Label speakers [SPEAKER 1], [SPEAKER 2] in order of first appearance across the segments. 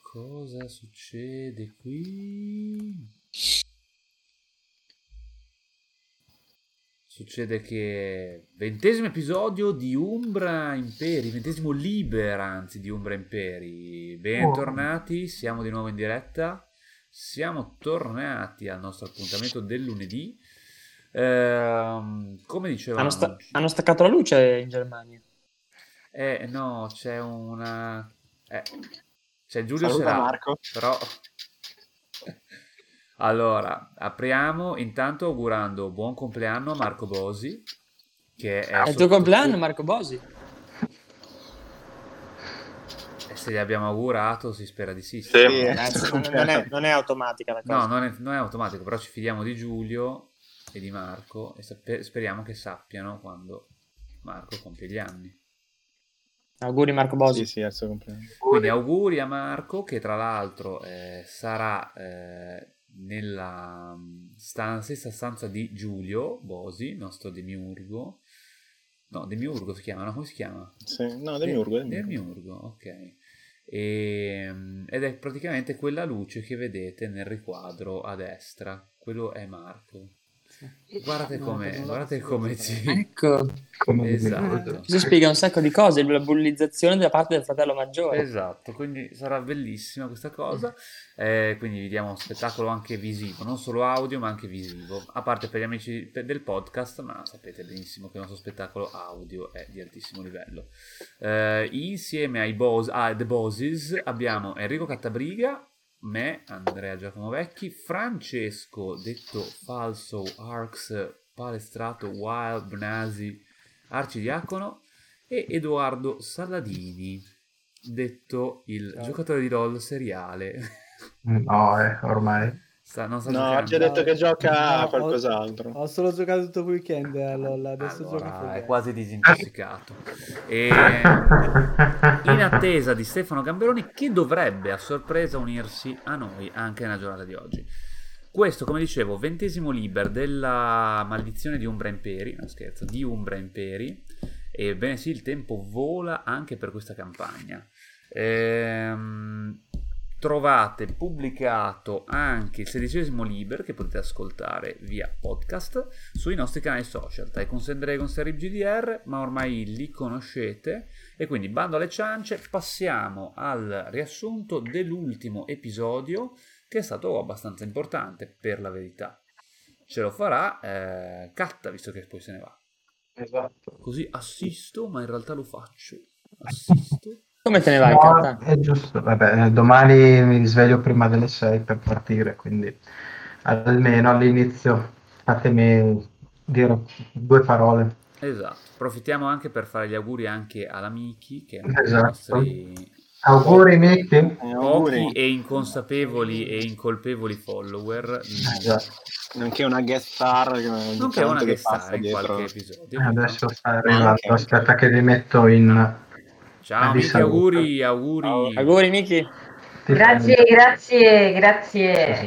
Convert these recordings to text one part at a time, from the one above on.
[SPEAKER 1] Cosa succede qui? Succede che ventesimo episodio di Umbra Imperi, ventesimo Liber anzi di Umbra Imperi. Bentornati, siamo di nuovo in diretta. Siamo tornati al nostro appuntamento del lunedì. Ehm, come dicevamo,
[SPEAKER 2] Hanno, sta- hanno staccato la luce in Germania.
[SPEAKER 1] eh no, c'è una eh, c'è Giulio
[SPEAKER 3] Saluta
[SPEAKER 1] Serà,
[SPEAKER 3] Marco.
[SPEAKER 1] però allora apriamo intanto augurando buon compleanno a Marco Bosi che è,
[SPEAKER 2] È il tuo compleanno, Marco Bosi?
[SPEAKER 1] E se gli abbiamo augurato si spera di sì.
[SPEAKER 3] Sì.
[SPEAKER 2] Ragazzi, non, non è, non è automatica la cosa.
[SPEAKER 1] No, non è, non è automatico, però ci fidiamo di Giulio e di Marco e speriamo che sappiano quando Marco compie gli anni.
[SPEAKER 2] Auguri Marco Bosi.
[SPEAKER 3] Sì, sì, al suo compleanno.
[SPEAKER 1] Quindi auguri a Marco che tra l'altro eh, sarà eh, nella mm, stan- stessa stanza di Giulio Bosi, nostro demiurgo. No, demiurgo si chiama, no? Come si chiama?
[SPEAKER 3] Sì, no, Demiurgo.
[SPEAKER 1] De-
[SPEAKER 3] Demiurgo.
[SPEAKER 1] Demiurgo, ok. E, mm, ed è praticamente quella luce che vedete nel riquadro a destra. Quello è Marco. Guardate
[SPEAKER 2] No,
[SPEAKER 1] come,
[SPEAKER 2] lo
[SPEAKER 1] guardate come ci...
[SPEAKER 2] Ecco,
[SPEAKER 4] Come
[SPEAKER 1] Esatto.
[SPEAKER 2] si spiega un sacco di cose, la bullizzazione da parte del fratello maggiore.
[SPEAKER 1] Esatto, quindi sarà bellissima questa cosa. Eh, quindi vi diamo uno spettacolo anche visivo, non solo audio, ma anche visivo. A parte per gli amici del podcast, ma sapete benissimo che il nostro spettacolo audio è di altissimo livello. Eh, insieme ai boss, a The Bosses abbiamo Enrico Cattabriga, me, Andrea Giacomo Vecchi, Francesco, detto Falso, Arx, Palestrato, Wild, Bnasi, Arcidiacono e Edoardo Saladini, detto il
[SPEAKER 2] Ciao.
[SPEAKER 1] giocatore di LOL seriale.
[SPEAKER 4] No, eh, ormai.
[SPEAKER 1] Sta- non sta
[SPEAKER 3] No,
[SPEAKER 1] giocando.
[SPEAKER 3] oggi ha detto che gioca
[SPEAKER 5] No,
[SPEAKER 3] a
[SPEAKER 5] ho-
[SPEAKER 3] qualcos'altro.
[SPEAKER 5] Ho solo giocato tutto il weekend a LOL, adesso
[SPEAKER 1] Allora,
[SPEAKER 5] gioco full
[SPEAKER 1] è quasi disintossicato. E in attesa di Stefano Gamberoni che dovrebbe a sorpresa unirsi a noi anche nella giornata di oggi. Questo, come dicevo, ventesimo liber della maledizione di Umbra Imperi, no scherzo, di Umbra Imperi. Ebbene sì, il tempo vola anche per questa campagna. Ehm, trovate pubblicato anche il sedicesimo liber che potete ascoltare via podcast sui nostri canali social, Tycoons and Dragons e RGDR, ma ormai li conoscete. E quindi bando alle ciance, passiamo al riassunto dell'ultimo episodio che è stato abbastanza importante per la verità. Ce lo farà eh, Catta, visto che poi se ne va.
[SPEAKER 4] Esatto.
[SPEAKER 1] Così assisto, ma in realtà lo faccio. Assisto.
[SPEAKER 2] Come te ne vai,
[SPEAKER 4] No, è giusto. Vabbè, eh, domani mi risveglio prima delle 6 per partire, quindi almeno all'inizio fatemi dire due parole.
[SPEAKER 1] Esatto. Approfittiamo anche per fare gli auguri anche all'Amichi, che è uno
[SPEAKER 4] Esatto.
[SPEAKER 1] nostri
[SPEAKER 4] Auguri, Michi.
[SPEAKER 3] Eh,
[SPEAKER 1] pochi
[SPEAKER 3] auguri.
[SPEAKER 1] e inconsapevoli e incolpevoli follower.
[SPEAKER 4] Esatto.
[SPEAKER 3] Nonché una guest star. che ogni
[SPEAKER 1] Non che è una guest star in
[SPEAKER 3] dietro.
[SPEAKER 1] qualche episodio.
[SPEAKER 4] Adesso sta arrivando. Aspetta che li metto in...
[SPEAKER 1] Ciao,
[SPEAKER 4] saluto.
[SPEAKER 1] auguri, auguri.
[SPEAKER 2] Auguri, Miki.
[SPEAKER 6] Grazie, grazie, grazie.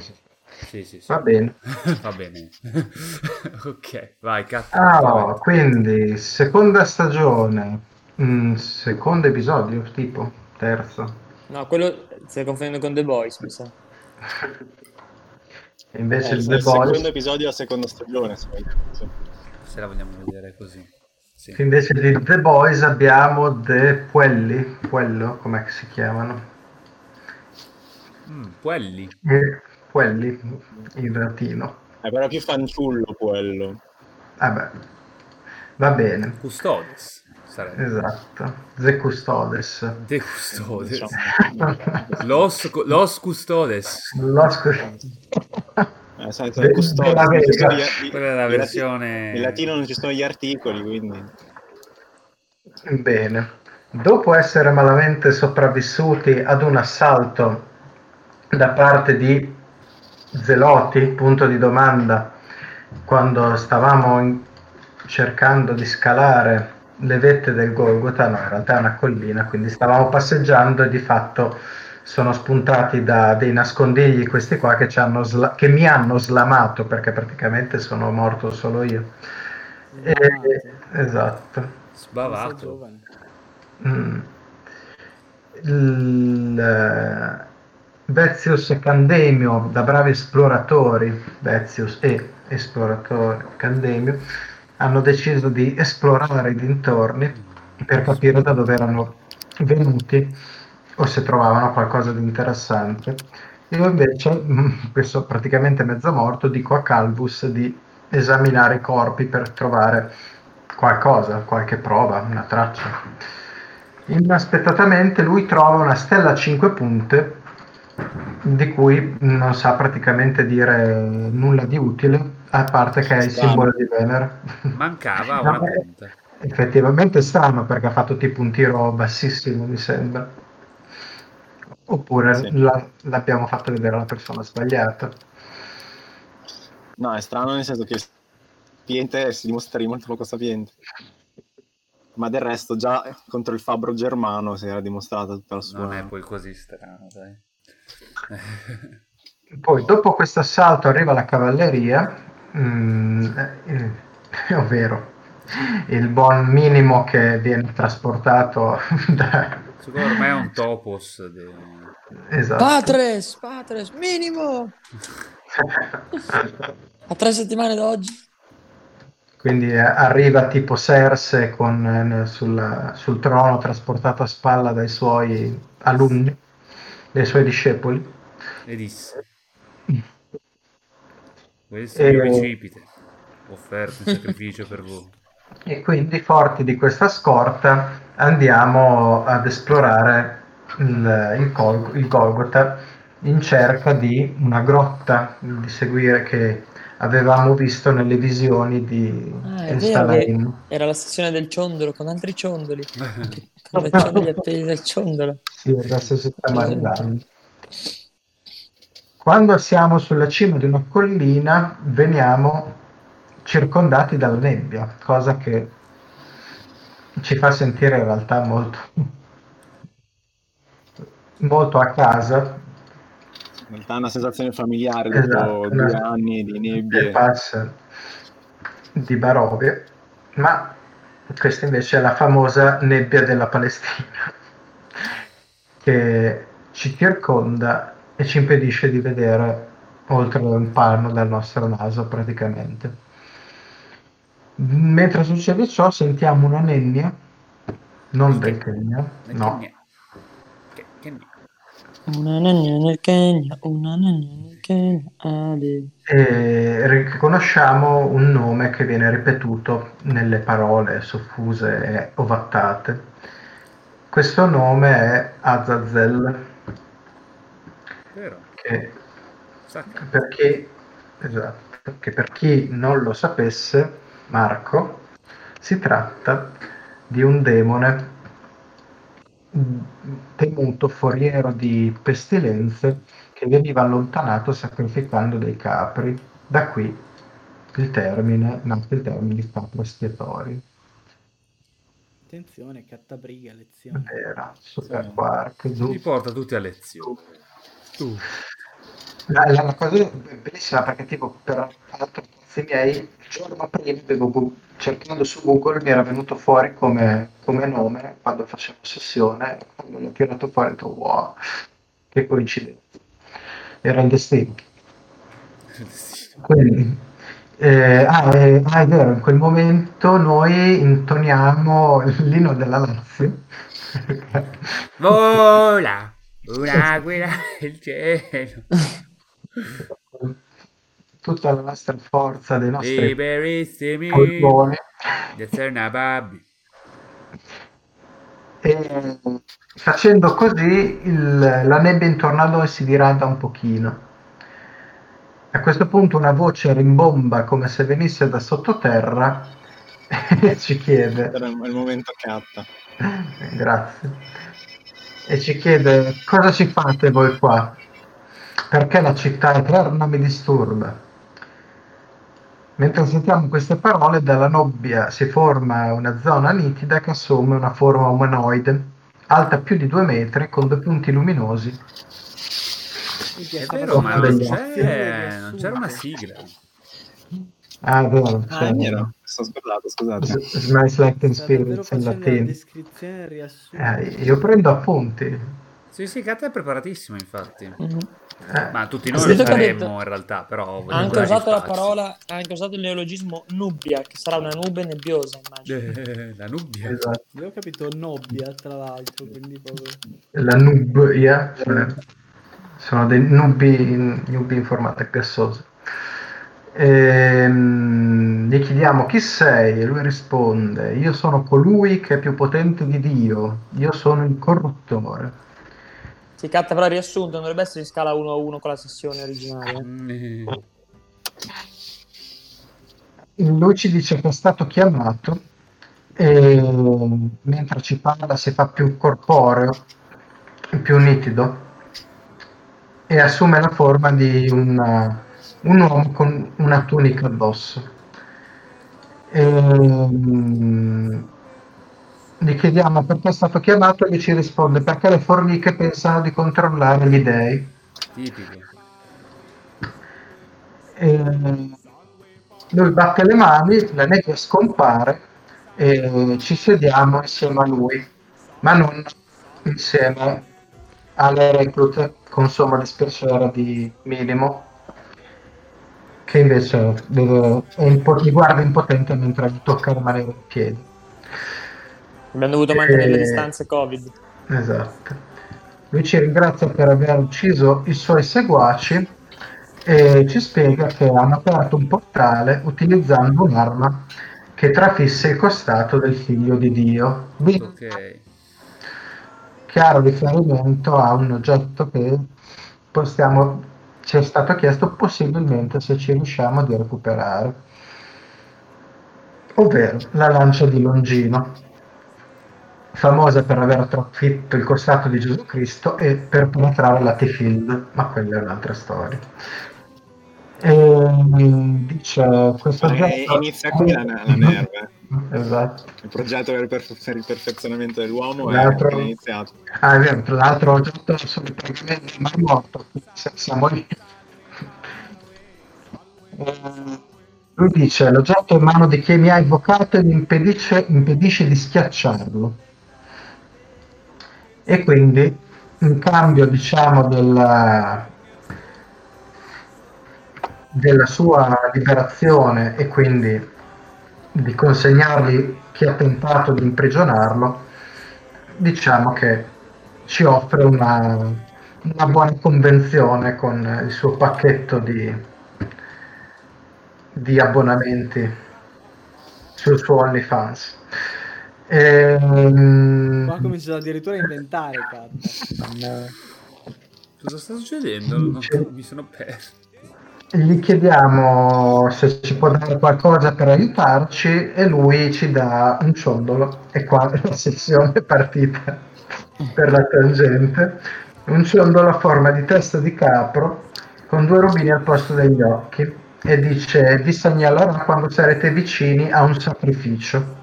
[SPEAKER 1] Sì, sì, sì.
[SPEAKER 4] Va bene.
[SPEAKER 1] Va bene. ok, vai, Cat.
[SPEAKER 4] Ah, quindi seconda stagione, mm, secondo episodio, tipo terzo.
[SPEAKER 2] No, quello stai confondendo con The Boys, mi sa.
[SPEAKER 4] Invece
[SPEAKER 3] Eh,
[SPEAKER 4] il The
[SPEAKER 3] secondo
[SPEAKER 4] Boys,
[SPEAKER 3] episodio a seconda stagione. se.
[SPEAKER 1] Se la vogliamo vedere così. Sì.
[SPEAKER 4] invece di The Boys abbiamo The Quelli, quello, come si chiamano?
[SPEAKER 1] Mm, quelli.
[SPEAKER 4] Eh, Quelli, in latino.
[SPEAKER 3] È però più fanciullo quello.
[SPEAKER 4] Vabbè, va bene,
[SPEAKER 1] Custodes. Sarebbe.
[SPEAKER 4] esatto. The Custodes.
[SPEAKER 1] De Custodes.
[SPEAKER 3] Diciamo.
[SPEAKER 1] Los, los Custodes.
[SPEAKER 4] Lo scu-
[SPEAKER 3] Eh, sai,
[SPEAKER 4] De-
[SPEAKER 3] custode, gli-
[SPEAKER 1] Quella è la versione-
[SPEAKER 3] In latino non ci sono gli articoli, quindi...
[SPEAKER 4] Bene. Dopo essere malamente sopravvissuti ad un assalto da parte di Zeloti, punto di domanda, quando stavamo in- cercando di scalare le vette del Golgota, no, in realtà è una collina, quindi stavamo passeggiando e di fatto sono spuntati da dei nascondigli questi qua che, ci hanno sla- che mi hanno slamato perché praticamente sono morto solo io. Eh, esatto.
[SPEAKER 1] Sbavato.
[SPEAKER 4] Mm. Il, eh, Vezius e Candemio, da bravi esploratori, Vezius e esploratori Candemio, hanno deciso di esplorare i dintorni per capire da dove erano venuti o se trovavano qualcosa di interessante. Io invece, mm, che sono praticamente mezzo morto, dico a Calvus di esaminare i corpi per trovare qualcosa, qualche prova, una traccia. Inaspettatamente lui trova una stella a 5 punte di cui non sa praticamente dire nulla di utile, a parte che è il simbolo di Venere.
[SPEAKER 1] Mancava una punta.
[SPEAKER 4] Effettivamente strano perché ha fatto tipo un tiro bassissimo, mi sembra. Oppure
[SPEAKER 3] Sì.
[SPEAKER 4] la- l'abbiamo fatto vedere alla persona sbagliata.
[SPEAKER 3] No, è strano nel senso che Sapiente si dimostri molto poco sapiente. Ma del resto già contro il fabbro germano si era dimostrata tutta la sua...
[SPEAKER 1] Non è poi così strano, dai.
[SPEAKER 4] Poi dopo questo assalto arriva la cavalleria, mm, eh, ovvero il buon minimo che viene trasportato da...
[SPEAKER 1] Secondo me è un topos. de-
[SPEAKER 4] Esatto.
[SPEAKER 2] Patres, Patres, minimo! A tre settimane da oggi.
[SPEAKER 4] Quindi eh, arriva tipo Serse con, eh, sulla- sul trono trasportato a spalla dai suoi alunni, dai suoi discepoli.
[SPEAKER 1] E disse: Questo
[SPEAKER 4] E-
[SPEAKER 1] è il mio bicipite. Offerto in sacrificio per voi.
[SPEAKER 4] E quindi, forti di questa scorta, andiamo ad esplorare il, il, Gol- il Golgotha in cerca di una grotta di seguire che avevamo visto nelle visioni di
[SPEAKER 2] Ah, era la stazione del ciondolo con altri ciondoli. Con le ciondoli appesi del ciondolo.
[SPEAKER 4] Sì, adesso si stiamo arrivando. Quando siamo sulla cima di una collina, veniamo circondati dalla nebbia, cosa che ci fa sentire in realtà molto, molto a casa.
[SPEAKER 3] In realtà è una sensazione familiare dopo
[SPEAKER 4] Esatto,
[SPEAKER 3] due
[SPEAKER 4] una-
[SPEAKER 3] anni di nebbie.
[SPEAKER 4] passa di Barovia, ma questa invece è la famosa nebbia della Palestina che ci circonda e ci impedisce di vedere oltre un palmo dal nostro naso praticamente. Mentre succede ciò sentiamo una nenia, non del Kenya, no,
[SPEAKER 2] Una nonna nel Kenya, una nonna nel Kenya. Ale.
[SPEAKER 4] e riconosciamo un nome che viene ripetuto nelle parole soffuse e ovattate. Questo nome è Azazel,
[SPEAKER 1] Vero?
[SPEAKER 4] che
[SPEAKER 1] Sacca.
[SPEAKER 4] per chi, esatto, che per chi non lo sapesse, Marco, si tratta di un demone temuto foriero di pestilenze che veniva allontanato sacrificando dei capri. Da qui il termine, nato il termine di capro espiatorio.
[SPEAKER 5] Attenzione, cattabriga, lezione.
[SPEAKER 4] Vera, super quark, giù.
[SPEAKER 1] Li porta tutti a lezione. Tu.
[SPEAKER 4] La, la- la cosa è bellissima perché tipo per altri cazzi miei il giorno prima avevo cercando su Google mi era venuto fuori come, come nome quando facevo sessione quando l'ho tirato fuori ho detto wow che coincidenza era il destino quindi eh, ah, eh, ah, è vero in quel momento noi intoniamo l'inno della Lazio
[SPEAKER 1] Vola! Un'aquila nel cielo.
[SPEAKER 4] tutta la nostra forza dei nostri polmoni. E facendo così il- la nebbia intorno a noi si dirada un pochino. A questo punto una voce rimbomba come se venisse da sottoterra e ci chiede,
[SPEAKER 3] Era il momento catta.
[SPEAKER 4] grazie, e ci chiede cosa ci fate voi qua? Perché la città eterna mi disturba? Mentre sentiamo queste parole, dalla nebbia si forma una zona nitida che assume una forma umanoide, alta più di due metri, con due punti luminosi.
[SPEAKER 5] Mi
[SPEAKER 1] È vero, ma non c'è- non c'era una sigla.
[SPEAKER 4] Ah, vero.
[SPEAKER 3] Ah,
[SPEAKER 4] cioè,
[SPEAKER 3] è vero. Sono scordato, scusate.
[SPEAKER 4] Smells like teen spirits in latino. Eh, io prendo appunti.
[SPEAKER 1] Sì, sì, Kat è preparatissimo, infatti.
[SPEAKER 2] Mhm.
[SPEAKER 4] Eh,
[SPEAKER 1] Ma tutti noi lo saremmo in realtà, però...
[SPEAKER 2] Ha anche usato la parola, ha anche usato il neologismo nubbia, che sarà una nube nebbiosa, immagino.
[SPEAKER 1] Eh, La nubbia.
[SPEAKER 4] esatto.
[SPEAKER 5] Io ho capito Nobbia, tra l'altro, quindi proprio...
[SPEAKER 4] La nubbia, cioè, sono dei nubi, nubi in formato gassoso. Ehm, gli chiediamo chi sei e lui risponde: Io sono colui che è più potente di Dio, io sono il corruttore.
[SPEAKER 2] Si catta però il riassunto, non dovrebbe essere in scala 1 a 1 con la sessione originale.
[SPEAKER 1] Mm,
[SPEAKER 4] Lui ci dice che è stato chiamato e mentre ci parla si fa più corporeo, più nitido e assume la forma di un, un uomo con una tunica addosso. Ehm, gli chiediamo perché è stato chiamato e lui ci risponde perché le formiche pensano di controllare gli dei.
[SPEAKER 1] tipico.
[SPEAKER 4] E lui batte le mani, la nebbia scompare e ci sediamo insieme a lui, ma non insieme alle reclute con somma dispiacere di minimo, che invece deve, è impo- mi guarda impotente mentre gli tocca rimanere in piedi.
[SPEAKER 2] Abbiamo dovuto mantenere le distanze Covid.
[SPEAKER 4] Esatto. Lui ci ringrazia per aver ucciso i suoi seguaci e ci spiega che hanno aperto un portale utilizzando un'arma che trafisse il costato del figlio di Dio. Quindi,
[SPEAKER 1] Ok.
[SPEAKER 4] chiaro riferimento a un oggetto che possiamo, ci è stato chiesto possibilmente se ci riusciamo di recuperare, ovvero la lancia di Longino, famosa per aver trafitto il costato di Gesù Cristo e per penetrare la T-Field, ma quella è un'altra storia. E dice questo
[SPEAKER 3] Eh,
[SPEAKER 4] oggetto
[SPEAKER 3] inizia qui la, la nerve.
[SPEAKER 4] Esatto.
[SPEAKER 3] Il progetto per il, perfe- per il perfezionamento dell'uomo è
[SPEAKER 4] L'altro-
[SPEAKER 3] appena iniziato.
[SPEAKER 4] Ah, è vero, tra l'altro oggetto assolutamente mai morto, quindi se- siamo lì. Eh, Lui dice, l'oggetto è in mano di chi mi ha invocato e mi impedisce, impedisce di schiacciarlo. E quindi, in cambio, diciamo, della, della sua liberazione e quindi di consegnargli chi ha tentato di imprigionarlo, diciamo che ci offre una, una buona convenzione con il suo pacchetto di, di abbonamenti sul suo OnlyFans. Ehm,
[SPEAKER 5] Qua ha cominciato addirittura a inventare, cazzo.
[SPEAKER 1] Cosa sta succedendo? Non- mi sono perso.
[SPEAKER 4] gli chiediamo se ci può dare qualcosa per aiutarci e lui ci dà un ciondolo e qua la sessione è partita per la tangente un ciondolo a forma di testa di capro con due rubini al posto degli occhi e dice vi segnalerà quando sarete vicini a un sacrificio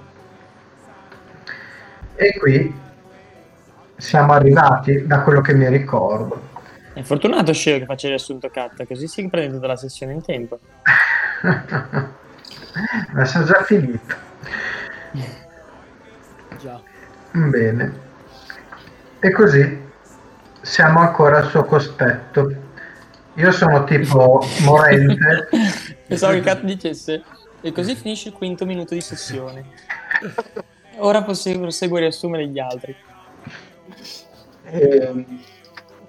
[SPEAKER 4] e qui siamo arrivati da quello che mi ricordo
[SPEAKER 2] È fortunato Sceo che faccia il riassunto cat, così si prende tutta la sessione in tempo.
[SPEAKER 4] ma sono già finito
[SPEAKER 5] Già.
[SPEAKER 4] Bene. E così siamo ancora al suo cospetto. Io sono tipo morente.
[SPEAKER 2] Pensavo che Cat dicesse e così finisce il quinto minuto di sessione. Ora prosegue, a riassumere gli altri.
[SPEAKER 4] e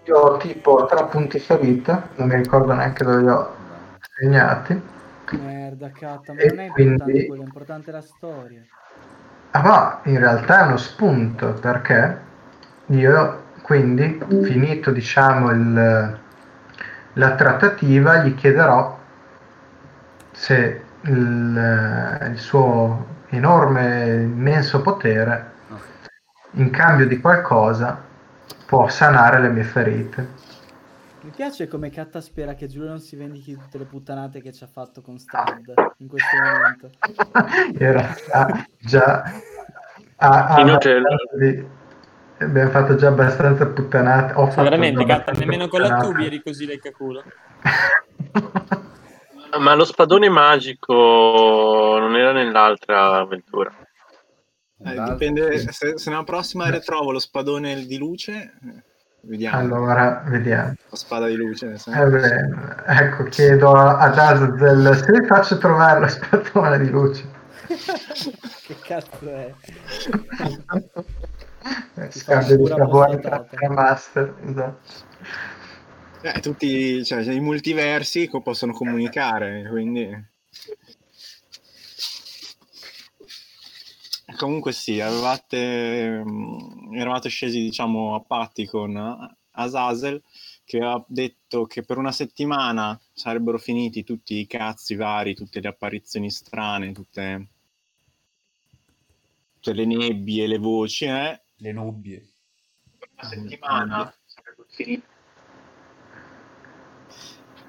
[SPEAKER 4] io ho tipo tre punti ferita, non mi ricordo neanche dove li ho segnati.
[SPEAKER 5] Merda, catta, ma
[SPEAKER 4] E
[SPEAKER 5] non è importante
[SPEAKER 4] quindi-
[SPEAKER 5] quello, è importante la storia.
[SPEAKER 4] Ah, ma in realtà è uno spunto perché io quindi finito diciamo il- la trattativa gli chiederò se il, il suo enorme immenso potere in cambio di qualcosa può sanare le mie ferite
[SPEAKER 5] Mi piace come Catta spera che Giulio non si vendichi tutte le puttanate che ci ha fatto con Strad in questo momento.
[SPEAKER 4] in realtà già ha, ha
[SPEAKER 7] Inutile.
[SPEAKER 4] abbastanza di- abbiamo fatto già abbastanza puttanate ho
[SPEAKER 2] veramente,
[SPEAKER 4] abbastanza
[SPEAKER 2] nemmeno con la tubi eri così del caculo.
[SPEAKER 7] Ma lo spadone magico non era nell'altra avventura.
[SPEAKER 3] Eh, dipende, se, se nella prossima ritrovo lo spadone di luce, eh, vediamo.
[SPEAKER 4] Allora, vediamo.
[SPEAKER 3] La spada di luce.
[SPEAKER 4] Eh beh, ecco, chiedo a- ad Azazel se mi faccio trovare la spadona di luce.
[SPEAKER 5] che cazzo è?
[SPEAKER 4] Eh, Scambio di
[SPEAKER 5] postata.
[SPEAKER 4] tra master. Esatto.
[SPEAKER 3] Eh, tutti cioè, i multiversi co- possono comunicare, quindi... Comunque sì, avevate, mm, eravate scesi diciamo a patti con eh, Azazel che ha detto che per una settimana sarebbero finiti tutti i cazzi vari, tutte le apparizioni strane, tutte, tutte le nebbie, le voci, eh,
[SPEAKER 1] Le nubbie.
[SPEAKER 3] una settimana sarebbero finiti.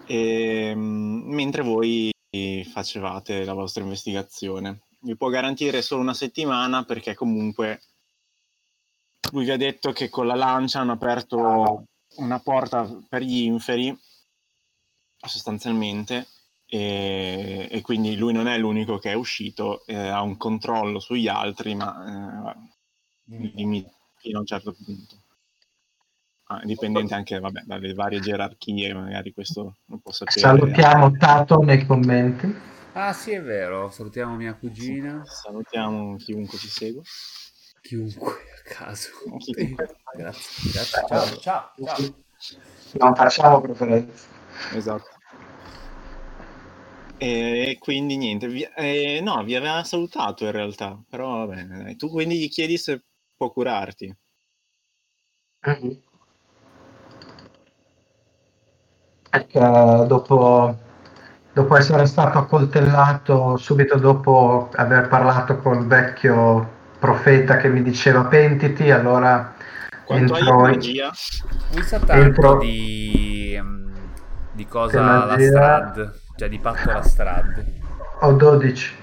[SPEAKER 3] E, mm, mentre voi facevate la vostra investigazione. Vi può garantire solo una settimana perché comunque lui vi ha detto che con la lancia hanno aperto una porta per gli inferi sostanzialmente e, e quindi lui non è l'unico che è uscito, eh, ha un controllo sugli altri ma eh, limit- fino a un certo punto. Ah, dipendente anche vabbè, dalle varie gerarchie, magari questo non può sapere.
[SPEAKER 4] Salutiamo Tato nei commenti.
[SPEAKER 1] Ah sì, è vero. Salutiamo mia cugina.
[SPEAKER 3] Salutiamo chiunque ci segue.
[SPEAKER 1] Chiunque a caso.
[SPEAKER 3] Chiunque.
[SPEAKER 1] Grazie. Grazie. Ciao. Ciao. ciao.
[SPEAKER 4] Non facciamo preferenze.
[SPEAKER 3] Esatto. E quindi niente, vi, eh, no, vi aveva salutato in realtà, però va bene. Tu quindi gli chiedi se può curarti.
[SPEAKER 4] Mhm. Ecco, dopo, dopo essere stato accoltellato, subito dopo aver parlato col vecchio profeta che mi diceva pentiti, allora
[SPEAKER 3] Quanto di
[SPEAKER 4] in-
[SPEAKER 3] magia?
[SPEAKER 1] Lui sa tanto
[SPEAKER 4] Entro-
[SPEAKER 1] di, ehm, di cosa la Strad, cioè di patto alla Strad.
[SPEAKER 4] ho 12,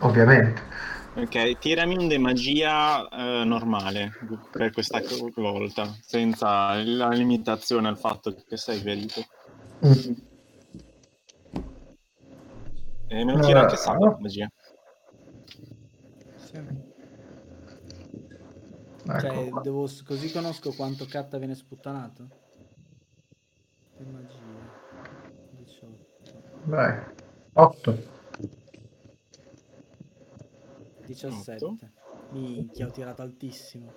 [SPEAKER 4] ovviamente.
[SPEAKER 3] Ok, tirami un de magia eh, normale per questa volta, senza la limitazione al fatto che sei ferito.
[SPEAKER 4] Mhm.
[SPEAKER 3] E me lo tira anche
[SPEAKER 4] Eh,
[SPEAKER 3] Sandro, magia.
[SPEAKER 5] Cioè,
[SPEAKER 4] Ecco.
[SPEAKER 5] devo, così conosco quanto Catta viene sputtanato? Che magia. 18.
[SPEAKER 4] Vai. 8.
[SPEAKER 5] 17.
[SPEAKER 3] Otto.
[SPEAKER 5] Minchia, ho tirato altissimo.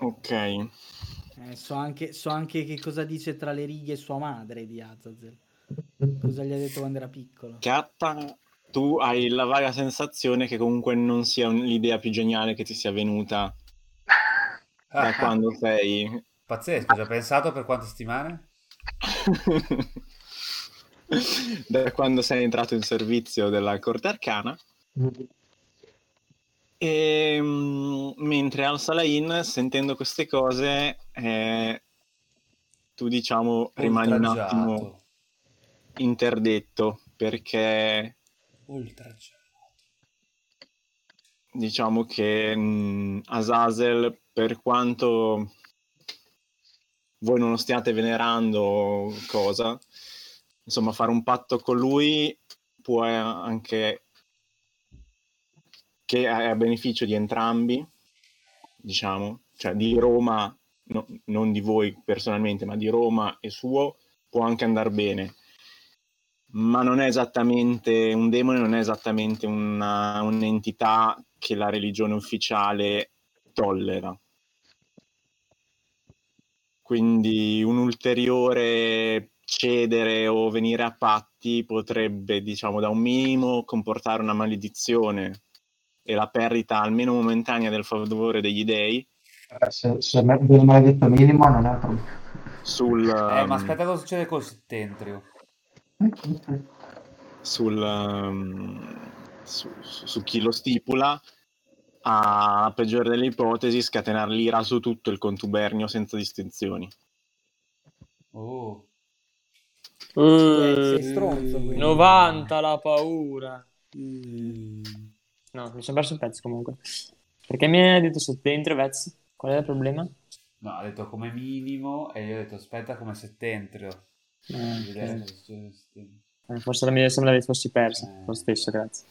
[SPEAKER 3] Ok.
[SPEAKER 5] Eh, so, anche, so anche che cosa dice tra le righe sua madre di Azazel. Cosa gli ha detto quando era piccolo.
[SPEAKER 3] Katta, tu hai la vaga sensazione che comunque non sia un- l'idea più geniale che ti sia venuta da
[SPEAKER 1] Ah,
[SPEAKER 3] quando sei...
[SPEAKER 1] Pazzesco, ci hai pensato per quante settimane?
[SPEAKER 3] da quando sei entrato in servizio della Corte Arcana. E, mm, mentre Al Salain, sentendo queste cose, eh, tu diciamo rimani un attimo interdetto perché
[SPEAKER 1] Oltraggiato.
[SPEAKER 3] diciamo che mh, Azazel, per quanto voi non lo stiate venerando cosa, insomma, fare un patto con lui può anche che è a beneficio di entrambi, diciamo, cioè di Roma, no- non di voi personalmente, ma di Roma e suo, può anche andare bene. Ma non è esattamente un demone, non è esattamente una- un'entità che la religione ufficiale tollera. Quindi un ulteriore cedere o venire a patti potrebbe, diciamo, da un minimo comportare una maledizione e la perdita almeno momentanea del favore degli dei
[SPEAKER 4] Eh, Se, se me- viene mai detto minimo non è problema.
[SPEAKER 3] sul,
[SPEAKER 1] Eh,
[SPEAKER 3] um,
[SPEAKER 1] ma aspetta cosa succede col settentrio.
[SPEAKER 3] sul, um, su, su- su chi lo stipula a peggiore delle ipotesi scatenare l'ira su tutto il contubernio senza distinzioni.
[SPEAKER 1] Oh.
[SPEAKER 5] sei stronzo, quindi.
[SPEAKER 2] 90 la paura. No, mi sono perso un pezzo comunque. Perché mi hai detto settentrio, Vez? Qual è il problema?
[SPEAKER 1] No, ha detto come minimo e io ho detto aspetta come settentrio.
[SPEAKER 2] Eh,
[SPEAKER 1] sistema.
[SPEAKER 2] Eh, forse la mia se me l'avevi fossi persa.
[SPEAKER 1] Eh.
[SPEAKER 2] Lo stesso, grazie.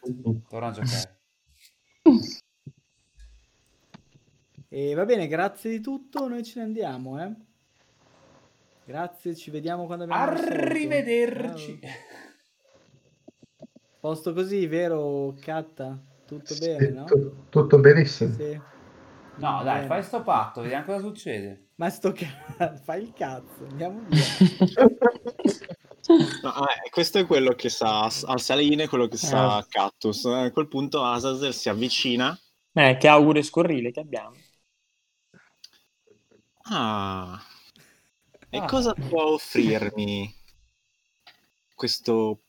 [SPEAKER 1] Ok. Torna a giocare.
[SPEAKER 5] E va bene, grazie di tutto, noi ce ne andiamo, eh. Grazie, ci vediamo quando abbiamo.
[SPEAKER 1] Arrivederci.
[SPEAKER 5] Posto così, vero, Catta? Tutto
[SPEAKER 4] Sì,
[SPEAKER 5] bene, no?
[SPEAKER 4] tu- tutto benissimo.
[SPEAKER 5] Sì.
[SPEAKER 1] No, dai,
[SPEAKER 5] bene.
[SPEAKER 1] fai sto patto, vediamo cosa succede.
[SPEAKER 5] Ma sto cazzo, fai il cazzo, andiamo via.
[SPEAKER 3] No, eh, questo è quello che sa al Saline, quello che sa a Cactus. A quel punto Azazel si avvicina.
[SPEAKER 2] Eh, che augure scorrile che abbiamo.
[SPEAKER 3] Ah, e
[SPEAKER 1] Ah.
[SPEAKER 3] cosa può offrirmi questo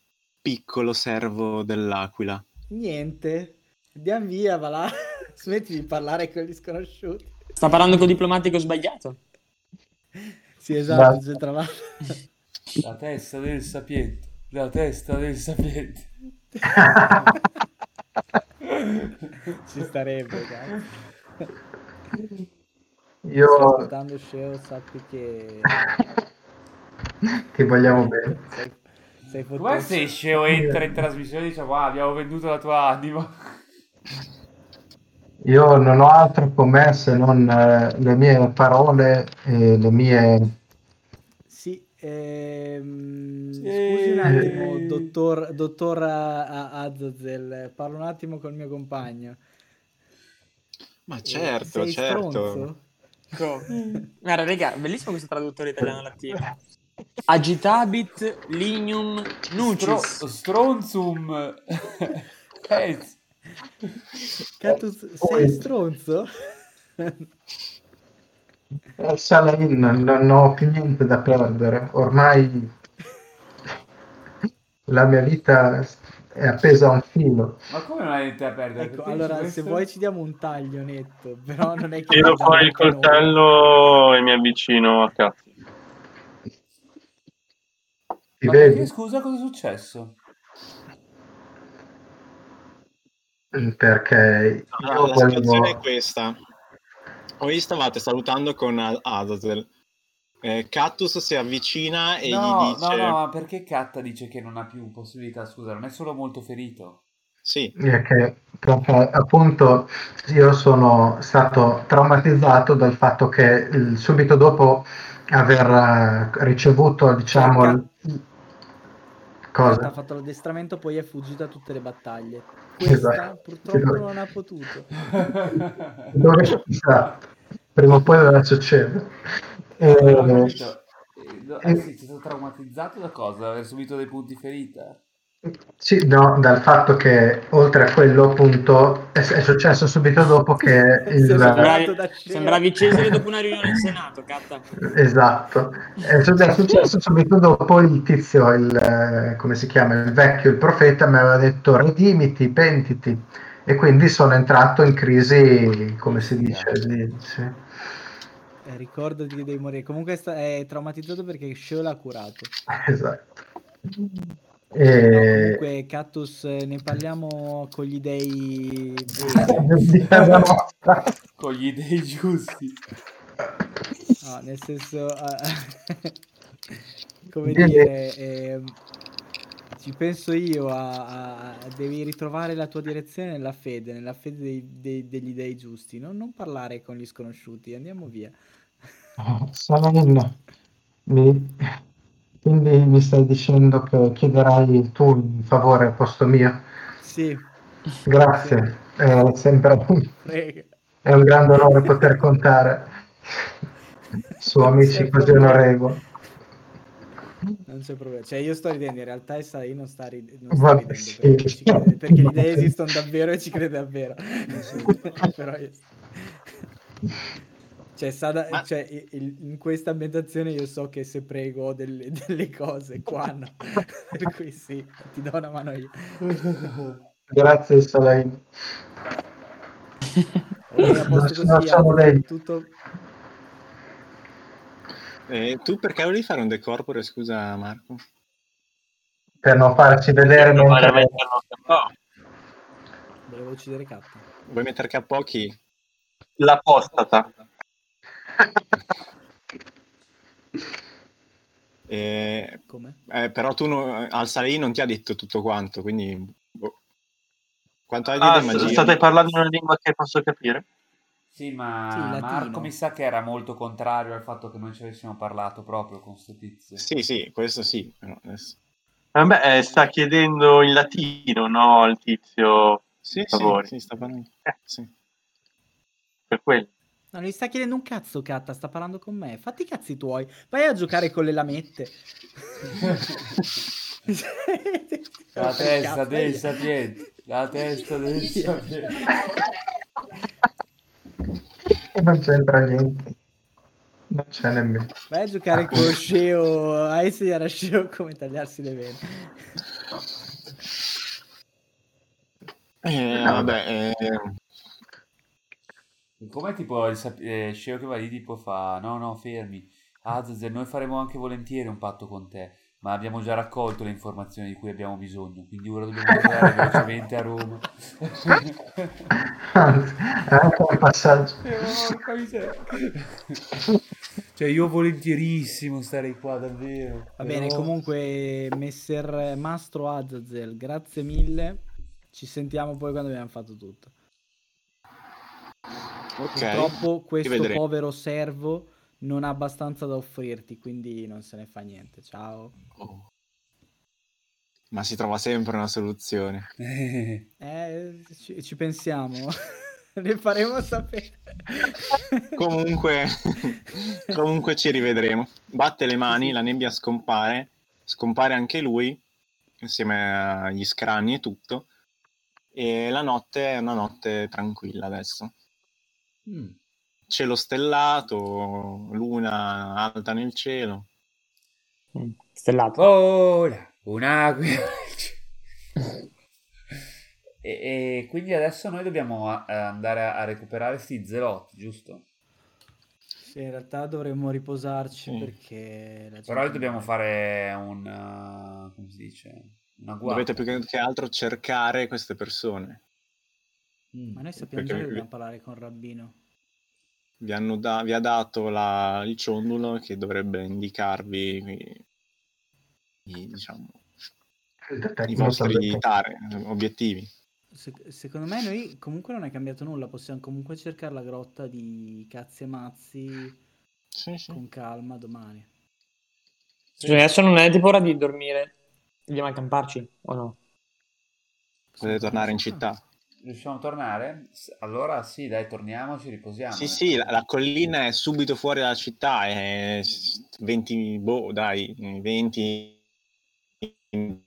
[SPEAKER 3] piccolo servo dell'aquila?
[SPEAKER 5] Niente, andiamo via, va là. Smetti di parlare con gli sconosciuti.
[SPEAKER 2] Sta parlando col diplomatico sbagliato.
[SPEAKER 5] Sì, esatto, c'è tra l'altro.
[SPEAKER 1] La testa del sapiente. La testa del sapiente.
[SPEAKER 5] Ci starebbe, cazzo.
[SPEAKER 4] Io
[SPEAKER 5] Sto ascoltando Sceo, sappi che
[SPEAKER 4] ti vogliamo bene.
[SPEAKER 5] Sei, sei
[SPEAKER 1] Come
[SPEAKER 5] fottuto.
[SPEAKER 1] se Sceo entra in trasmissione e dice, wow, abbiamo venduto la tua anima.
[SPEAKER 4] Io non ho altro con me se non eh, le mie parole e le mie...
[SPEAKER 5] Sì, ehm,
[SPEAKER 1] Sì.
[SPEAKER 5] scusi un attimo, dottor, dottor A- Azazel, parlo un attimo col mio compagno.
[SPEAKER 3] Ma
[SPEAKER 5] Eh,
[SPEAKER 3] certo,
[SPEAKER 5] sei
[SPEAKER 3] certo.
[SPEAKER 5] stronzo?
[SPEAKER 2] Guarda, raga, bellissimo questo traduttore italiano-latino. Agitabit lignum
[SPEAKER 1] Stro-
[SPEAKER 2] nucis.
[SPEAKER 1] stronzum. Eh,
[SPEAKER 5] Catus, sei stronzo?
[SPEAKER 4] Al Salain non ho più niente da perdere. Ormai la mia vita è appesa a un filo.
[SPEAKER 1] Ma come non hai niente da perdere?
[SPEAKER 5] Ecco, allora,
[SPEAKER 1] dici
[SPEAKER 5] se
[SPEAKER 1] questo?
[SPEAKER 5] vuoi ci diamo un taglio netto, però non è che...
[SPEAKER 7] Tiro fuori il coltello e mi avvicino a cazzo.
[SPEAKER 4] Ti
[SPEAKER 1] Ma
[SPEAKER 4] vedi?
[SPEAKER 1] perché, scusa, cosa è successo?
[SPEAKER 4] Perché
[SPEAKER 3] Allora, la situazione è questa. Voi stavate salutando con Azazel. Eh, Cactus si avvicina e
[SPEAKER 1] no,
[SPEAKER 3] gli dice...
[SPEAKER 1] no, no, ma perché Katta dice che non ha più possibilità? Scusa, non è solo molto ferito.
[SPEAKER 3] Sì,
[SPEAKER 4] è che perché, appunto io sono stato traumatizzato dal fatto che subito dopo aver eh, ricevuto diciamo il-
[SPEAKER 5] Cosa? Ha fatto l'addestramento, poi è fuggito a tutte le battaglie. Questa
[SPEAKER 4] Esatto.
[SPEAKER 5] purtroppo non ha potuto.
[SPEAKER 4] dove esatto. prima o poi dovrà succedere
[SPEAKER 1] Non ho
[SPEAKER 4] Eh,
[SPEAKER 1] capito. Eh, no, eh sì, sei stato traumatizzato da cosa? Aver subito dei punti ferita?
[SPEAKER 4] Sì, no, dal fatto che oltre a quello appunto è, è successo subito dopo che il,
[SPEAKER 2] Sembravi, sembravi Cesare dopo una riunione in Senato, catta.
[SPEAKER 4] esatto, è su- è successo subito dopo il tizio, il, eh, come si chiama, il vecchio, il profeta mi aveva detto redimiti, pentiti e quindi sono entrato in crisi, come si dice, di- sì.
[SPEAKER 5] Eh, ricordati che devi morire. Comunque è, traumatizzato perché Sheo l'ha curato.
[SPEAKER 4] esatto.
[SPEAKER 5] No,
[SPEAKER 4] E...
[SPEAKER 5] comunque, Cactus, eh, ne parliamo con gli dei...
[SPEAKER 1] Con gli dei giusti.
[SPEAKER 5] No, nel senso... eh, come dire... ehm, ci penso io a, a- a- Devi ritrovare la tua direzione nella fede, nella fede dei- dei- degli dei giusti. Non, non parlare con gli sconosciuti, andiamo via.
[SPEAKER 4] Saladin, mi... quindi mi stai dicendo che chiederai tu un favore al posto mio?
[SPEAKER 5] Sì,
[SPEAKER 4] Grazie, è sempre
[SPEAKER 5] prego.
[SPEAKER 4] è un grande onore poter contare su amici così onorevoli.
[SPEAKER 5] Non c'è problema. Cioè, io sto ridendo, in realtà io non sta, rid- non sta ridendo
[SPEAKER 4] sì.
[SPEAKER 5] perché, ci crede- perché le idee esistono davvero e ci crede davvero. Però io... Cioè, sa da-
[SPEAKER 3] Ma-
[SPEAKER 5] cioè, in questa ambientazione io so che se prego delle, delle cose, qua no. per cui sì, ti do una mano io.
[SPEAKER 4] Grazie Saladin.
[SPEAKER 5] Ok, a posto
[SPEAKER 4] Non
[SPEAKER 5] così, tutto...
[SPEAKER 3] Eh, tu perché volevi fare un decorpore, scusa Marco?
[SPEAKER 4] Per non farci vedere
[SPEAKER 7] Non
[SPEAKER 4] mentre...
[SPEAKER 7] metterlo a
[SPEAKER 5] Volevo uccidere K.
[SPEAKER 3] Vuoi mettere a pochi?
[SPEAKER 7] L'apostata.
[SPEAKER 3] Eh,
[SPEAKER 5] Come?
[SPEAKER 3] eh, però tu no- al Salei non ti ha detto tutto quanto, quindi... boh. Quanto hai
[SPEAKER 7] Ah,
[SPEAKER 3] di
[SPEAKER 7] s-
[SPEAKER 3] magia?
[SPEAKER 7] state parlando in una lingua che posso capire?
[SPEAKER 1] Sì, ma
[SPEAKER 5] Sì.
[SPEAKER 1] Marco mi sa che era molto contrario al fatto che noi ci avessimo parlato proprio con sto tizio.
[SPEAKER 3] Sì, sì, questo sì. però adesso-
[SPEAKER 7] Vabbè, eh, sta chiedendo in latino, no, al tizio
[SPEAKER 3] Sì, sì, sì, sta parlando.
[SPEAKER 7] Eh.
[SPEAKER 3] Sì.
[SPEAKER 7] per quello.
[SPEAKER 5] No, non gli sta chiedendo un cazzo, Catta, sta parlando con me. Fatti i cazzi tuoi. Vai a giocare con le lamette.
[SPEAKER 1] La testa
[SPEAKER 5] vedi?
[SPEAKER 1] sapiente. La testa del sapiente.
[SPEAKER 4] Non c'entra niente. Non c'è nemmeno.
[SPEAKER 5] Vai a giocare con Sceo, a insegnare a Sceo come tagliarsi le vene.
[SPEAKER 3] Eh, vabbè, eh,
[SPEAKER 1] Come tipo il sap- eh, Sceo che va lì tipo fa no no fermi Azazel noi faremo anche volentieri un patto con te ma abbiamo già raccolto le informazioni di cui abbiamo bisogno quindi ora dobbiamo andare velocemente a Roma
[SPEAKER 4] è anche un passaggio.
[SPEAKER 1] Miseria. cioè io volentierissimo starei qua davvero
[SPEAKER 5] Va bene,
[SPEAKER 1] però-
[SPEAKER 5] comunque, Messer Mastro Azazel, grazie mille. Ci sentiamo poi quando abbiamo fatto tutto.
[SPEAKER 3] Ok.
[SPEAKER 5] Purtroppo questo povero servo non ha abbastanza da offrirti, quindi non se ne fa niente. Ciao.
[SPEAKER 3] Oh. Ma si trova sempre una soluzione.
[SPEAKER 5] Eh, ci, ci pensiamo. ne faremo sapere.
[SPEAKER 3] Comunque, comunque ci rivedremo. Batte le mani, la nebbia scompare, scompare anche lui, insieme agli scranni e tutto. E la notte è una notte tranquilla adesso.
[SPEAKER 1] Mm.
[SPEAKER 3] Cielo stellato, luna alta nel cielo.
[SPEAKER 2] Mm, Stellato.
[SPEAKER 1] Ora, un'aquila. e, e quindi adesso noi dobbiamo eh, andare a, a recuperare sti zelotti, giusto?
[SPEAKER 5] Sì, in realtà dovremmo riposarci
[SPEAKER 3] Sì.
[SPEAKER 5] perché... la gente
[SPEAKER 1] Però dobbiamo fare un... uh, come si dice? Una guardia.
[SPEAKER 3] Dovete più che altro cercare queste persone.
[SPEAKER 5] Ma noi sappiamo già che
[SPEAKER 3] vi-
[SPEAKER 5] dobbiamo parlare con Rabbino.
[SPEAKER 3] Vi, hanno da- vi ha dato la- il ciondolo che dovrebbe indicarvi i, i, diciamo,
[SPEAKER 4] Il
[SPEAKER 3] i vostri tare, obiettivi.
[SPEAKER 5] Se- secondo me noi comunque non è cambiato nulla, possiamo comunque cercare la grotta di cazzi e mazzi
[SPEAKER 3] Sì, sì.
[SPEAKER 5] con calma domani.
[SPEAKER 2] Cioè, adesso non è tipo ora di dormire. Andiamo a camparci o no?
[SPEAKER 3] Potete tornare in città.
[SPEAKER 1] Riusciamo a tornare? Allora sì, dai, torniamo, ci riposiamo.
[SPEAKER 3] Sì,
[SPEAKER 1] eh.
[SPEAKER 3] sì, la, la collina è subito fuori dalla città, è 20, boh, dai, 20...
[SPEAKER 1] 20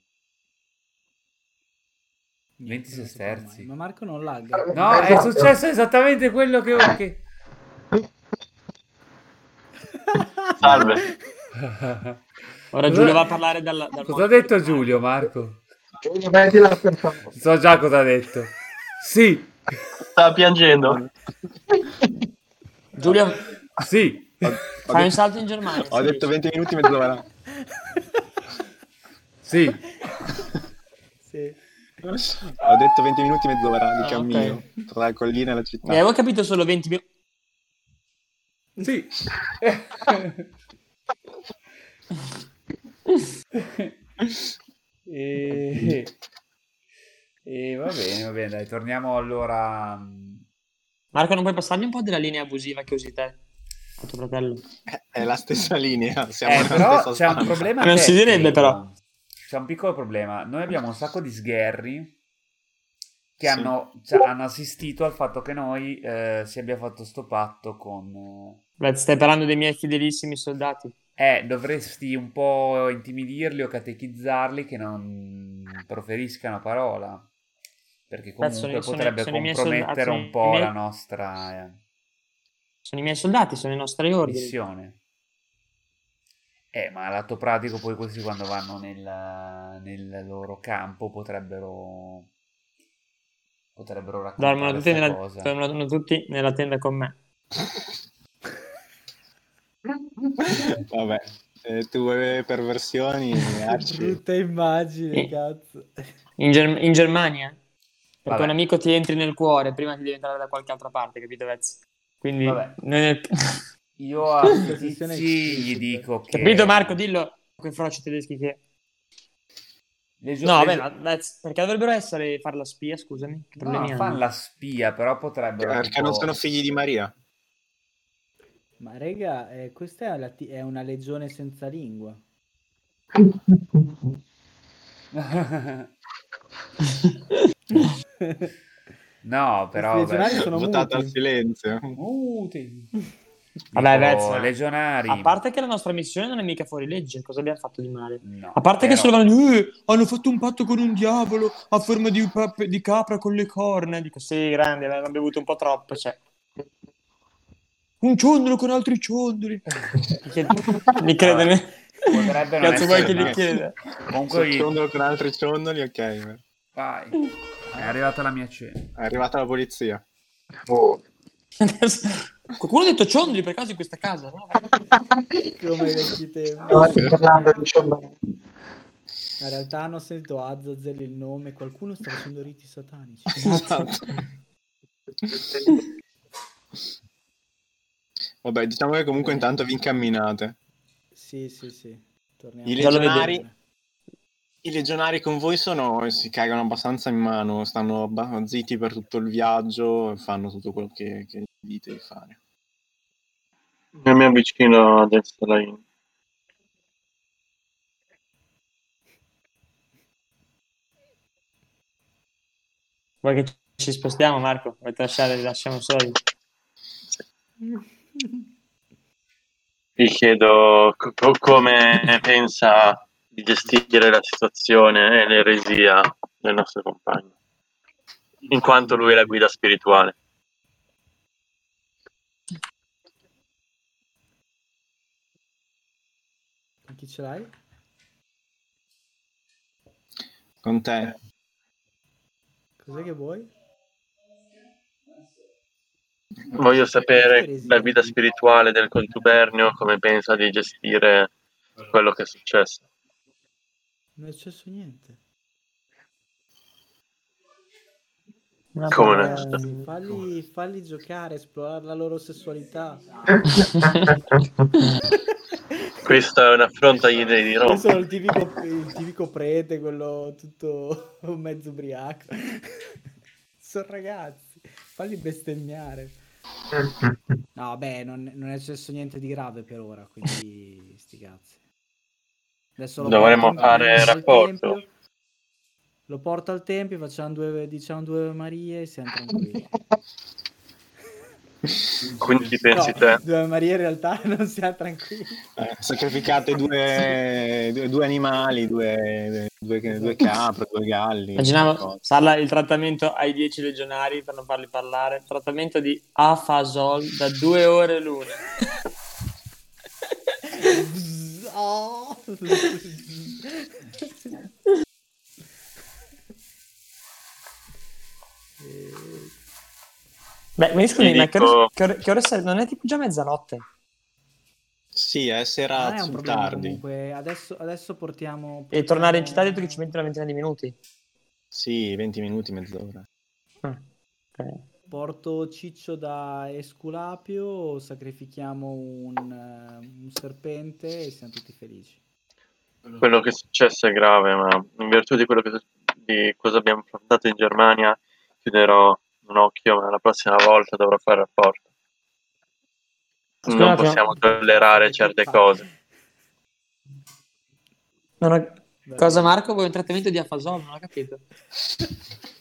[SPEAKER 5] Niente, non si può
[SPEAKER 1] sesterzi.
[SPEAKER 5] Ma Marco non lagga.
[SPEAKER 1] No, è
[SPEAKER 4] Esatto.
[SPEAKER 1] successo esattamente quello che... che...
[SPEAKER 7] Salve.
[SPEAKER 2] Ora Giulio va a parlare dal, dal
[SPEAKER 1] Cosa ha detto Giulio, Marco?
[SPEAKER 4] Giulio, per favore.
[SPEAKER 1] So già cosa ha detto. Sì,
[SPEAKER 7] Sta piangendo.
[SPEAKER 2] Giulio,
[SPEAKER 1] sì.
[SPEAKER 3] Ho, ho
[SPEAKER 2] fai un
[SPEAKER 3] detto,
[SPEAKER 2] salto in Germania.
[SPEAKER 3] ho detto
[SPEAKER 2] riesci.
[SPEAKER 3] 20 minuti mezz'ora.
[SPEAKER 1] Sì.
[SPEAKER 5] Sì.
[SPEAKER 3] Ho detto 20 minuti mezz'ora di
[SPEAKER 2] Ah,
[SPEAKER 3] cammino tra la collina e la città.
[SPEAKER 2] Mi avevo capito solo 20 minuti.
[SPEAKER 1] Sì. e... e va bene, va bene, dai, torniamo allora. mm,
[SPEAKER 2] Marco, non puoi passargli un po' della linea abusiva che usi te? A tuo fratello.
[SPEAKER 3] È- È la stessa linea, siamo
[SPEAKER 1] Eh, però
[SPEAKER 3] stessa
[SPEAKER 1] c'è un problema
[SPEAKER 2] Non si direbbe, però.
[SPEAKER 1] C'è un piccolo problema. Noi abbiamo un sacco di sgherri che
[SPEAKER 3] Sì.
[SPEAKER 1] hanno, cioè, hanno assistito al fatto che noi eh, si abbia fatto sto patto con... eh,
[SPEAKER 2] Beh, stai parlando dei miei fedelissimi soldati.
[SPEAKER 1] Eh, dovresti un po' intimidirli o catechizzarli che non proferiscano parola. Perché
[SPEAKER 2] Beh, sono-
[SPEAKER 1] comunque
[SPEAKER 2] sono-
[SPEAKER 1] potrebbe
[SPEAKER 2] sono miei
[SPEAKER 1] compromettere
[SPEAKER 2] soldati,
[SPEAKER 1] un
[SPEAKER 2] sono
[SPEAKER 1] po'
[SPEAKER 2] miei-
[SPEAKER 1] la nostra eh,
[SPEAKER 2] Sono i miei soldati, sono i nostri ordini.
[SPEAKER 1] missione. Eh, ma a lato pratico poi questi quando vanno nel, nel loro campo potrebbero potrebbero raccontare
[SPEAKER 2] Dormono tutti, nella,
[SPEAKER 1] cosa.
[SPEAKER 2] dormono tutti nella tenda con me.
[SPEAKER 3] Vabbè, eh, tue perversioni.
[SPEAKER 5] Brutta immagine, cazzo.
[SPEAKER 2] In, Germ- in Germania. Perché
[SPEAKER 1] Vabbè.
[SPEAKER 2] un amico ti entri nel cuore prima ti devi entrare da qualche altra parte, capito Vez? Quindi...
[SPEAKER 1] Vabbè.
[SPEAKER 2] nel-
[SPEAKER 1] Io a tizi gli dico che
[SPEAKER 2] Capito Marco? Dillo. quei froci tedeschi che...
[SPEAKER 1] Gio-
[SPEAKER 2] No, vabbè,
[SPEAKER 1] gio-
[SPEAKER 2] perché dovrebbero essere fare la spia, scusami? Che
[SPEAKER 1] No, fanno la spia, però potrebbero...
[SPEAKER 3] Perché
[SPEAKER 1] tipo-
[SPEAKER 3] non sono figli di Maria.
[SPEAKER 5] Ma rega, eh, questa è, la ti- è una legione senza lingua.
[SPEAKER 1] no, però... Vabbè.
[SPEAKER 5] sono
[SPEAKER 3] Votato al
[SPEAKER 5] muti.
[SPEAKER 3] silenzio.
[SPEAKER 1] Muti.
[SPEAKER 2] Vabbè,
[SPEAKER 1] Dico,
[SPEAKER 2] Vez, ma-
[SPEAKER 1] legionari.
[SPEAKER 2] A parte che la nostra missione non è mica fuori legge, cosa abbiamo fatto di male?
[SPEAKER 1] No,
[SPEAKER 2] A parte che
[SPEAKER 1] però-
[SPEAKER 2] solo vanno eh, hanno fatto un patto con un diavolo a forma di, di capra con le corna. Dico, sì, grandi, avevano bevuto un po' troppo, cioè. Un ciondolo con altri ciondoli. Che- Mi crede, ne-
[SPEAKER 1] Potrebbe non
[SPEAKER 2] Cazzo vuoi
[SPEAKER 1] essere
[SPEAKER 2] che li
[SPEAKER 1] una-
[SPEAKER 2] chieda?
[SPEAKER 1] Comunque,
[SPEAKER 3] Ciondolo con altri ciondoli, ok.
[SPEAKER 1] vai. È arrivata la mia cena.
[SPEAKER 3] È arrivata la polizia.
[SPEAKER 2] Adesso- Qualcuno ha detto ciondoli per caso in questa casa, no?
[SPEAKER 5] Come vecchi tempi. In realtà hanno sentito Azazel il nome, qualcuno sta facendo riti satanici.
[SPEAKER 3] Vabbè, diciamo che comunque intanto vi incamminate.
[SPEAKER 5] Sì, sì, sì. Torniamo.
[SPEAKER 3] I legionari, i legionari con voi sono, si cagano abbastanza in mano, stanno zitti per tutto il viaggio, fanno tutto quello che, che dite di fare.
[SPEAKER 7] Io mi avvicino a destra in
[SPEAKER 2] Vuoi che ci spostiamo, Marco? Vuoi lasciare, lasciamo soli?
[SPEAKER 7] Gli chiedo co- come pensa di gestire la situazione e l'eresia del nostro compagno, in quanto lui è la guida spirituale.
[SPEAKER 5] Con chi ce l'hai?
[SPEAKER 3] Con te,
[SPEAKER 5] Cos'è che vuoi?
[SPEAKER 7] Voglio sapere la guida spirituale del contubernio, come pensa di gestire quello che è successo.
[SPEAKER 5] Non è successo niente.
[SPEAKER 2] Una
[SPEAKER 7] Come
[SPEAKER 2] parola-
[SPEAKER 7] no?
[SPEAKER 5] Falli, falli giocare, esplorare la loro sessualità.
[SPEAKER 7] Questo è un affronto agli dei di
[SPEAKER 5] Io
[SPEAKER 7] Roma.
[SPEAKER 5] sono il tipico, il tipico prete, quello tutto mezzo ubriaco. sono ragazzi, falli bestemmiare. No, vabbè, non, non è successo niente di grave per ora, quindi sti cazzi. Adesso lo
[SPEAKER 7] Dovremmo
[SPEAKER 5] porto
[SPEAKER 7] fare rapporto.
[SPEAKER 5] tempio, Lo porto al tempio, facciamo due, diciamo due Marie e siamo tranquilli.
[SPEAKER 7] Quindi chi pensi
[SPEAKER 5] No,
[SPEAKER 7] te?
[SPEAKER 5] Due Marie in realtà non siamo tranquilli.
[SPEAKER 3] eh, sacrificate due, due, due animali, due, due, due capre, due galli.
[SPEAKER 2] Immaginavo, sarà il trattamento ai 10 legionari per non farli parlare. Trattamento di Afasol da due ore l'una.
[SPEAKER 5] Oh. Eh,
[SPEAKER 2] Beh, mi scusi, ma che
[SPEAKER 7] dico-
[SPEAKER 2] ore, che ore- che ore sei? Non è tipo già mezzanotte?
[SPEAKER 3] Sì, è sera
[SPEAKER 5] è un
[SPEAKER 3] sul
[SPEAKER 5] problema
[SPEAKER 3] tardi.
[SPEAKER 5] comunque. Adesso, adesso portiamo,
[SPEAKER 2] E tornare in
[SPEAKER 5] portiamo-
[SPEAKER 2] città detto che ci metti una ventina di minuti.
[SPEAKER 3] Sì, 20 minuti, mezz'ora.
[SPEAKER 2] Ah, ok.
[SPEAKER 5] Porto Ciccio da Esculapio, sacrifichiamo un, eh, un serpente e siamo tutti felici.
[SPEAKER 7] Quello che è successo è grave, ma in virtù di quello che di cosa abbiamo affrontato in Germania, chiuderò un occhio, ma la prossima volta dovrò fare rapporto.
[SPEAKER 2] Scusa
[SPEAKER 7] Non possiamo tollerare certe cose.
[SPEAKER 2] Non ho- Cosa Marco? Vuoi un trattamento di Afasol? Non ho capito.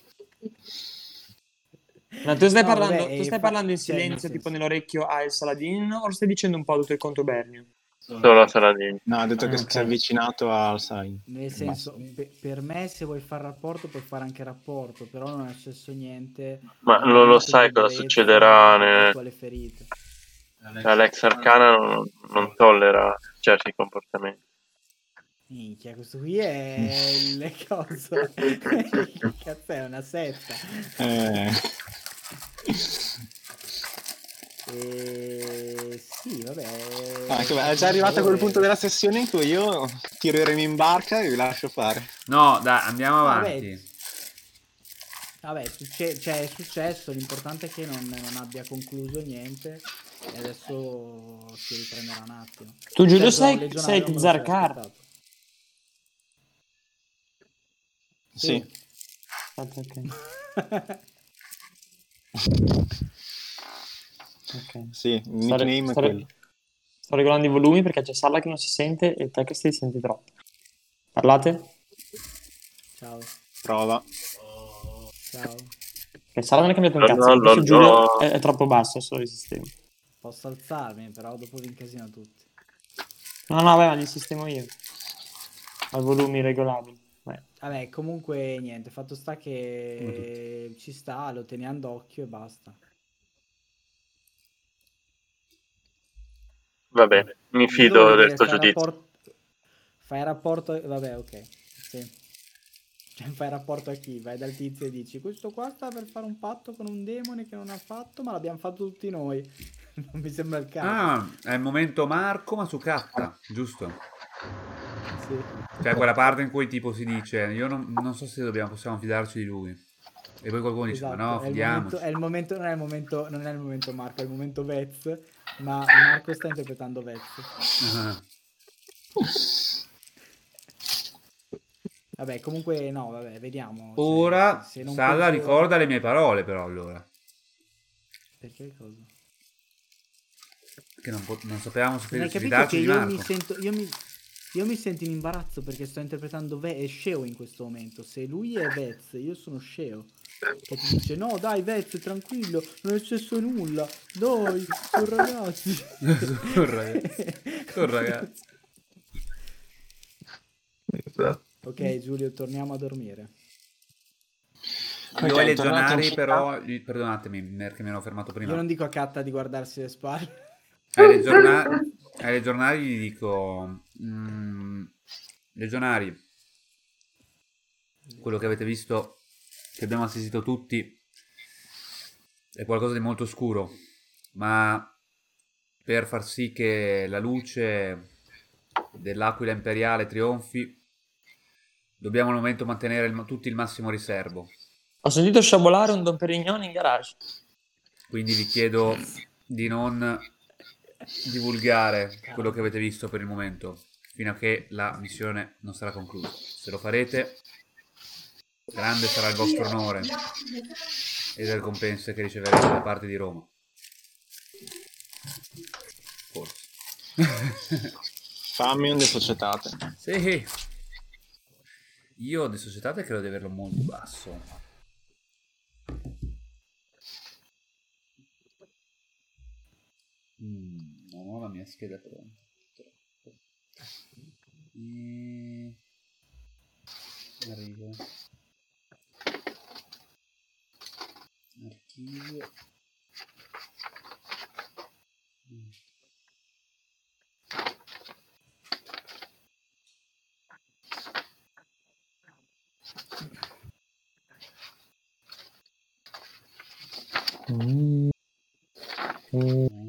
[SPEAKER 2] Ma tu stai
[SPEAKER 5] No,
[SPEAKER 2] parlando,
[SPEAKER 5] vabbè,
[SPEAKER 2] tu stai
[SPEAKER 5] fa-
[SPEAKER 2] parlando in
[SPEAKER 5] nel
[SPEAKER 2] silenzio,
[SPEAKER 5] senso-
[SPEAKER 2] tipo nell'orecchio a El Saladin, o lo stai dicendo un po' tutto il contubernio?
[SPEAKER 7] Solo a Saladin.
[SPEAKER 3] No, ha detto che
[SPEAKER 2] Ah,
[SPEAKER 3] si è avvicinato al Sain.
[SPEAKER 5] Nel senso, pe- per me se vuoi fare rapporto puoi fare anche rapporto, però non è successo niente.
[SPEAKER 7] Ma
[SPEAKER 5] Hai
[SPEAKER 7] non lo sai cosa succederà
[SPEAKER 5] rispetto
[SPEAKER 7] ne-
[SPEAKER 5] alle ferite.
[SPEAKER 7] Cioè, L'ex Arcana non, non tollera certi comportamenti.
[SPEAKER 5] Minchia, questo qui è il coso. Che cazzo è una setta.
[SPEAKER 3] Eh,
[SPEAKER 5] e... Sì, vabbè.
[SPEAKER 3] Eh, ah, ecco, è già arrivato a quel punto della sessione in cui io tiro i remi in barca e vi lascio fare.
[SPEAKER 1] No, dai, andiamo avanti.
[SPEAKER 5] Vabbè, vabbè succe- cioè, è successo, l'importante è che non, non abbia concluso niente e adesso si riprenderà un attimo.
[SPEAKER 2] Tu Giulio sei, sei Zarkar.
[SPEAKER 5] Sì.
[SPEAKER 3] sì.
[SPEAKER 2] Okay. ok.
[SPEAKER 3] Sì, il
[SPEAKER 2] Sto,
[SPEAKER 3] nickname è
[SPEAKER 2] sto-
[SPEAKER 3] quello.
[SPEAKER 2] sto regolando i volumi perché c'è Salla che non si sente e te che si senti troppo. Parlate?
[SPEAKER 5] Ciao,
[SPEAKER 3] Prova.
[SPEAKER 5] ciao.
[SPEAKER 2] Che Salla non è cambiato un
[SPEAKER 7] No,
[SPEAKER 2] cazzo.
[SPEAKER 7] no, no,
[SPEAKER 2] Giulio
[SPEAKER 7] no.
[SPEAKER 2] è, è troppo basso, solo il sistema.
[SPEAKER 5] Posso alzarmi, però dopo vi incasino tutti.
[SPEAKER 2] No, no, vabbè, ma li sistemo io. Ai volumi regolabili.
[SPEAKER 5] Vabbè, comunque niente, fatto sta che ci sta, lo teniamo d'occhio e basta.
[SPEAKER 7] Va bene, mi fido del tuo
[SPEAKER 5] Fai
[SPEAKER 7] giudizio.
[SPEAKER 5] rapport- Fai rapporto, vabbè, ok. Sì. Cioè, fai rapporto a chi? Vai dal tizio e dici questo qua sta per fare un patto con un demone che non ha fatto, ma l'abbiamo fatto tutti noi. non mi sembra il caso.
[SPEAKER 1] Ah, è il momento Marco, ma su Katta, giusto?
[SPEAKER 5] Sì.
[SPEAKER 1] Cioè quella parte in cui tipo si dice io non, non so se dobbiamo, possiamo fidarci di lui. E poi qualcuno dice
[SPEAKER 5] Esatto,
[SPEAKER 1] ma no,
[SPEAKER 5] è, il
[SPEAKER 1] fidiamoci.
[SPEAKER 5] momento, è il momento, non è il momento, non è il momento Marco, è il momento Vez, ma Marco sta interpretando Vez.
[SPEAKER 1] Ah.
[SPEAKER 5] Vabbè, comunque no, vabbè, vediamo. se-
[SPEAKER 1] Ora
[SPEAKER 5] se non
[SPEAKER 1] Salla
[SPEAKER 5] penso-
[SPEAKER 1] ricorda le mie parole però allora.
[SPEAKER 5] Perché cosa?
[SPEAKER 1] Che non, po- non sapevamo se fidarci di
[SPEAKER 5] io
[SPEAKER 1] Marco.
[SPEAKER 5] mi sento, io mi, io mi sento in imbarazzo perché sto interpretando Ve- e Sceo in questo momento. Se lui è Vez, io sono Sceo. Che ti dice no dai Vez, tranquillo, non è successo nulla, dai, sono ragazzi.
[SPEAKER 1] Sono ragazzi. Sono ragazzi.
[SPEAKER 4] Esatto.
[SPEAKER 5] ok Giulio, torniamo a dormire.
[SPEAKER 1] Io
[SPEAKER 3] Ok,
[SPEAKER 1] ai
[SPEAKER 3] tornati in
[SPEAKER 1] legionari però, perdonatemi perché mi ero fermato prima.
[SPEAKER 5] Io non dico a Catta di guardarsi le spalle.
[SPEAKER 1] Ai legionari, ai legionari gli dico, mm, legionari, quello che avete visto, che abbiamo assistito tutti, è qualcosa di molto oscuro, ma per far sì che la luce dell'aquila imperiale trionfi, dobbiamo al momento mantenere il- tutti il massimo riservo.
[SPEAKER 2] Ho sentito sciabolare un Don Perignon in garage.
[SPEAKER 1] Quindi vi chiedo di non divulgare quello che avete visto per il momento, fino a che la missione non sarà conclusa. Se lo farete, grande sarà il vostro onore e le ricompense che riceverete da parte di Roma. Forse.
[SPEAKER 3] Fammi un desocietate.
[SPEAKER 1] sì. Io di societate credo di averlo molto basso. Mm, non ho la mia scheda pronta. Troppo. E... Arrivo. Archivio. Mm. Mm.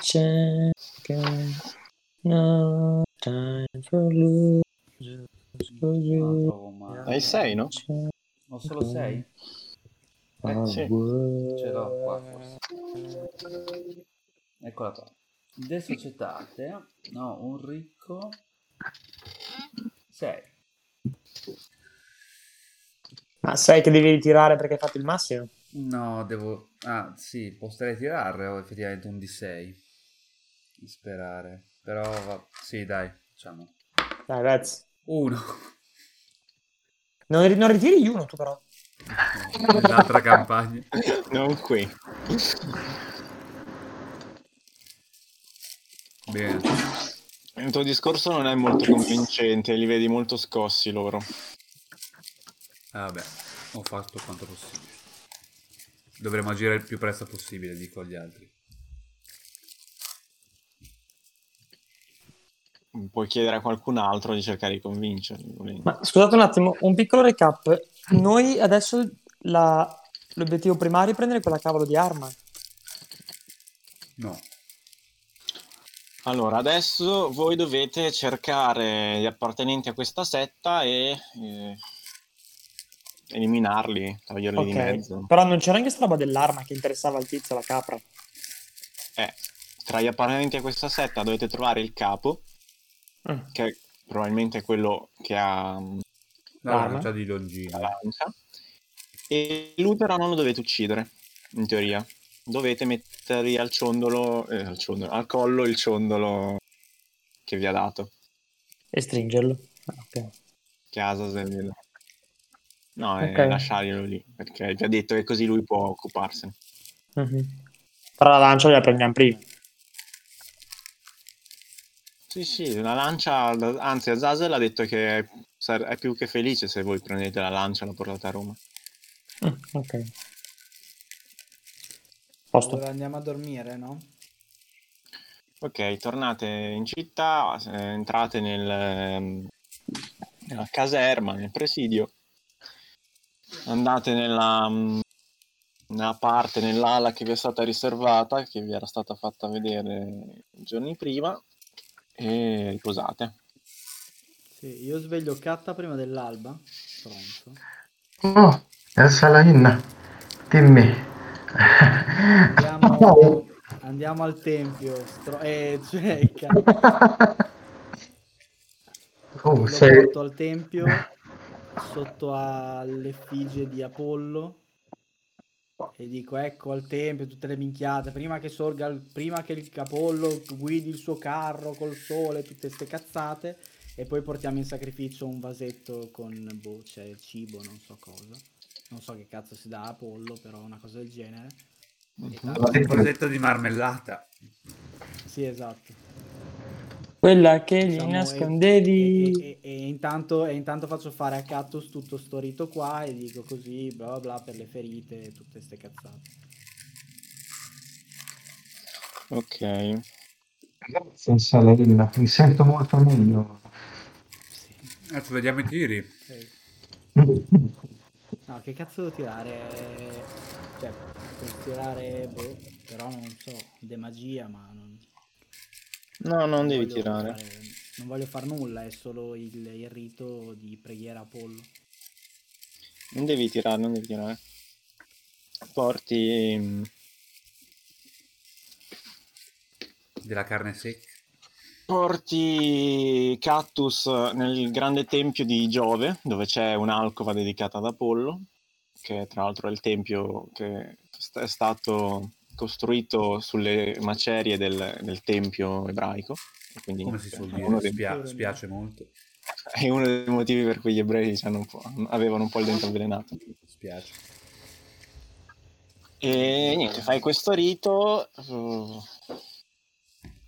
[SPEAKER 2] C'è che no time for losers.
[SPEAKER 3] Hai 6, no?
[SPEAKER 1] Ho solo 6?
[SPEAKER 2] Ah,
[SPEAKER 3] sì.
[SPEAKER 1] Ce l'ho qua forse. Eccola qua. De societate. No, un ricco. 6.
[SPEAKER 2] Ma sai che devi ritirare perché hai fatto il massimo?
[SPEAKER 1] No, devo... Ah, sì, potrei tirare ho effettivamente un D6. Sperare. Però, va... sì, dai, facciamo.
[SPEAKER 2] Dai, Vez.
[SPEAKER 1] Uno.
[SPEAKER 2] Non, non ritiri uno tu però.
[SPEAKER 1] Nell'altra campagna.
[SPEAKER 3] Non qui.
[SPEAKER 1] Bene.
[SPEAKER 3] Il tuo discorso non è molto convincente, li vedi molto scossi loro.
[SPEAKER 1] Ah, vabbè, ho fatto quanto possibile. Dovremo agire il più presto possibile, dico agli altri.
[SPEAKER 3] Puoi chiedere a qualcun altro di cercare di convincerli.
[SPEAKER 2] Ma scusate un attimo, un piccolo recap. Noi adesso la- l'obiettivo primario è prendere quella cavolo di arma.
[SPEAKER 1] No.
[SPEAKER 3] Allora, adesso voi dovete cercare gli appartenenti a questa setta e eh, eliminarli, toglierli di
[SPEAKER 2] Ok.
[SPEAKER 3] mezzo.
[SPEAKER 2] Però non c'era anche sta roba dell'arma che interessava al tizio, la capra.
[SPEAKER 3] Eh, tra gli appartenenti a questa setta dovete trovare il capo,
[SPEAKER 2] Mm.
[SPEAKER 3] che probabilmente è quello che ha mm,
[SPEAKER 1] La
[SPEAKER 2] L'arma?
[SPEAKER 1] lancia di
[SPEAKER 3] la
[SPEAKER 1] Longino.
[SPEAKER 3] lancia. E lui però non lo dovete uccidere, in teoria. Dovete mettergli al ciondolo, eh, al ciondolo, al collo il ciondolo che vi ha dato.
[SPEAKER 2] E stringerlo. Ah, ok.
[SPEAKER 3] Che Azazel No,
[SPEAKER 2] Ok.
[SPEAKER 3] e lasciarglielo lì, perché vi ha detto che così lui può occuparsene.
[SPEAKER 2] Mhm. Però la lancia la prendiamo prima.
[SPEAKER 3] Sì, sì, la lancia, anzi Azazel ha detto che è più che felice se voi prendete la lancia e la portate a Roma.
[SPEAKER 2] Mm, ok. Posto.
[SPEAKER 5] Allora andiamo a dormire, no?
[SPEAKER 3] Ok, tornate in città, eh, entrate nel, ehm, nella caserma, nel presidio, andate nella, mm, nella parte, nell'ala che vi è stata riservata, che vi era stata fatta vedere giorni prima, e riposate.
[SPEAKER 5] Sì, io sveglio Catta prima dell'alba. Pronto.
[SPEAKER 4] Oh, El Salain, dimmi.
[SPEAKER 5] Andiamo, andiamo al tempio. Stro- eh, cioè,
[SPEAKER 4] Oh, sei...
[SPEAKER 5] al tempio sotto all'effigie di Apollo. E dico ecco al tempio tutte le minchiate prima che sorga il- prima che il Apollo guidi il suo carro col sole tutte ste cazzate e poi portiamo in sacrificio un vasetto con boh, c'è cibo non so cosa. Non so che cazzo si dà a Apollo però una cosa del genere. Tanto-
[SPEAKER 1] Un vasetto di marmellata.
[SPEAKER 5] sì esatto
[SPEAKER 2] Quella che gli
[SPEAKER 5] Diciamo, e-
[SPEAKER 2] nascondevi.
[SPEAKER 5] E, e- e intanto, e intanto faccio fare a Cactus tutto sto rito qua e dico così, bla bla bla, per le ferite e tutte ste cazzate.
[SPEAKER 3] Ok,
[SPEAKER 4] Grazie, Salain, mi sento molto meglio.
[SPEAKER 1] Adesso vediamo i tiri.
[SPEAKER 5] Ok. No, che cazzo devo tirare? Cioè, posso tirare, boh, però non so, de magia, ma non...
[SPEAKER 3] no, non devi
[SPEAKER 5] voglio
[SPEAKER 3] tirare.
[SPEAKER 5] fare- non voglio far nulla, è solo il, il rito di preghiera Apollo.
[SPEAKER 3] Non devi tirare, non devi tirare. Porti... mm,
[SPEAKER 1] Della carne secca.
[SPEAKER 3] Porti Cactus nel grande tempio di Giove, dove c'è un'alcova dedicata ad Apollo, che tra l'altro è il tempio che è stato costruito sulle macerie del, del tempio ebraico. e Quindi
[SPEAKER 1] Come si suol dire,
[SPEAKER 3] uno dei-
[SPEAKER 1] spia- spiace molto.
[SPEAKER 3] è uno dei motivi per cui gli ebrei un po'- avevano un po' il dente avvelenato.
[SPEAKER 1] Spiace.
[SPEAKER 3] E niente, fai questo rito. uh,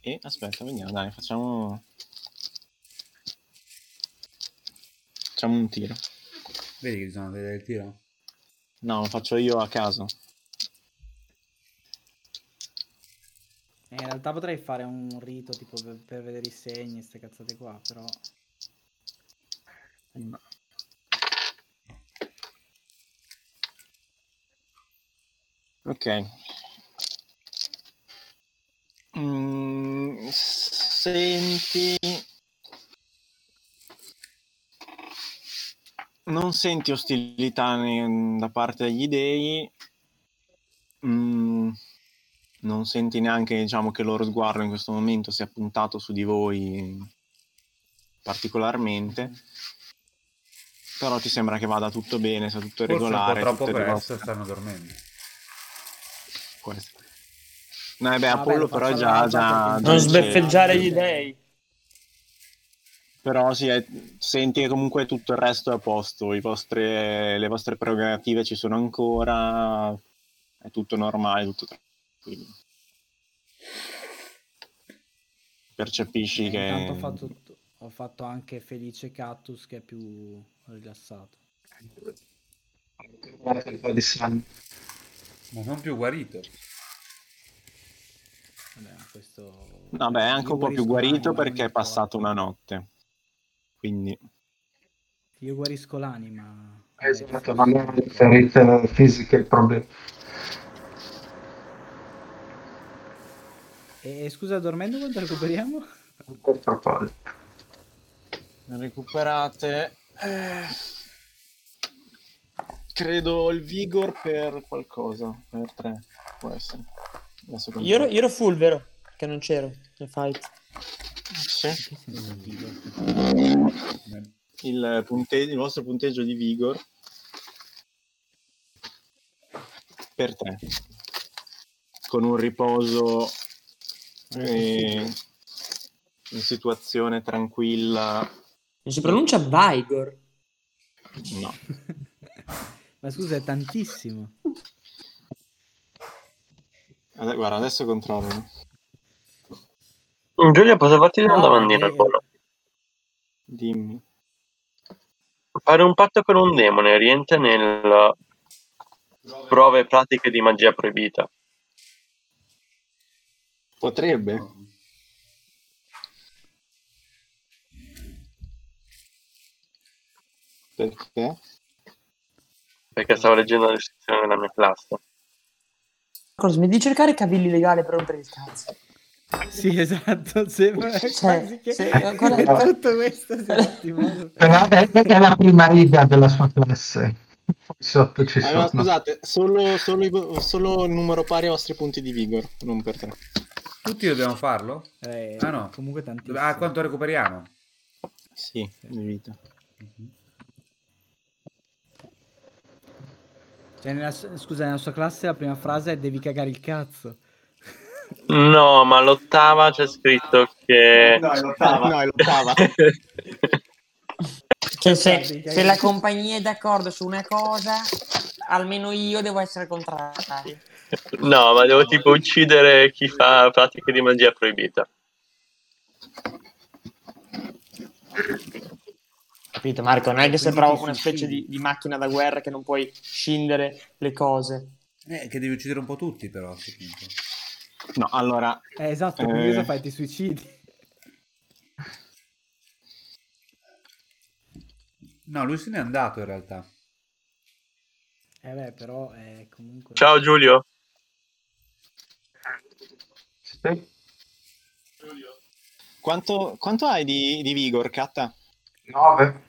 [SPEAKER 3] E aspetta, vediamo, dai, facciamo. Facciamo un tiro.
[SPEAKER 1] Vedi che bisogna vedere il tiro?
[SPEAKER 3] No, lo faccio io a caso.
[SPEAKER 5] Eh, in realtà potrei fare un rito tipo per, vedere i segni, ste cazzate qua, però...
[SPEAKER 3] Ok. Mm, senti. Non senti ostilità da parte degli dei. Mm, non senti neanche, diciamo, che il loro sguardo in questo momento sia puntato su di voi particolarmente. Però ti sembra che vada tutto bene, sia tutto
[SPEAKER 1] Forse un po'
[SPEAKER 3] regolare.
[SPEAKER 1] troppo presto stanno dormendo.
[SPEAKER 3] Essere. No, eh beh,
[SPEAKER 5] Vabbè,
[SPEAKER 3] Apollo
[SPEAKER 5] lo
[SPEAKER 3] però già, già,
[SPEAKER 2] Non sbeffeggiare gli dei.
[SPEAKER 3] Però sì, è- senti che comunque tutto il resto è a posto, i vostre- le vostre prerogative ci sono ancora, è tutto normale, tutto tranquillo. Percepisci
[SPEAKER 5] Eh,
[SPEAKER 3] che...
[SPEAKER 5] Intanto ho fatto, ho fatto anche Felice Cactus che è più rilassato.
[SPEAKER 4] Un po' di sangue.
[SPEAKER 1] Ma non più guarito.
[SPEAKER 5] Vabbè, ma questo...
[SPEAKER 3] Vabbè, è anche
[SPEAKER 5] Io
[SPEAKER 3] un po' più guarito perché è passata
[SPEAKER 5] importa.
[SPEAKER 3] una notte. Quindi,
[SPEAKER 5] Io guarisco l'anima.
[SPEAKER 4] Esatto, non è le ferite fisiche il problema.
[SPEAKER 5] E, scusa, dormendo quanto recuperiamo?
[SPEAKER 4] Po' troppo.
[SPEAKER 3] recuperate... eh, Credo il vigor per qualcosa, per tre, può essere.
[SPEAKER 2] Io ero, io ero full, vero? Che non c'ero nel fight.
[SPEAKER 3] Sì. Il, punteggio, il vostro punteggio di Vigor per te. Con un riposo in situazione tranquilla.
[SPEAKER 2] Non si pronuncia Vigor.
[SPEAKER 3] No.
[SPEAKER 5] Ma scusa, è tantissimo.
[SPEAKER 3] Ade- guarda, adesso controllo.
[SPEAKER 7] Giulia, posso farti una domandina
[SPEAKER 5] eh?
[SPEAKER 3] Dimmi.
[SPEAKER 7] Fare un patto con un demone rientra nel prove pratiche di magia proibita.
[SPEAKER 3] Potrebbe. Perché?
[SPEAKER 7] Perché stavo leggendo la descrizione della mia classe.
[SPEAKER 2] Cosa, mi devi cercare cavilli legali per rompere il cazzo?
[SPEAKER 5] Sì, esatto, sembra
[SPEAKER 2] Cioè,
[SPEAKER 5] che
[SPEAKER 2] se-
[SPEAKER 5] tutto questo.
[SPEAKER 4] Però è, è la prima riga della sua classe. Sotto ci
[SPEAKER 3] no,
[SPEAKER 4] sono.
[SPEAKER 3] scusate, solo, solo, solo il numero pari ai vostri punti di vigor, non per te.
[SPEAKER 1] Tutti dobbiamo farlo?
[SPEAKER 5] Eh,
[SPEAKER 1] Ah, no.
[SPEAKER 5] Comunque tantissimo.
[SPEAKER 1] Ah, quanto recuperiamo?
[SPEAKER 3] Sì, di vita.
[SPEAKER 5] Cioè, nella, scusa, nella sua classe la prima frase è devi cagare il cazzo.
[SPEAKER 7] No, ma all'ottava c'è scritto che...
[SPEAKER 3] No, è l'ottava. No, è l'ottava.
[SPEAKER 2] Cioè, se, se la compagnia è d'accordo su una cosa, almeno io devo essere contrario.
[SPEAKER 7] No, ma devo tipo uccidere chi fa pratiche di magia proibita.
[SPEAKER 2] Capito Marco? Non è che
[SPEAKER 5] Quindi
[SPEAKER 2] sembrava
[SPEAKER 5] ti
[SPEAKER 2] una specie di, di macchina da guerra che non puoi scindere le cose.
[SPEAKER 1] Eh, che devi uccidere un po' tutti però.
[SPEAKER 3] No, allora,
[SPEAKER 5] Eh, esatto, quindi
[SPEAKER 3] Eh.
[SPEAKER 5] cosa fai? Ti suicidi.
[SPEAKER 1] No, lui se n'è andato in realtà.
[SPEAKER 5] Eh beh, però è comunque...
[SPEAKER 7] Ciao Giulio.
[SPEAKER 4] Sì.
[SPEAKER 3] quanto, quanto hai di, di vigor, Katta?
[SPEAKER 4] 9.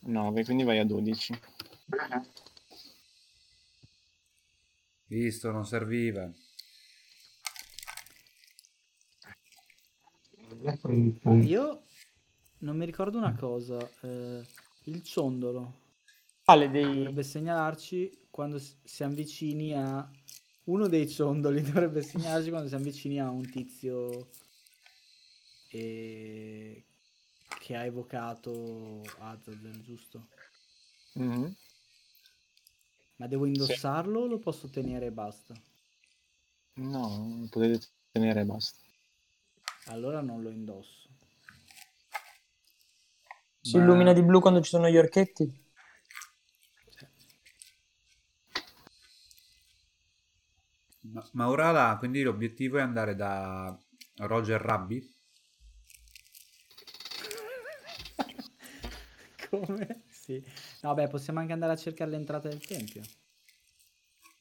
[SPEAKER 3] 9, quindi vai a 12.
[SPEAKER 1] Visto, non serviva.
[SPEAKER 5] Io non mi ricordo una cosa. eh, il ciondolo
[SPEAKER 2] dei...
[SPEAKER 5] dovrebbe segnalarci quando siamo vicini a... Uno dei ciondoli dovrebbe segnalarci quando siamo vicini a un tizio eh, che ha evocato Azazel, giusto?
[SPEAKER 3] Mhm.
[SPEAKER 5] Ma devo indossarlo o lo posso tenere e basta?
[SPEAKER 3] No, potete tenere e basta.
[SPEAKER 5] Allora non lo indosso.
[SPEAKER 2] Si
[SPEAKER 1] Ma-
[SPEAKER 2] illumina di blu quando ci sono gli orchetti?
[SPEAKER 1] Ma, ma ora là, quindi l'obiettivo è andare da Roger Rabbi?
[SPEAKER 5] Come? Sì. No, beh, possiamo anche andare a cercare l'entrata del tempio.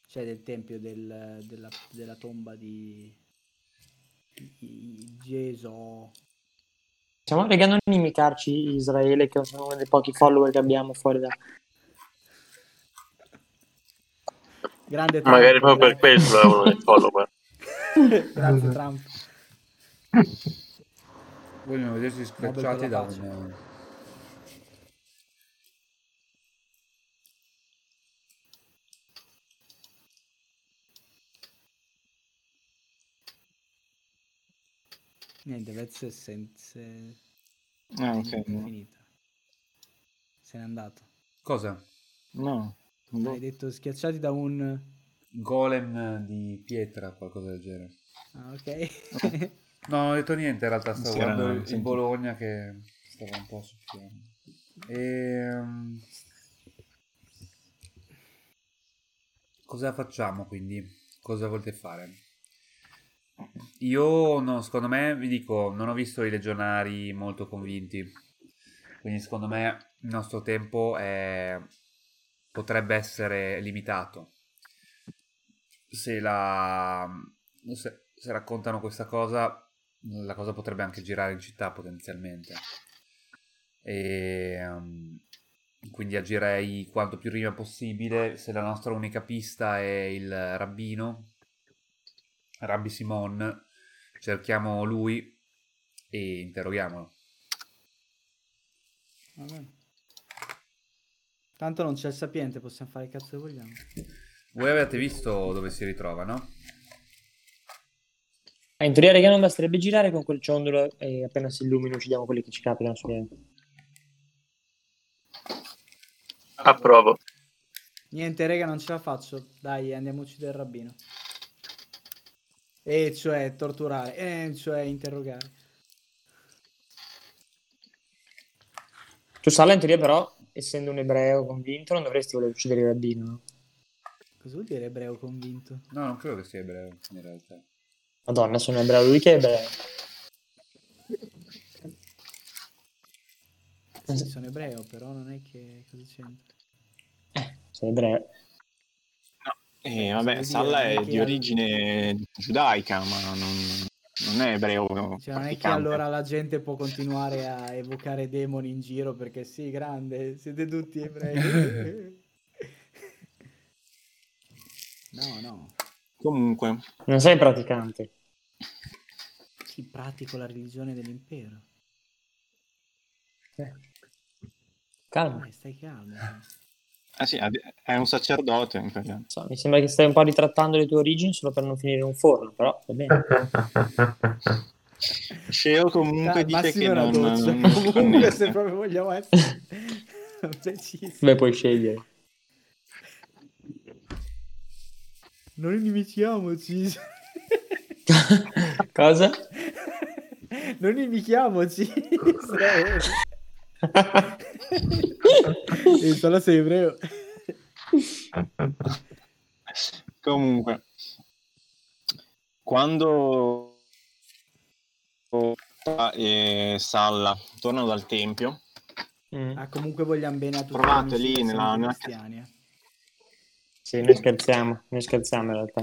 [SPEAKER 5] Cioè del tempio del- della, della tomba di, di- Gesù.
[SPEAKER 2] Stiamo pregando a inimicarci Israele, che sono uno dei pochi follower che abbiamo fuori da...
[SPEAKER 5] Grande Trump.
[SPEAKER 7] Magari proprio per
[SPEAKER 5] grazie.
[SPEAKER 7] questo è uno dei follower.
[SPEAKER 5] Grazie Trump.
[SPEAKER 1] Vogliono vedersi scacciati
[SPEAKER 5] per la
[SPEAKER 1] da un...
[SPEAKER 5] Niente, Vez è senza...
[SPEAKER 3] Ah, ok.
[SPEAKER 5] finita. Se n'è andato.
[SPEAKER 1] Cosa?
[SPEAKER 3] no. Boh.
[SPEAKER 5] Hai detto schiacciati da un...
[SPEAKER 1] Golem di pietra, qualcosa del genere.
[SPEAKER 5] Ah, ok.
[SPEAKER 1] No, non ho detto niente, in realtà stavo guardando il- il
[SPEAKER 3] senti.
[SPEAKER 1] Bologna che stava un po' soffiando. Ehm... Cosa facciamo quindi? Cosa volete fare? Io, no, secondo me, vi dico, non ho visto i legionari molto convinti. Quindi secondo me il nostro tempo è- potrebbe essere limitato. Se la... se- se raccontano questa cosa, la cosa potrebbe anche girare in città potenzialmente. E ehm, quindi agirei quanto più prima possibile. Se la nostra unica pista è il rabbino, Rabbi Simon, cerchiamo lui e interroghiamolo.
[SPEAKER 5] Va bene. Tanto non c'è il sapiente, possiamo fare il cazzo che vogliamo.
[SPEAKER 1] Voi avete visto dove si ritrova, no?
[SPEAKER 2] Eh, in teoria, raga, non basterebbe girare con quel ciondolo e appena si illumina uccidiamo quelli che ci capitano su niente.
[SPEAKER 7] Approvo.
[SPEAKER 5] Niente, rega, non ce la faccio. Dai, andiamo a uccidere il rabbino. E cioè torturare, e cioè interrogare.
[SPEAKER 2] Tu Salla, in teoria, però, essendo un ebreo convinto, non dovresti voler uccidere il rabbino. no?
[SPEAKER 5] Cosa vuol dire ebreo convinto?
[SPEAKER 1] No, non credo che sia ebreo, in realtà.
[SPEAKER 2] Madonna, sono ebreo, lui che è ebreo.
[SPEAKER 5] Sì, sono ebreo, però non è che... Cosa c'entra?
[SPEAKER 2] Eh, sono ebreo.
[SPEAKER 3] E
[SPEAKER 5] Eh,
[SPEAKER 3] vabbè,
[SPEAKER 5] vuol
[SPEAKER 3] Salla è di origine giudaica, ma non, non è ebreo.
[SPEAKER 5] Cioè, non è che allora la gente può continuare a evocare demoni in giro perché sì, grande, siete tutti ebrei. no, no.
[SPEAKER 3] Comunque,
[SPEAKER 2] Non sei praticante.
[SPEAKER 5] Sì, pratico la religione dell'impero.
[SPEAKER 2] Eh. Calma.
[SPEAKER 5] Dai, stai calmo.
[SPEAKER 3] Ah sì, è un sacerdote.
[SPEAKER 2] So, mi sembra che stai un po' ritrattando le tue origini solo per non finire in un forno, però va bene.
[SPEAKER 3] Sceo comunque
[SPEAKER 5] Ah,
[SPEAKER 3] dice
[SPEAKER 5] Massimo
[SPEAKER 3] che
[SPEAKER 5] è una
[SPEAKER 3] non, non
[SPEAKER 5] Comunque, se proprio vogliamo essere precisi.
[SPEAKER 2] Beh, puoi scegliere.
[SPEAKER 5] Non inimichiamoci.
[SPEAKER 2] Cosa?
[SPEAKER 5] Non inimichiamoci. E sei ebreo.
[SPEAKER 3] Comunque, quando eh, Salla tornano dal tempio,
[SPEAKER 2] Mm.
[SPEAKER 5] Ah, comunque vogliamo bene a tutti. Amici
[SPEAKER 3] lì nella- nella-
[SPEAKER 5] eh.
[SPEAKER 2] Sì, noi scherziamo, noi scherziamo in realtà.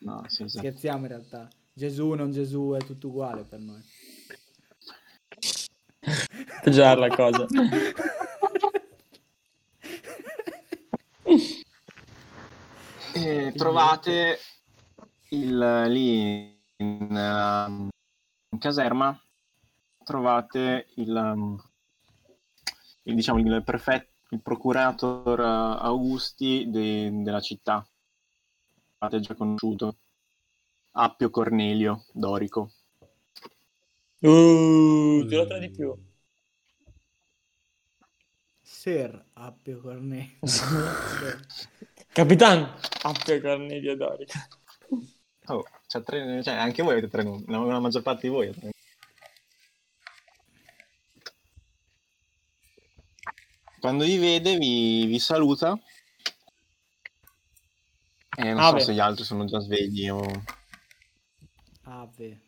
[SPEAKER 3] no, sì, sì.
[SPEAKER 5] Scherziamo in realtà. Gesù, non Gesù, è tutto uguale per noi.
[SPEAKER 2] Peggiorare la cosa.
[SPEAKER 3] Eh, trovate il, lì in, ehm, in caserma trovate il, ehm, il, diciamo, il prefetto il procurator Augusti de- della città. Avete già conosciuto Appio Cornelio Dorico.
[SPEAKER 2] Uh, giratela di più.
[SPEAKER 5] Ser Appio Cornelio.
[SPEAKER 2] Capitan Appio Cornelio Dorico.
[SPEAKER 3] oh, c'è tre- cioè, anche voi avete tre nomi la, la maggior parte di voi ha tre quando vi vede vi, vi saluta e non
[SPEAKER 2] Ah,
[SPEAKER 3] so
[SPEAKER 2] beh.
[SPEAKER 3] se gli altri sono già svegli o
[SPEAKER 5] Ave.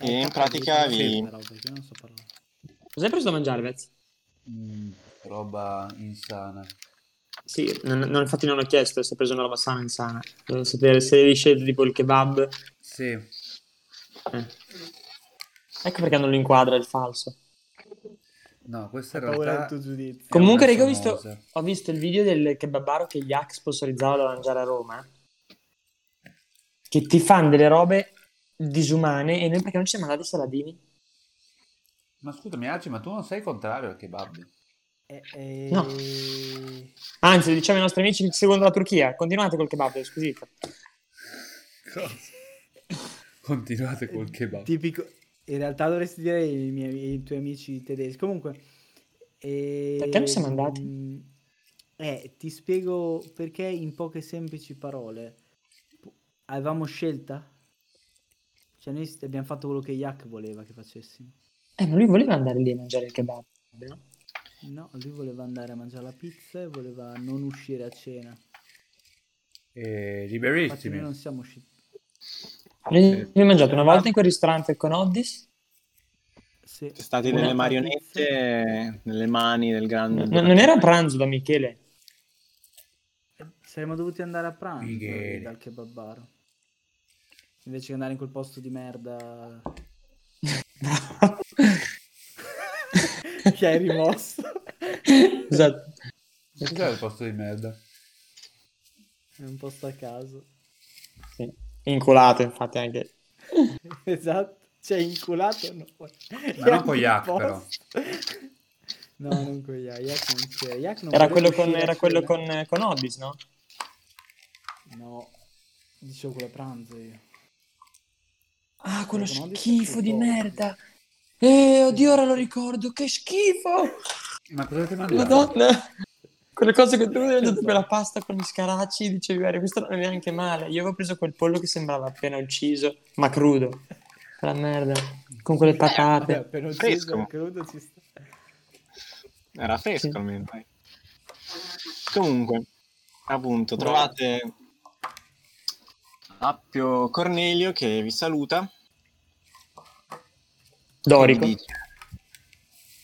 [SPEAKER 3] E in
[SPEAKER 5] Eh,
[SPEAKER 3] pratica
[SPEAKER 5] capito,
[SPEAKER 3] vi-
[SPEAKER 5] però, perché non so parlare.
[SPEAKER 2] Cosa hai preso da mangiare, Vez?
[SPEAKER 1] Mm, roba insana.
[SPEAKER 2] Sì, non, non- infatti non ho chiesto se hai preso una roba sana insana. Volevo sapere se avevi scelto tipo il kebab.
[SPEAKER 1] Sì,
[SPEAKER 2] Eh. Ecco perché non lo inquadra il falso.
[SPEAKER 1] no, questo in
[SPEAKER 5] Ho paura del
[SPEAKER 1] realtà... È
[SPEAKER 2] Comunque, raga, ho visto, ho visto il video del kebabaro che Yak sponsorizzava da mangiare a Roma. Che ti fanno delle robe disumane e noi perché non ci siamo andati saladini?
[SPEAKER 1] Ma scusami, Agi, ma tu non sei contrario al kebab?
[SPEAKER 5] Eh, eh,
[SPEAKER 2] No. Anzi, diciamo ai nostri amici che seguono dalla Turchia, continuate col kebab, squisito.
[SPEAKER 1] Continuate col kebab.
[SPEAKER 5] Tipico. In realtà dovresti dire ai, miei, ai tuoi amici tedeschi. Comunque. eh,
[SPEAKER 2] Perché non siamo andati?
[SPEAKER 5] mm, Eh, ti spiego perché in poche semplici parole. Avevamo scelta? Cioè noi abbiamo fatto quello che Yak voleva che facessimo.
[SPEAKER 2] Eh, ma lui voleva andare lì a mangiare il kebab, no?
[SPEAKER 5] No, lui voleva andare a mangiare la pizza e voleva non uscire a cena.
[SPEAKER 1] Eh,
[SPEAKER 5] Infatti noi
[SPEAKER 1] liberissimi.
[SPEAKER 5] non siamo usciti.
[SPEAKER 2] Abbiamo mangiato una volta in quel ristorante con Oddis.
[SPEAKER 5] Sì.
[SPEAKER 3] Siete stati
[SPEAKER 2] Una
[SPEAKER 3] delle
[SPEAKER 5] pizza.
[SPEAKER 3] marionette nelle mani del grande
[SPEAKER 2] Non, non era pranzo da Michele.
[SPEAKER 5] Saremmo dovuti andare a pranzo
[SPEAKER 1] Michele.
[SPEAKER 5] dal kebabaro. Invece che andare in quel posto di merda che hai rimosso.
[SPEAKER 2] esatto.
[SPEAKER 1] Cos'è il posto di merda?
[SPEAKER 5] È un posto a caso.
[SPEAKER 2] Inculato, infatti, anche.
[SPEAKER 5] esatto, cioè inculato no.
[SPEAKER 1] Ma non con Yak, però.
[SPEAKER 5] No, non con Yak, Yak non c'era. Yak non
[SPEAKER 2] Era quello con, era quello con, con Oddis, no?
[SPEAKER 5] No, dicevo quello a pranzo io.
[SPEAKER 2] Ah, quello
[SPEAKER 5] Con Oddis
[SPEAKER 2] schifo di merda. Eh, oddio, ora lo ricordo, che schifo!
[SPEAKER 1] Ma cosa avete mangiato?
[SPEAKER 2] Madonna! Quelle cose che tu hai mangiato quella pasta con gli scaracci, dicevi, guarda, questo non è neanche male. Io avevo preso quel pollo che sembrava appena ucciso, ma crudo. La merda, con quelle
[SPEAKER 5] Vabbè,
[SPEAKER 2] patate.
[SPEAKER 5] appena ucciso
[SPEAKER 3] Fresco.
[SPEAKER 5] il crudo ci sta.
[SPEAKER 3] Era fresco
[SPEAKER 2] Sì.
[SPEAKER 3] almeno. Comunque, appunto, trovate Appio Cornelio che vi saluta.
[SPEAKER 2] Dorico.
[SPEAKER 3] dice-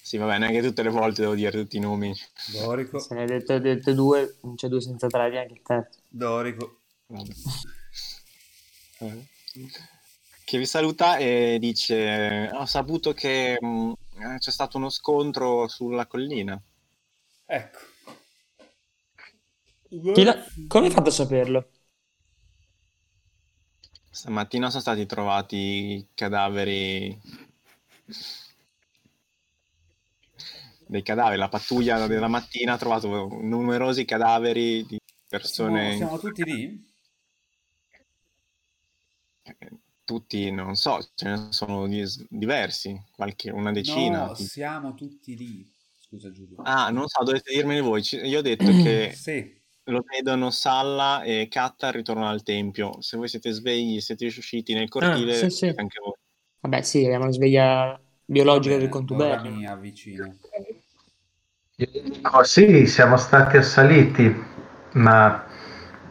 [SPEAKER 3] Sì, vabbè, neanche tutte le volte devo dire tutti i nomi.
[SPEAKER 1] Dorico.
[SPEAKER 2] Se ne hai dette, dette due, non c'è due senza tre, neanche il terzo.
[SPEAKER 1] Dorico.
[SPEAKER 3] Che vi saluta e dice: Ho saputo che mh, eh, c'è stato uno scontro sulla collina.
[SPEAKER 1] Ecco.
[SPEAKER 2] Chi l'ha- Come hai fatto a saperlo?
[SPEAKER 3] Stamattina sono stati trovati cadaveri. Dei cadaveri, la pattuglia della mattina ha trovato numerosi cadaveri di persone.
[SPEAKER 1] Siamo, siamo tutti lì?
[SPEAKER 3] Tutti, non so, ce ne sono di- diversi, qualche, una decina.
[SPEAKER 1] No, siamo tutti lì. Scusa Giulio.
[SPEAKER 3] Ah, non so, dovete dirmeli voi. Io ho detto che
[SPEAKER 1] Sì.
[SPEAKER 3] Lo vedono Salla e Katta al ritorno al tempio. Se voi siete svegli, siete usciti nel cortile,
[SPEAKER 2] Ah, sì, sì.
[SPEAKER 3] anche voi.
[SPEAKER 2] Vabbè, sì, abbiamo la sveglia biologica
[SPEAKER 1] Va
[SPEAKER 2] del contubernio.
[SPEAKER 1] mi avvicino.
[SPEAKER 4] Io dico, sì, siamo stati assaliti, ma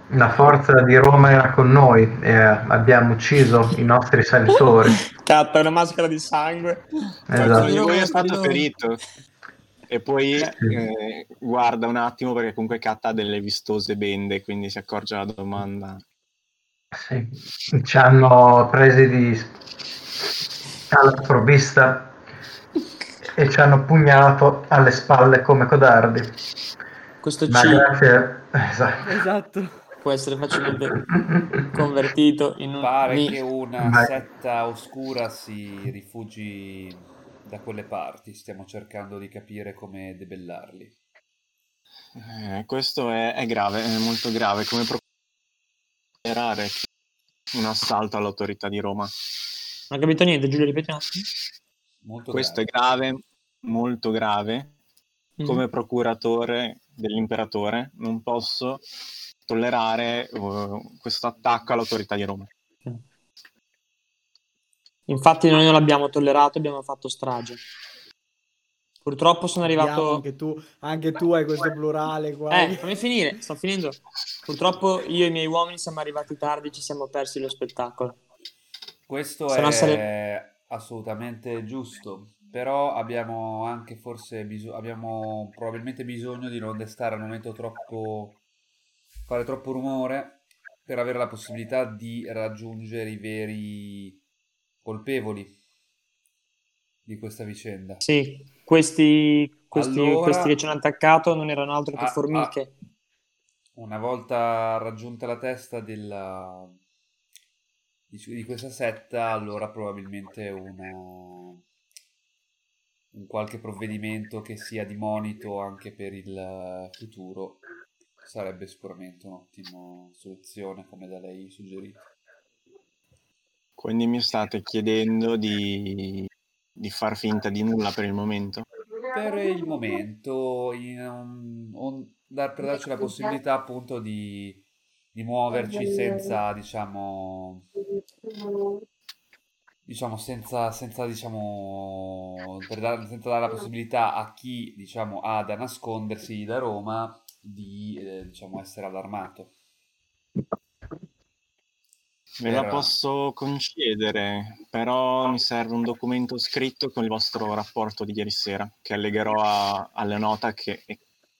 [SPEAKER 4] la forza di Roma era con noi e abbiamo ucciso i nostri salitori.
[SPEAKER 2] Catta, una maschera di sangue.
[SPEAKER 4] Esatto.
[SPEAKER 3] è
[SPEAKER 2] Roma
[SPEAKER 3] stato ferito. E poi eh, guarda un attimo perché comunque Katta ha delle vistose bende, quindi si accorge la domanda.
[SPEAKER 4] Sì, ci hanno presi di alla provvista e ci hanno pugnalato alle spalle come codardi.
[SPEAKER 2] Questo
[SPEAKER 4] Ma
[SPEAKER 2] C
[SPEAKER 4] grazie, esatto.
[SPEAKER 5] Esatto.
[SPEAKER 2] può essere facilmente convertito in un
[SPEAKER 1] Pare che una
[SPEAKER 4] Ma-
[SPEAKER 1] setta oscura si rifugi da quelle parti. Stiamo cercando di capire come debellarli.
[SPEAKER 3] Eh, questo è, è grave, è molto grave. Come procurare un assalto all'autorità di Roma?
[SPEAKER 2] Non ho capito niente, Giulio, ripeti un attimo.
[SPEAKER 1] Molto
[SPEAKER 3] Questo è
[SPEAKER 1] grave.
[SPEAKER 3] grave, molto grave.
[SPEAKER 2] Mm.
[SPEAKER 3] Come procuratore dell'imperatore non posso tollerare uh, questo attacco all'autorità di Roma.
[SPEAKER 2] Infatti noi non l'abbiamo tollerato, abbiamo fatto strage. Purtroppo sono arrivato...
[SPEAKER 5] Anche tu, anche tu hai questo plurale qua.
[SPEAKER 2] Eh, fammi finire, sto finendo. Purtroppo io e i miei uomini siamo arrivati tardi, ci siamo persi lo spettacolo.
[SPEAKER 1] Questo
[SPEAKER 2] Se no
[SPEAKER 1] è
[SPEAKER 2] sare-
[SPEAKER 1] assolutamente giusto, però abbiamo anche forse bisogno, abbiamo probabilmente bisogno di non destare al momento troppo, fare troppo rumore per avere la possibilità di raggiungere i veri colpevoli di questa vicenda.
[SPEAKER 2] Sì, questi, questi,
[SPEAKER 1] Allora-
[SPEAKER 2] questi che ci hanno attaccato non erano altro che
[SPEAKER 1] Ah,
[SPEAKER 2] formiche.
[SPEAKER 1] Una volta raggiunta la testa della, di, di questa setta, allora probabilmente una, un qualche provvedimento che sia di monito anche per il futuro sarebbe sicuramente un'ottima soluzione, come da lei suggerito.
[SPEAKER 3] Quindi mi state chiedendo di, di far finta di nulla per il momento?
[SPEAKER 1] Per il momento, in un- un- dar- per darci la possibilità appunto di, di muoverci senza, diciamo, diciamo senza, senza diciamo, per dar- senza dare la possibilità a chi diciamo ha da nascondersi da Roma di eh, diciamo essere allarmato.
[SPEAKER 3] Ve la posso concedere, però mi serve un documento scritto con il vostro rapporto di ieri sera, che allegherò a- alla nota che,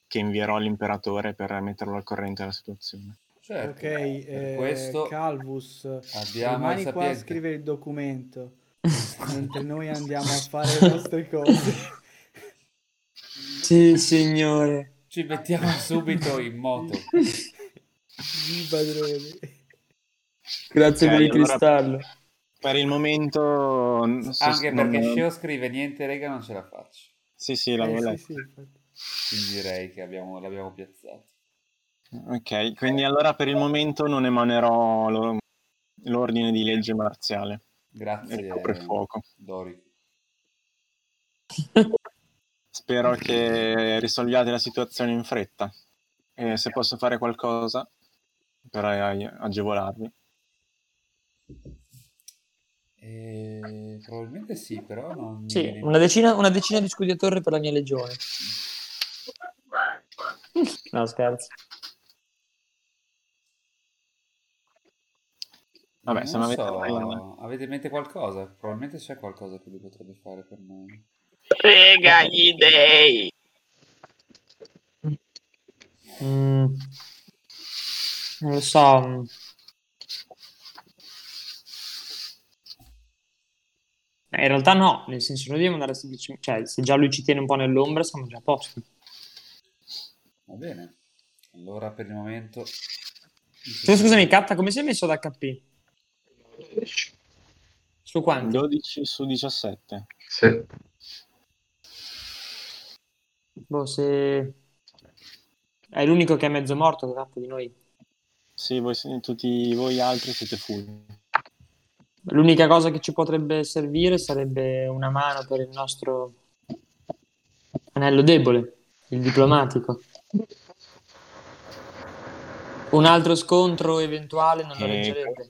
[SPEAKER 3] che invierò all'imperatore per metterlo al corrente della situazione.
[SPEAKER 1] Certo,
[SPEAKER 5] Ok, eh,
[SPEAKER 1] questo
[SPEAKER 5] Calvus,
[SPEAKER 1] il
[SPEAKER 5] qua a scrivere il documento mentre noi andiamo a fare le nostre cose.
[SPEAKER 2] Sì, signore.
[SPEAKER 1] Ci mettiamo subito in moto.
[SPEAKER 5] Sì, padrone.
[SPEAKER 2] Grazie
[SPEAKER 3] Ok,
[SPEAKER 2] per il
[SPEAKER 3] allora-
[SPEAKER 2] cristallo.
[SPEAKER 3] Per il momento...
[SPEAKER 1] Anche perché
[SPEAKER 3] non-
[SPEAKER 1] Sceo scrive niente rega non ce la faccio.
[SPEAKER 3] Sì, sì, l'avevo
[SPEAKER 5] Eh, sì,
[SPEAKER 3] letto.
[SPEAKER 5] sì.
[SPEAKER 1] Quindi direi che abbiamo, l'abbiamo piazzato.
[SPEAKER 3] Ok, quindi allora per il momento non emanerò lo- l'ordine di legge marziale.
[SPEAKER 1] Grazie,
[SPEAKER 3] Il coprifuoco.
[SPEAKER 1] Dori.
[SPEAKER 3] Spero che risolviate la situazione in fretta. E se posso fare qualcosa per agevolarvi.
[SPEAKER 1] E... Probabilmente sì, però non
[SPEAKER 2] Sì,
[SPEAKER 1] viene-
[SPEAKER 2] una decina, una decina di scudi a torre per la mia legione. No, scherzo.
[SPEAKER 3] Vabbè,
[SPEAKER 1] Non
[SPEAKER 3] se non avete
[SPEAKER 1] so,
[SPEAKER 3] problema.
[SPEAKER 1] avete in mente qualcosa? Probabilmente c'è qualcosa che lui potrebbe fare per noi.
[SPEAKER 7] Frega gli dei!
[SPEAKER 2] Mm. Non lo so. mm. Eh, In realtà no, nel senso noi dobbiamo andare semplicemente, cioè se già lui ci tiene un po' nell'ombra siamo già a posto.
[SPEAKER 1] Va bene. Allora per il momento...
[SPEAKER 2] Tu, scusami, Catta, come sei messo ad HP? Su quanti?
[SPEAKER 3] 12 su 17.
[SPEAKER 4] Sì.
[SPEAKER 2] Boh, se... È l'unico che è mezzo morto, Catta, di noi.
[SPEAKER 3] Sì, voi, tutti voi altri siete full.
[SPEAKER 2] L'unica cosa che ci potrebbe servire sarebbe una mano per il nostro anello debole, il diplomatico. Un altro scontro eventuale non lo
[SPEAKER 3] Eh,
[SPEAKER 2] reggerebbe.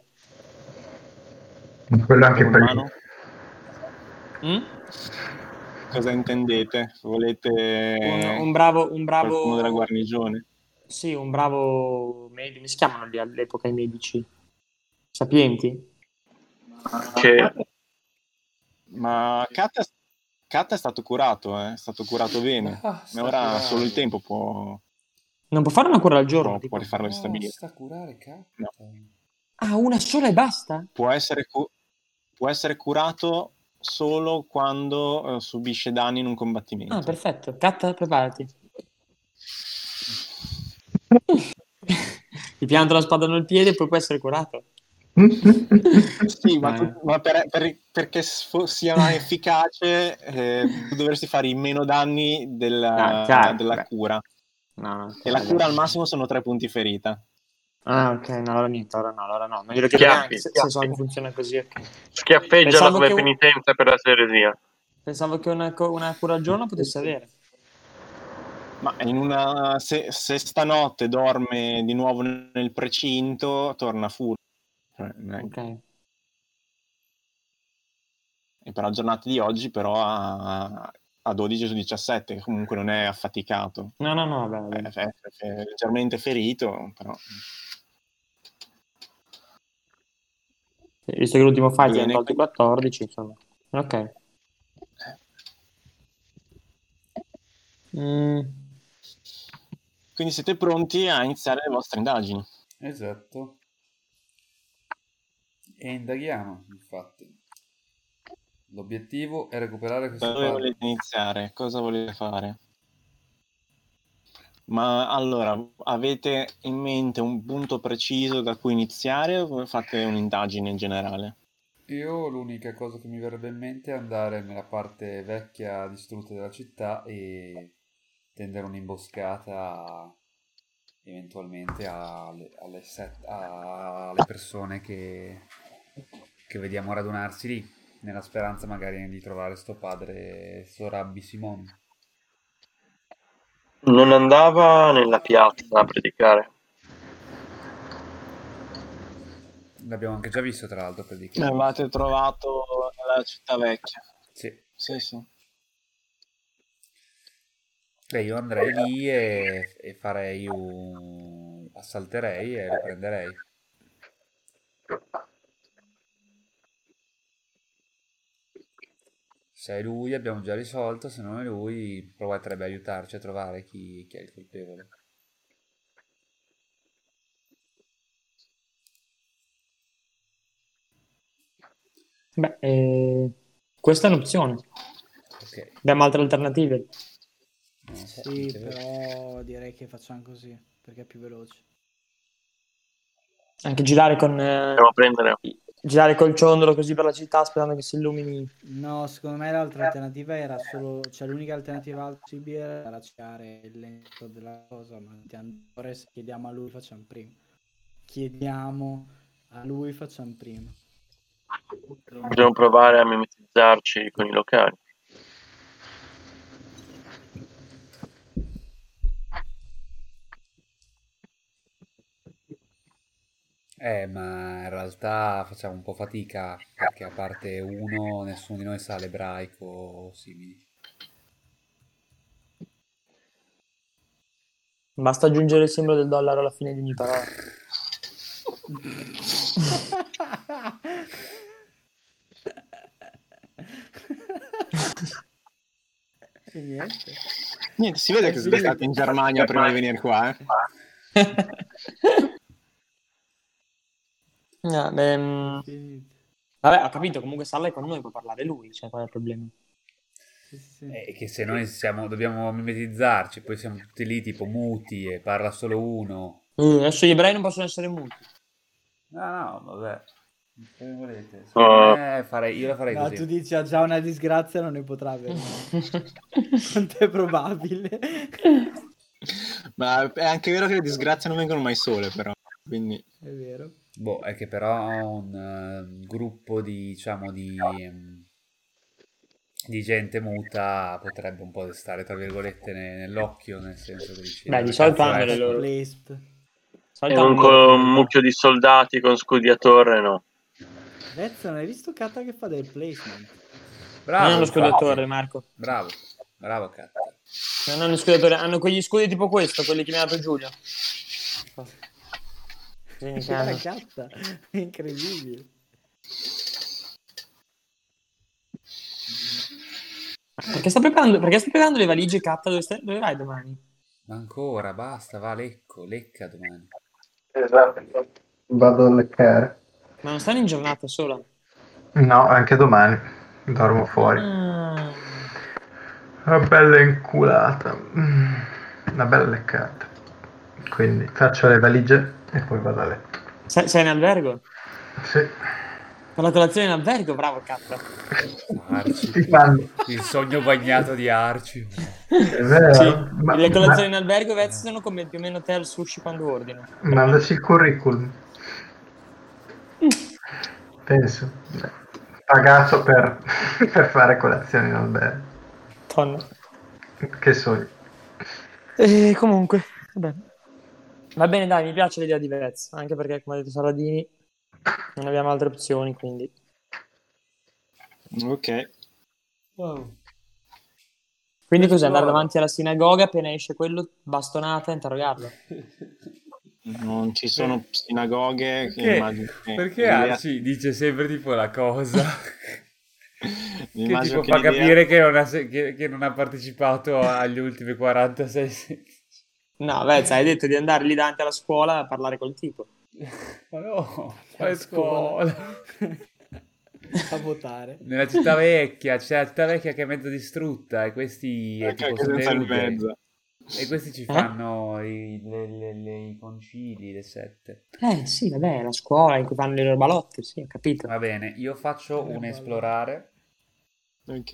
[SPEAKER 4] Quello anche per
[SPEAKER 3] mano?
[SPEAKER 2] Mm?
[SPEAKER 3] Cosa intendete? Volete
[SPEAKER 2] Un, un bravo, un
[SPEAKER 3] qualcuno della
[SPEAKER 2] bravo,
[SPEAKER 3] guarnigione?
[SPEAKER 2] sì, un bravo medico. Come si chiamano lì all'epoca i medici? Sapienti?
[SPEAKER 7] Che
[SPEAKER 3] Ma Kat è, Kat è stato curato, eh, è stato curato bene.
[SPEAKER 1] Ah,
[SPEAKER 3] Ma ora
[SPEAKER 1] curando.
[SPEAKER 3] solo il tempo può,
[SPEAKER 2] Non può fare una cura al giorno?
[SPEAKER 3] può, può rifarlo ristabilire.
[SPEAKER 1] sta a curare.
[SPEAKER 3] No.
[SPEAKER 2] Ah, una sola e basta?
[SPEAKER 3] Può essere, cu- può essere curato solo quando eh, subisce danni in un combattimento.
[SPEAKER 2] Ah, perfetto. Catta, preparati. Ti pianto la spada nel piede e poi può essere curato.
[SPEAKER 3] Sì, ma, tu- ma per- per- perché sfo- sia efficace eh, tu dovresti fare i meno danni della,
[SPEAKER 2] Ah, chiaro,
[SPEAKER 3] della cura.
[SPEAKER 2] No, no,
[SPEAKER 3] E la cura al massimo sono tre punti ferita.
[SPEAKER 2] Ah, ok, no, allora niente, allora no, allora no. Non glielo chiedo
[SPEAKER 7] Schiaffi,
[SPEAKER 2] neanche se, se so che funziona così, ok.
[SPEAKER 7] schiaffeggiala
[SPEAKER 2] Pensavo
[SPEAKER 7] come
[SPEAKER 2] che un-
[SPEAKER 7] penitenza per la seresia.
[SPEAKER 2] Pensavo che una, una cura al giorno potesse avere.
[SPEAKER 3] Ma in una, se, se stanotte dorme di nuovo nel precinto, torna full. Cioè, è-
[SPEAKER 2] Ok.
[SPEAKER 3] E per la giornata di oggi, però, a, a 12 su 17, che comunque non è affaticato.
[SPEAKER 2] No, no, no, vabbè,
[SPEAKER 3] È,
[SPEAKER 2] vabbè.
[SPEAKER 3] è- è leggermente ferito, però.
[SPEAKER 2] Visto che l'ultimo fight è i 14, insomma. Ok. Mm,
[SPEAKER 3] Quindi siete pronti a iniziare le vostre indagini.
[SPEAKER 1] Esatto. E indaghiamo, infatti. L'obiettivo è recuperare questo
[SPEAKER 3] dove
[SPEAKER 1] padre.
[SPEAKER 3] volete iniziare? Cosa volete fare? Ma allora, avete in mente un punto preciso da cui iniziare o fate un'indagine in generale?
[SPEAKER 1] Io l'unica cosa che mi verrebbe in mente è andare nella parte vecchia distrutta della città e tendere un'imboscata eventualmente alle, alle, set- alle persone che, che vediamo radunarsi lì, nella speranza magari di trovare sto padre Sorabbi Simon.
[SPEAKER 7] Non andava nella piazza a predicare.
[SPEAKER 1] L'abbiamo anche già visto tra l'altro per dire.
[SPEAKER 3] L'avete trovato nella città vecchia?
[SPEAKER 1] Sì.
[SPEAKER 3] Sì, sì.
[SPEAKER 1] Beh, io andrei lì e, e farei un... assalterei e lo Se è lui abbiamo già risolto, se non è lui proverebbe a aiutarci a trovare chi, chi è il colpevole.
[SPEAKER 2] Beh, eh, questa è un'opzione.
[SPEAKER 1] Ok.
[SPEAKER 2] Abbiamo altre alternative.
[SPEAKER 1] So,
[SPEAKER 5] Sì, però direi che facciamo così, perché è più veloce.
[SPEAKER 2] Anche girare con, eh,
[SPEAKER 7] Andiamo a prendere.
[SPEAKER 2] Girare col ciondolo così per la città sperando che si illumini.
[SPEAKER 5] No, secondo me l'altra alternativa era solo, cioè l'unica alternativa possibile era racciare il lento della cosa, ma ora se chiediamo a lui facciamo prima. Chiediamo a lui facciamo prima.
[SPEAKER 7] Dobbiamo provare a mimetizzarci con i locali.
[SPEAKER 1] Eh, ma in realtà facciamo un po' fatica perché a parte uno, nessuno di noi sa l'ebraico o simili.
[SPEAKER 2] Basta aggiungere il simbolo del dollaro alla fine di ogni parola.
[SPEAKER 5] E niente.
[SPEAKER 3] Niente, si vede che siete stati in Germania prima di venire qua, eh.
[SPEAKER 2] No, mm,
[SPEAKER 5] Finito.
[SPEAKER 2] vabbè, ho capito, comunque Salla è con noi, può parlare lui, cioè qual è il problema?
[SPEAKER 5] Sì, sì.
[SPEAKER 1] È che se noi siamo, dobbiamo mimetizzarci, poi siamo tutti lì tipo muti e parla solo uno.
[SPEAKER 2] Uh, adesso gli ebrei non possono essere muti.
[SPEAKER 1] No, no, vabbè. Come volete.
[SPEAKER 7] Oh.
[SPEAKER 1] Me farei- io la farei
[SPEAKER 5] No,
[SPEAKER 1] così.
[SPEAKER 5] tu dici ha già una disgrazia, non ne potrà avere. Quanto è probabile?
[SPEAKER 3] Ma è anche vero che le disgrazie non vengono mai sole, però. Quindi,
[SPEAKER 5] È vero.
[SPEAKER 1] Boh, è che però un eh, gruppo di, diciamo, di, ehm, di gente muta potrebbe un po' stare, tra virgolette, ne- nell'occhio, nel senso che dici...
[SPEAKER 2] Beh, di
[SPEAKER 1] "Dove
[SPEAKER 2] solito hanno
[SPEAKER 1] è?"
[SPEAKER 2] le loro-.
[SPEAKER 7] E un, co- un mucchio di soldati con scudi a torre, no.
[SPEAKER 5] Vezza, non hai visto Kata che fa del placement?
[SPEAKER 1] Bravo,
[SPEAKER 2] Non hanno lo
[SPEAKER 1] infatti.
[SPEAKER 2] scudatore, Marco.
[SPEAKER 1] Bravo, bravo, cazzo.
[SPEAKER 2] Non hanno lo scudatore, hanno quegli scudi tipo questo, quelli che mi ha dato Giulio. Chiama.
[SPEAKER 5] gatta, è incredibile.
[SPEAKER 2] Perché sta preparando, perché sta preparando le valigie Katta? Dove, stai- dove vai domani?
[SPEAKER 1] Ma ancora, basta, va, lecco, lecca domani.
[SPEAKER 4] Esatto. Vado a leccare.
[SPEAKER 2] Ma non stanno in giornata sola?
[SPEAKER 4] No, anche domani. Dormo fuori.
[SPEAKER 2] Ah.
[SPEAKER 4] Una bella inculata. Una bella leccata. Quindi faccio le valigie e poi vado a letto.
[SPEAKER 2] Sei, sei in albergo?
[SPEAKER 4] Sì.
[SPEAKER 2] Per la colazione in albergo? Bravo.
[SPEAKER 1] Arci.
[SPEAKER 4] Fanno.
[SPEAKER 1] Il sogno bagnato di Arci.
[SPEAKER 4] È vero?
[SPEAKER 2] Sì,
[SPEAKER 4] Ma-
[SPEAKER 2] le colazioni in
[SPEAKER 4] ma-
[SPEAKER 2] albergo Vezzi sono come più o meno te al sushi quando ordino.
[SPEAKER 4] Mandaci il curriculum. Penso. Pagato per, per fare colazioni in albergo.
[SPEAKER 2] Tonna.
[SPEAKER 4] Che sogno.
[SPEAKER 2] E comunque, vabbè. Va bene, dai, mi piace l'idea di Vez, anche perché, come ha detto Saladini, non abbiamo altre opzioni, quindi...
[SPEAKER 3] ok.
[SPEAKER 2] Quindi cos'è? Andare davanti alla sinagoga, appena esce quello, bastonata, interrogarlo.
[SPEAKER 3] Non ci sono sinagoghe che
[SPEAKER 1] Perché,
[SPEAKER 3] immagino che
[SPEAKER 1] perché Arci dice sempre tipo la cosa che tipo
[SPEAKER 3] che
[SPEAKER 1] fa
[SPEAKER 3] l'idea-
[SPEAKER 1] capire che non, ha, che, che non ha partecipato agli ultimi 46 se-
[SPEAKER 2] No, Vez, hai detto di andare lì davanti alla scuola a parlare col tipo.
[SPEAKER 1] Ma no, quale
[SPEAKER 5] A
[SPEAKER 1] scuola?
[SPEAKER 5] a votare.
[SPEAKER 1] Nella città vecchia, c'è la città vecchia che è mezzo distrutta e questi è tipo
[SPEAKER 3] mezzo.
[SPEAKER 1] E questi ci fanno i, le- le- le- i concili, le sette.
[SPEAKER 2] Eh sì, vabbè, la scuola in cui fanno le loro balotte, sì, ho capito.
[SPEAKER 1] Va bene, io faccio un esplorare
[SPEAKER 3] Ok.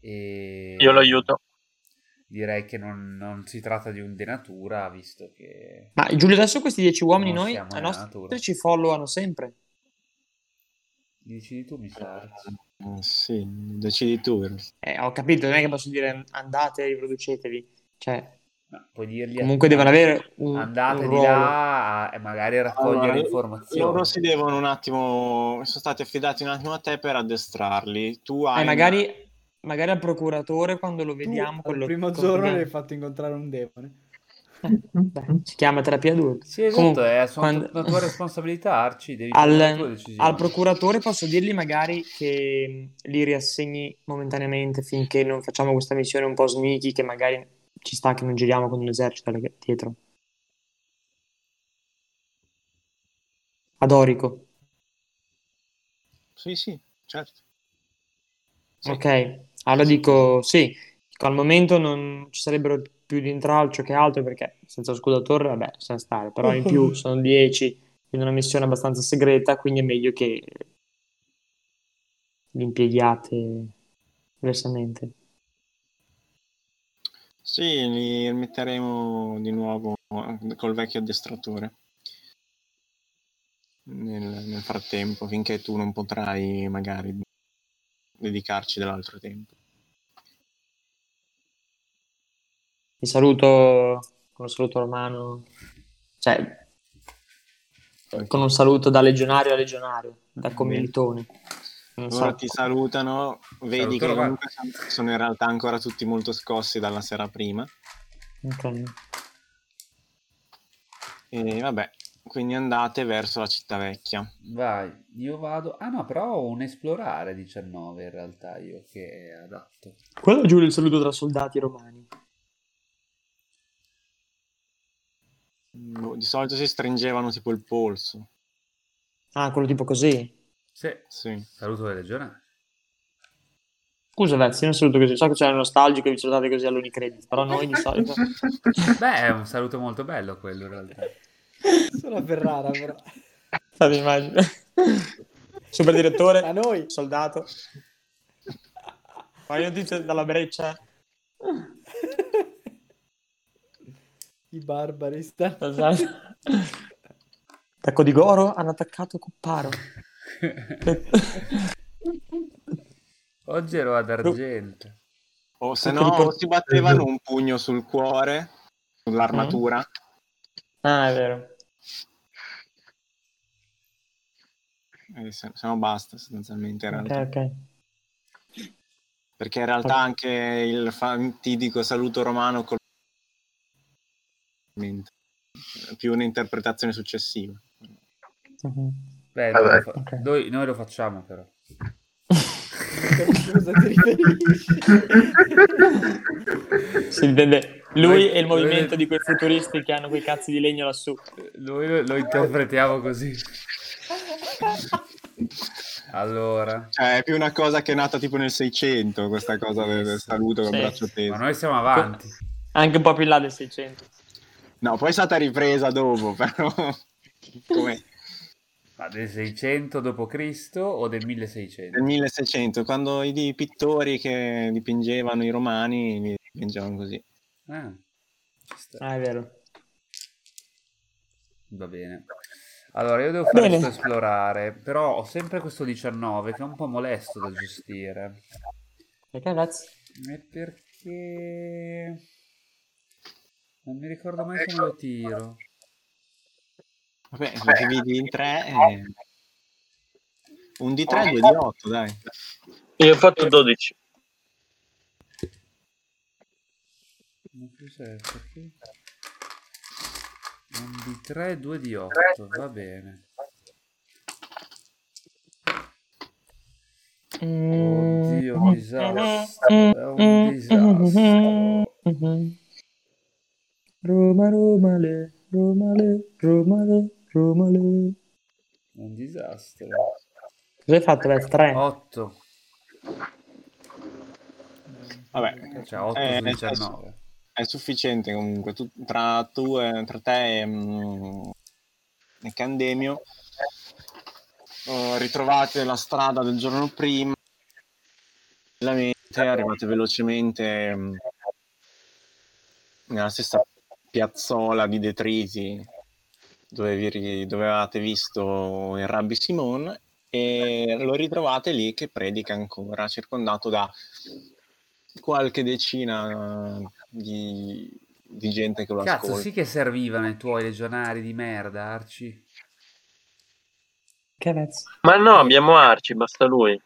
[SPEAKER 1] e
[SPEAKER 7] Io lo aiuto.
[SPEAKER 1] Direi che non, non si tratta di un denatura, visto che...
[SPEAKER 2] Ma Giulio, adesso questi dieci uomini noi, a nostri ci followano sempre.
[SPEAKER 1] Decidi tu, mi sa.
[SPEAKER 3] Eh, sì, decidi tu.
[SPEAKER 2] Eh, ho capito, non è che posso dire andate, riproducetevi. Cioè,
[SPEAKER 1] No, puoi dirgli
[SPEAKER 2] comunque devono avere un,
[SPEAKER 1] andate
[SPEAKER 2] un
[SPEAKER 1] di là e magari raccogliere
[SPEAKER 3] Allora,
[SPEAKER 1] informazioni.
[SPEAKER 3] Loro si devono un attimo, sono stati affidati un attimo a te per addestrarli. Tu hai
[SPEAKER 2] Eh, magari, magari al procuratore quando lo vediamo.
[SPEAKER 5] Tu, al primo giorno le hai fatto incontrare un demone.
[SPEAKER 2] Beh, si chiama terapia d'urto.
[SPEAKER 1] Sì, esatto,
[SPEAKER 2] Comunque,
[SPEAKER 1] è su-
[SPEAKER 2] quando-
[SPEAKER 1] la tua responsabilità, Arci, devi
[SPEAKER 2] al, al procuratore posso dirgli magari che li riassegni momentaneamente finché non facciamo questa missione un po' sneaky che magari ci sta che non giriamo con un esercito dietro. Ad Orico.
[SPEAKER 3] Sì, sì, certo. Sì.
[SPEAKER 2] Ok, allora dico sì, al momento non ci sarebbero più di intralcio che altro perché senza scudo torre, vabbè, sa stare, però in più sono 10 in una missione abbastanza segreta, quindi è meglio che li impieghiate diversamente.
[SPEAKER 3] Sì, li metteremo di nuovo col vecchio addestratore. Nel, nel frattempo, finché tu non potrai magari dedicarci dell'altro tempo.
[SPEAKER 2] Vi saluto con un saluto romano, cioè con un saluto da legionario a legionario, da commilitone.
[SPEAKER 3] Ora
[SPEAKER 2] so.
[SPEAKER 3] ti salutano, vedi
[SPEAKER 1] Saluto
[SPEAKER 3] che comunque sono in realtà ancora tutti molto scossi dalla sera prima.
[SPEAKER 2] Ok.
[SPEAKER 3] E vabbè, quindi andate verso la città vecchia.
[SPEAKER 1] Vai, io vado. Ah no, però ho un esplorare 19 in realtà io che è adatto.
[SPEAKER 2] Quello giù il saluto tra soldati romani.
[SPEAKER 3] Boh, Di solito si stringevano tipo il polso.
[SPEAKER 2] Ah, quello tipo così.
[SPEAKER 1] Sì,
[SPEAKER 3] Sì.
[SPEAKER 1] saluto del legionario.
[SPEAKER 2] Scusa, Vezzi, io non saluto così. So che c'è nostalgico e vi salutate così all'Unicredit, però noi di solito...
[SPEAKER 1] Beh, è un saluto molto bello quello in realtà.
[SPEAKER 5] Solo a Ferrara, però.
[SPEAKER 2] Fate immagine. Super
[SPEAKER 5] A
[SPEAKER 2] direttore,
[SPEAKER 5] noi.
[SPEAKER 2] soldato. Fai notizie dalla breccia.
[SPEAKER 5] I barbari stanno...
[SPEAKER 2] Esatto. Da Codigoro hanno attaccato Copparo.
[SPEAKER 1] Oggi ero ad Argento.
[SPEAKER 3] O se
[SPEAKER 2] Anche
[SPEAKER 3] no
[SPEAKER 2] por-
[SPEAKER 3] si battevano un pugno sul cuore, sull'armatura.
[SPEAKER 2] Ah, è vero.
[SPEAKER 3] E se, se no basta sostanzialmente in realtà.
[SPEAKER 2] ok.
[SPEAKER 3] Perché in realtà anche il fatidico saluto romano col... più un'interpretazione successiva.
[SPEAKER 2] Mhm.
[SPEAKER 1] Beh, noi lo, fa- noi- noi lo facciamo però.
[SPEAKER 5] Cosa ti riferisci?
[SPEAKER 2] Si intende lui e il movimento di quei futuristi che hanno quei cazzi di legno lassù.
[SPEAKER 1] Noi lo, lo interpretiamo così. Allora,
[SPEAKER 3] Cioè, è più una cosa che è nata tipo nel 600, questa cosa del, saluto con
[SPEAKER 2] Sì.
[SPEAKER 3] braccio teso.
[SPEAKER 1] ma noi siamo avanti.
[SPEAKER 2] Anche un po' più in là del 600.
[SPEAKER 3] No, poi è stata ripresa dopo, però... Come
[SPEAKER 1] Ma del 600 d.C. o del 1600?
[SPEAKER 3] nel 1600, quando i pittori che dipingevano i romani li dipingevano così.
[SPEAKER 1] Ah.
[SPEAKER 2] Ah, è vero.
[SPEAKER 1] Va bene. Allora, io devo fare questo esplorare, però ho sempre questo 19 che è un po' molesto da gestire.
[SPEAKER 2] Perché Vezzi?
[SPEAKER 1] È perché... Non mi ricordo mai come lo tiro.
[SPEAKER 3] Vabbè, se ti dividi in tre... eh, Un di 3, due di 8, dai.
[SPEAKER 7] Io ho fatto 12.
[SPEAKER 1] Ma cos'è? Perché? Un di 3, 2 di 8, va bene. Oddio, un disastro. È un disastro.
[SPEAKER 2] Roma, Roma, le, Roma, le, Roma, le, Roma, le.
[SPEAKER 1] È un disastro.
[SPEAKER 2] Cosa hai fatto, Vezzi? 3?
[SPEAKER 1] 8.
[SPEAKER 3] Vabbè,
[SPEAKER 1] Cioè 8
[SPEAKER 3] Eh,
[SPEAKER 1] su 19.
[SPEAKER 3] è sufficiente comunque. Tu- tra, tu e, tra te e, mm, e Candemio eh, ritrovate la strada del giorno prima. Tranquillamente, Arrivate velocemente mm, nella stessa piazzola di detriti dove, vi, dove avevate visto il rabbi Simon e lo ritrovate lì che predica ancora, circondato da qualche decina di, di gente che lo
[SPEAKER 1] Cazzo,
[SPEAKER 3] ascolta.
[SPEAKER 1] sì che servivano i tuoi legionari di merda, Arci.
[SPEAKER 7] Ma no, abbiamo Arci, basta lui.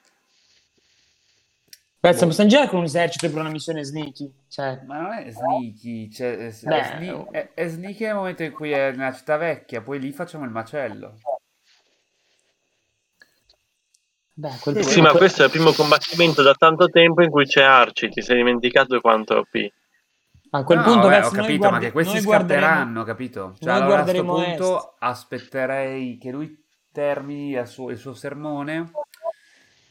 [SPEAKER 2] Stiamo in giro con un esercito per una missione sneaky. Cioè,
[SPEAKER 1] Ma non è sneaky, cioè, è,
[SPEAKER 2] Beh,
[SPEAKER 1] sne- è- è sneaky nel momento in cui è nella città vecchia, poi lì facciamo il macello.
[SPEAKER 2] beh, a quel
[SPEAKER 7] Sì, ma questo è il primo combattimento da tanto tempo in cui c'è Arci. Ti sei dimenticato quanto OP.
[SPEAKER 2] a quel
[SPEAKER 1] No,
[SPEAKER 2] punto,
[SPEAKER 1] vabbè,
[SPEAKER 2] Vezzi,
[SPEAKER 1] ho capito,
[SPEAKER 2] guardi-
[SPEAKER 1] ma che questi scapperanno, capito? Cioè,
[SPEAKER 2] noi
[SPEAKER 1] allora a questo punto
[SPEAKER 2] est.
[SPEAKER 1] aspetterei che lui termini il suo, il suo sermone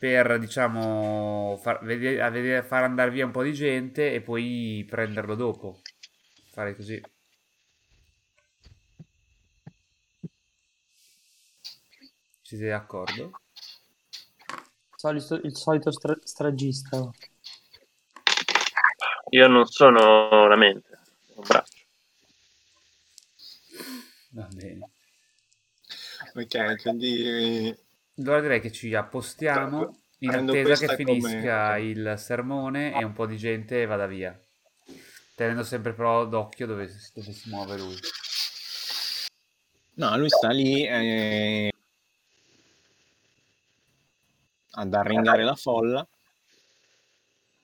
[SPEAKER 1] per, diciamo, far, vedere, a vedere- far andare via un po' di gente e poi prenderlo dopo. Farei così. Siete d'accordo?
[SPEAKER 2] Solito- il solito stra- stragista.
[SPEAKER 7] Io non sono la mente, sono un braccio.
[SPEAKER 1] Va bene.
[SPEAKER 3] Ok, quindi
[SPEAKER 1] Allora direi che ci appostiamo in
[SPEAKER 3] Prendo
[SPEAKER 1] attesa che finisca
[SPEAKER 3] come-
[SPEAKER 1] il sermone e un po' di gente vada via. Tenendo sempre però d'occhio dove, dove si muove lui.
[SPEAKER 3] No, lui sta lì eh, ad arringare la folla.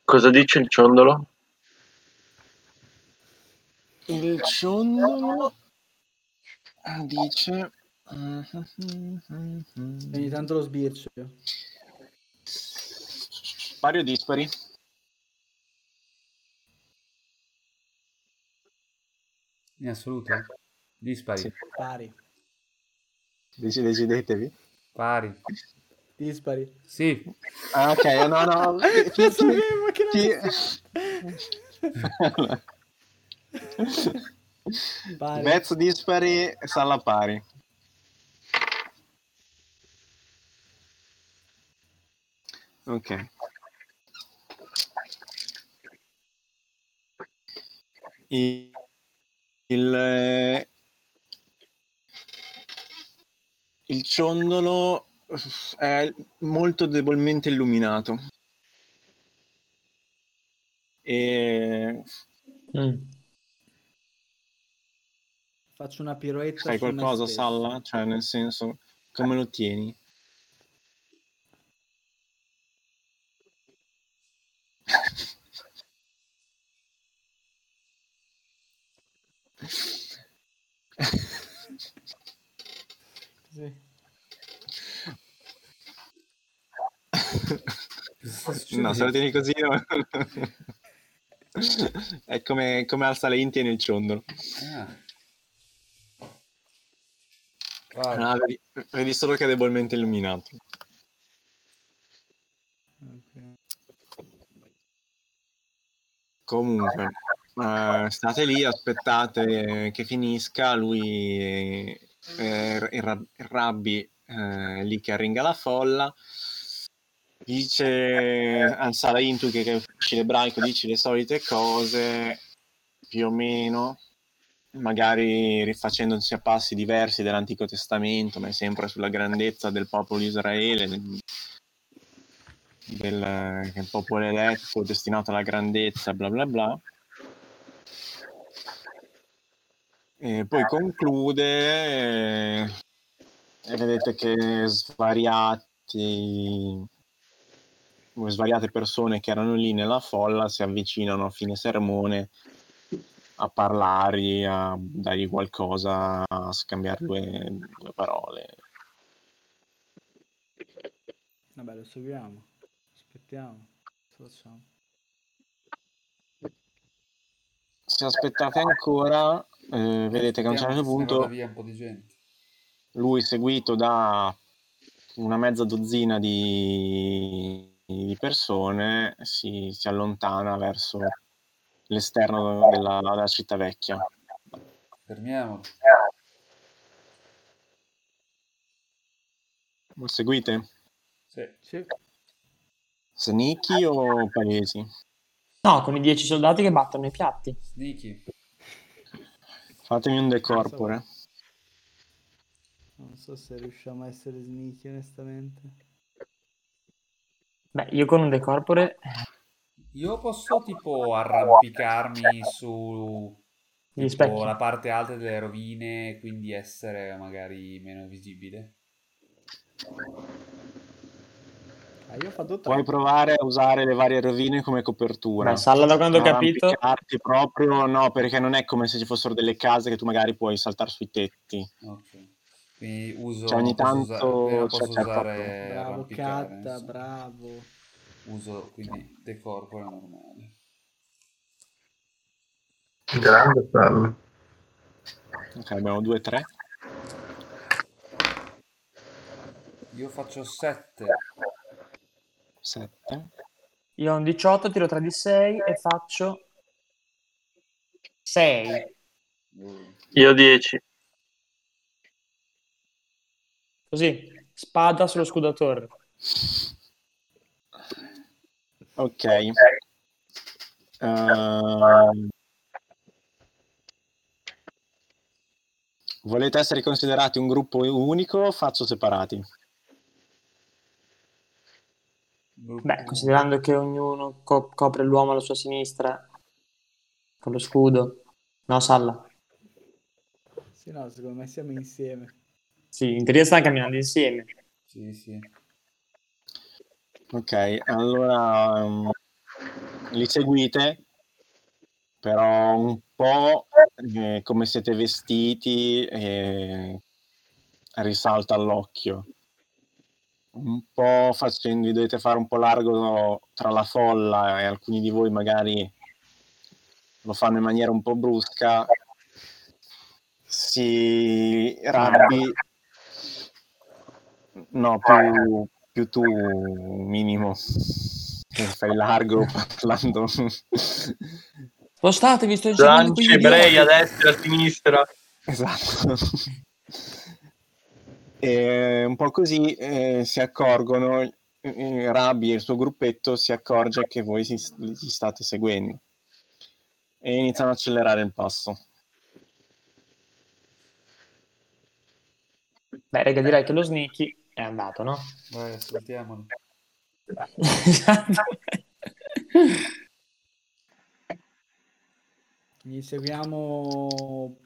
[SPEAKER 7] Cosa dice il ciondolo?
[SPEAKER 3] Il ciondolo dice...
[SPEAKER 5] Ogni tanto lo sbircio.
[SPEAKER 3] Pari o dispari?
[SPEAKER 1] In assoluto? Dispari.
[SPEAKER 3] Sì.
[SPEAKER 5] Pari.
[SPEAKER 3] Deci- decidetevi.
[SPEAKER 1] Pari.
[SPEAKER 5] Dispari.
[SPEAKER 1] Sì.
[SPEAKER 3] Ah, ok, no, no. chi- chi-
[SPEAKER 5] Lo sapevo che
[SPEAKER 3] chi-
[SPEAKER 5] non Pari.
[SPEAKER 3] Vezzo dispari, sala pari. Ok. Il, il, eh, il ciondolo è molto debolmente illuminato. E
[SPEAKER 2] Mm.
[SPEAKER 5] Faccio una piroetta
[SPEAKER 3] Sai qualcosa. Salla? Cioè, nel senso, come lo tieni?
[SPEAKER 5] Sì.
[SPEAKER 1] Cosa sta
[SPEAKER 3] No, se lo tieni così... È come, come alza le in tieni il ciondolo.
[SPEAKER 1] Ah.
[SPEAKER 3] Ah, vedi, vedi solo che è debolmente illuminato. Comunque, eh, state lì, aspettate che finisca. Lui, eh, il, rab- il rabbi, eh, lì che arringa la folla, dice al Salain, tu che capisci l'ebraico, dici le solite cose, più o meno, magari rifacendosi a passi diversi dell'Antico Testamento, ma è sempre sulla grandezza del popolo di Israele, del, del, è popolo eletto, destinato alla grandezza, bla bla bla. E poi conclude eh, e vedete che svariati svariate persone che erano lì nella folla si avvicinano a fine sermone a parlargli, a dargli qualcosa, a scambiare due, due parole.
[SPEAKER 5] Vabbè, lo seguiamo. Aspettiamo. Cosa facciamo?
[SPEAKER 3] Se aspettate ancora, eh, vedete che a un certo punto
[SPEAKER 1] vada via un po' di gente.
[SPEAKER 3] lui seguito da una mezza dozzina di, di persone si, si allontana verso l'esterno della, della città vecchia.
[SPEAKER 1] Fermiamo.
[SPEAKER 3] Lo seguite?
[SPEAKER 1] Sì.
[SPEAKER 5] Sì.
[SPEAKER 3] Sneaky o palesi?
[SPEAKER 2] No, con i 10 soldati che battono i piatti.
[SPEAKER 1] Sneaky.
[SPEAKER 3] Fatemi un decorpore.
[SPEAKER 5] Non so se riusciamo a essere sneaky, onestamente.
[SPEAKER 2] Beh, io con un decorpore
[SPEAKER 1] Io posso tipo arrampicarmi su
[SPEAKER 2] gli
[SPEAKER 1] tipo,
[SPEAKER 2] specchi.
[SPEAKER 1] la parte alta delle rovine quindi essere magari meno visibile.
[SPEAKER 5] Ah, io ho fatto
[SPEAKER 3] Puoi provare a usare le varie rovine come copertura.
[SPEAKER 2] Beh, Salla da quando ho
[SPEAKER 3] Non
[SPEAKER 2] capito...
[SPEAKER 3] proprio, no, perché non è come se ci fossero delle case che tu magari puoi saltare sui tetti.
[SPEAKER 1] Ok. Quindi uso
[SPEAKER 3] Cioè, ogni
[SPEAKER 1] posso usa-
[SPEAKER 3] tanto
[SPEAKER 1] non
[SPEAKER 3] c'è-
[SPEAKER 1] posso
[SPEAKER 3] c'è
[SPEAKER 1] usare
[SPEAKER 5] Bravo, Catta, bravo.
[SPEAKER 1] Uso quindi decorpore normale.
[SPEAKER 4] Grande Salla.
[SPEAKER 3] Ok, abbiamo due, tre.
[SPEAKER 1] Io faccio 7.
[SPEAKER 3] Sette.
[SPEAKER 2] Io ho un 18, tiro 3 di 6 e faccio 6.
[SPEAKER 7] Io 10.
[SPEAKER 2] Così, spada sullo scudatore.
[SPEAKER 3] Ok. Ehm, volete essere considerati un gruppo unico o faccio separati?
[SPEAKER 2] Beh, considerando che ognuno co- copre l'uomo alla sua sinistra con lo scudo. No, Salla.
[SPEAKER 5] Sì, no, secondo me siamo insieme.
[SPEAKER 2] Sì, in teoria stanno camminando insieme.
[SPEAKER 1] Sì, sì.
[SPEAKER 3] Ok, allora um, li seguite, però un po' eh, come siete vestiti eh, risalta all'occhio. Un po' facendo, vi dovete fare un po' largo tra la folla e alcuni di voi magari lo fanno in maniera un po' brusca. Si Rabbi no, più, più tu minimo. Fai largo parlando.
[SPEAKER 2] Spostatevi, sto insegnando
[SPEAKER 7] Lanci ebrei a destra e a sinistra.
[SPEAKER 3] esatto. E un po' così eh, si accorgono eh, Rabbi e il suo gruppetto si accorge che voi si, li state seguendo. E iniziano ad accelerare il passo.
[SPEAKER 2] Beh, raga, direi che lo sneaky è andato, no?
[SPEAKER 1] Vai, ascoltiamolo.
[SPEAKER 2] Esatto.
[SPEAKER 5] Gli seguiamo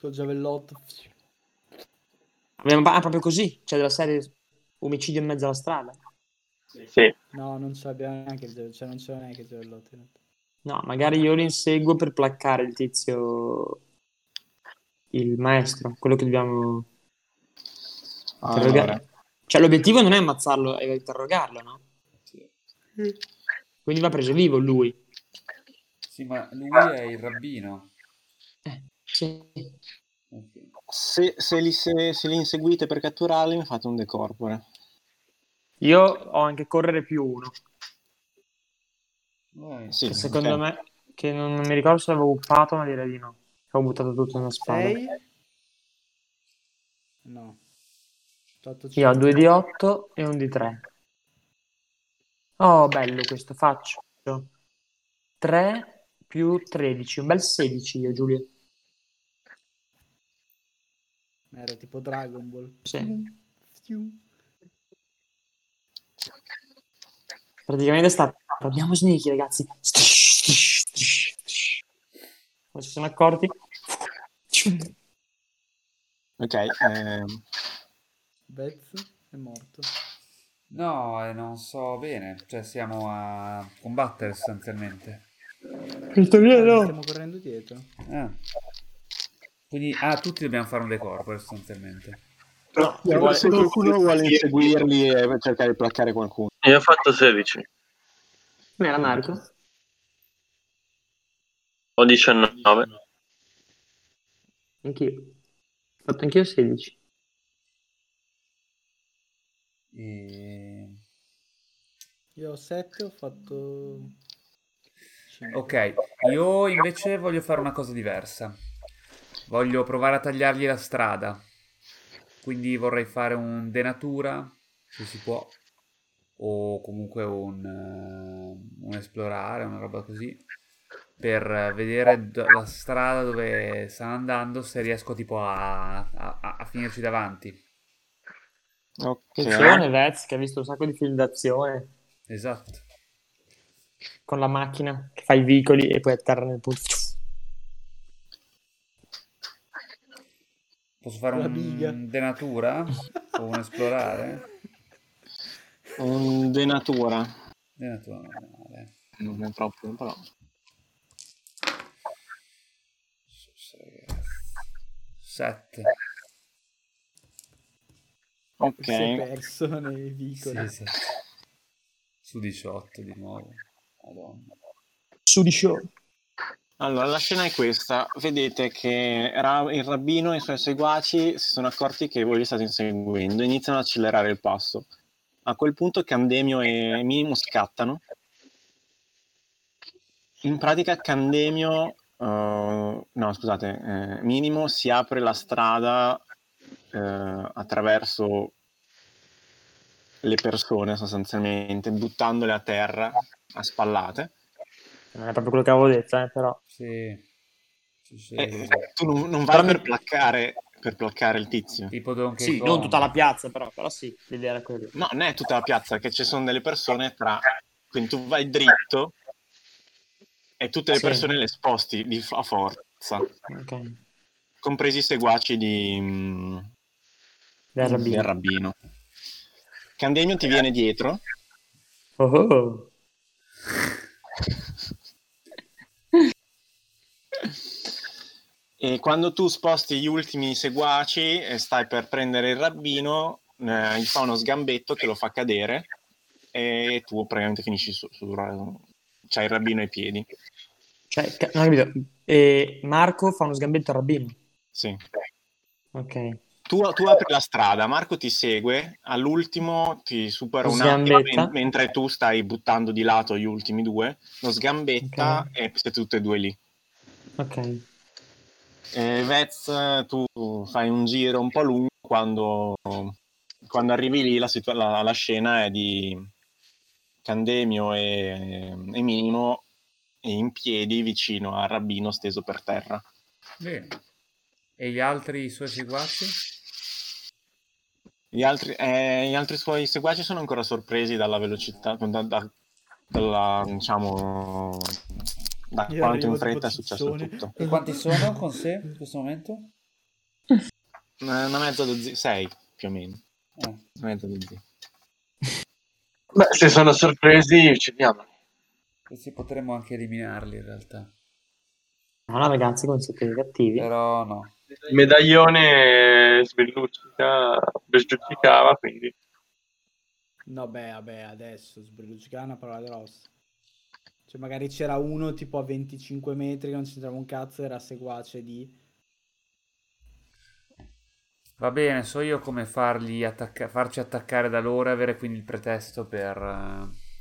[SPEAKER 5] col giavellotto.
[SPEAKER 2] Ah, proprio così, cioè della serie omicidio in mezzo alla strada.
[SPEAKER 7] Sì.
[SPEAKER 5] No, non ce l'abbiamo neanche il cioè non c'era neanche il giavellotto.
[SPEAKER 2] No, magari io lo inseguo per placcare il tizio, il maestro, quello che dobbiamo
[SPEAKER 3] allora,
[SPEAKER 2] Cioè, l'obiettivo non è ammazzarlo, è interrogarlo, no?
[SPEAKER 1] Sì.
[SPEAKER 2] Quindi va preso vivo lui.
[SPEAKER 1] Sì, ma lui è il rabbino.
[SPEAKER 2] Eh, sì.
[SPEAKER 3] Se, se li, se, se li inseguite per catturarli mi fate un decorpore
[SPEAKER 2] Io ho anche correre più uno.
[SPEAKER 1] Vai.
[SPEAKER 3] sì,
[SPEAKER 2] Che secondo
[SPEAKER 3] ok.
[SPEAKER 2] me, che non, non mi ricordo se l'avevo uppato, ma direi di no. Ho buttato tutto in una spada.
[SPEAKER 5] Sei? No.
[SPEAKER 2] Io ho
[SPEAKER 5] cinque.
[SPEAKER 2] 2 di 8 e un di 3. Oh, bello questo, faccio 3 più 13, un bel 16 io, Giulio.
[SPEAKER 5] Era tipo Dragon Ball.
[SPEAKER 2] Sì. Praticamente sta... Abbiamo sneaky, ragazzi. Non si sono accorti?
[SPEAKER 3] ok ehm,
[SPEAKER 5] Vez è morto.
[SPEAKER 1] No, eh, non so bene. Cioè, siamo a combattere sostanzialmente.
[SPEAKER 2] In teoria
[SPEAKER 5] Ah,
[SPEAKER 2] no.
[SPEAKER 5] Stiamo correndo dietro.
[SPEAKER 1] Ah. Quindi, ah, tutti dobbiamo fare un decorpo sostanzialmente.
[SPEAKER 2] No, chi vuole-
[SPEAKER 3] se qualcuno vuole inseguirli e cercare di placcare qualcuno
[SPEAKER 7] Io ho fatto 16.
[SPEAKER 2] Non era Marco?
[SPEAKER 7] Ho 19.
[SPEAKER 2] Anch'io. Ho fatto anch'io 16.
[SPEAKER 1] E...
[SPEAKER 5] Io ho 7, ho fatto 5.
[SPEAKER 1] Ok, io invece voglio fare una cosa diversa. Voglio provare a tagliargli la strada. Quindi vorrei fare un denatura, se si può, o comunque un, eh, un esplorare, una roba così, per vedere do- la strada dove stanno andando, se riesco tipo a- a- a finirci davanti.
[SPEAKER 3] Ok
[SPEAKER 2] Attenzione, Vez, che ha visto un sacco di film d'azione
[SPEAKER 1] Esatto.
[SPEAKER 2] con la macchina che fa i vicoli e poi atterra nel punto.
[SPEAKER 1] Posso fare
[SPEAKER 5] La
[SPEAKER 1] un denatura o un esplorare?
[SPEAKER 3] un denatura
[SPEAKER 1] Denatura non è male.
[SPEAKER 3] non è troppo però
[SPEAKER 1] 7.
[SPEAKER 3] Ok
[SPEAKER 5] Si è perso nei vicoli.
[SPEAKER 1] Sì, esatto. Su 18 di nuovo. Madonna.
[SPEAKER 2] Su di show.
[SPEAKER 3] Allora, la scena è questa. Vedete che Ra- il rabbino e i suoi seguaci si sono accorti che voi li state inseguendo e iniziano ad accelerare il passo. A quel punto Candemio e Minimo scattano in pratica Candemio, uh, no scusate, eh, Minimo si apre la strada eh, attraverso le persone sostanzialmente, buttandole a terra a spallate.
[SPEAKER 2] Non è proprio quello che avevo detto, eh, però.
[SPEAKER 1] Sì. Sì, sì.
[SPEAKER 3] E tu non, non vai
[SPEAKER 2] Però mi-
[SPEAKER 3] per placcare, per placcare il tizio.
[SPEAKER 1] Tipo Donkey
[SPEAKER 2] Sì,
[SPEAKER 1] Kong.
[SPEAKER 2] non tutta la piazza, però, però sì, l'idea era quella.
[SPEAKER 3] No, non è tutta la piazza, che ci sono delle persone tra... Quindi tu vai dritto e tutte le
[SPEAKER 2] Sì.
[SPEAKER 3] persone le sposti di, a forza,
[SPEAKER 2] Ok.
[SPEAKER 3] Compresi i seguaci di, mm,
[SPEAKER 2] Del rabbino.
[SPEAKER 3] del rabbino. Candemio ti viene dietro
[SPEAKER 2] Oh, oh.
[SPEAKER 3] e quando tu sposti gli ultimi seguaci e stai per prendere il rabbino, eh, gli fa uno sgambetto che lo fa cadere e tu praticamente finisci su, su c'hai il rabbino ai piedi.
[SPEAKER 2] Cioè, non ho capito. E Marco fa uno sgambetto al rabbino.
[SPEAKER 3] Sì.
[SPEAKER 2] Ok.
[SPEAKER 3] Tu, tu apri la strada, Marco ti segue, all'ultimo ti supera un attimo men- mentre tu stai buttando di lato gli ultimi due, lo sgambetta
[SPEAKER 2] Ok.
[SPEAKER 3] e siete tutte e due lì.
[SPEAKER 2] Ok.
[SPEAKER 3] E Vez, tu fai un giro un po' lungo quando, quando arrivi lì la, situa- la- la scena è di Candemio e, e Minimo in piedi vicino al rabbino steso per terra.
[SPEAKER 1] Bene. E gli altri suoi seguaci?
[SPEAKER 3] Gli altri, eh, gli altri suoi seguaci sono ancora sorpresi dalla velocità, da, da- dalla, diciamo, da
[SPEAKER 5] Io
[SPEAKER 3] quanto in fretta è successo tutto.
[SPEAKER 1] E quanti sono con sé in questo momento?
[SPEAKER 3] Una mezza dozzina, sei più o meno.
[SPEAKER 1] Eh.
[SPEAKER 3] Una mezza dozzina.
[SPEAKER 7] Beh, se sono sorpresi, uccidiamoli.
[SPEAKER 1] Questi potremmo anche eliminarli in realtà.
[SPEAKER 2] No, no, ragazzi, come siete cattivi.
[SPEAKER 1] Però no.
[SPEAKER 7] Il medaglione sbelluccica, sbelluccicava, quindi
[SPEAKER 5] No, beh, vabbè, adesso sbrilluccicare è una parola grossa. Cioè, magari c'era uno tipo a 25 metri che non c'entrava un cazzo, era seguace di...
[SPEAKER 1] Va bene, so io come farli attacca- farci attaccare da loro e avere quindi il pretesto per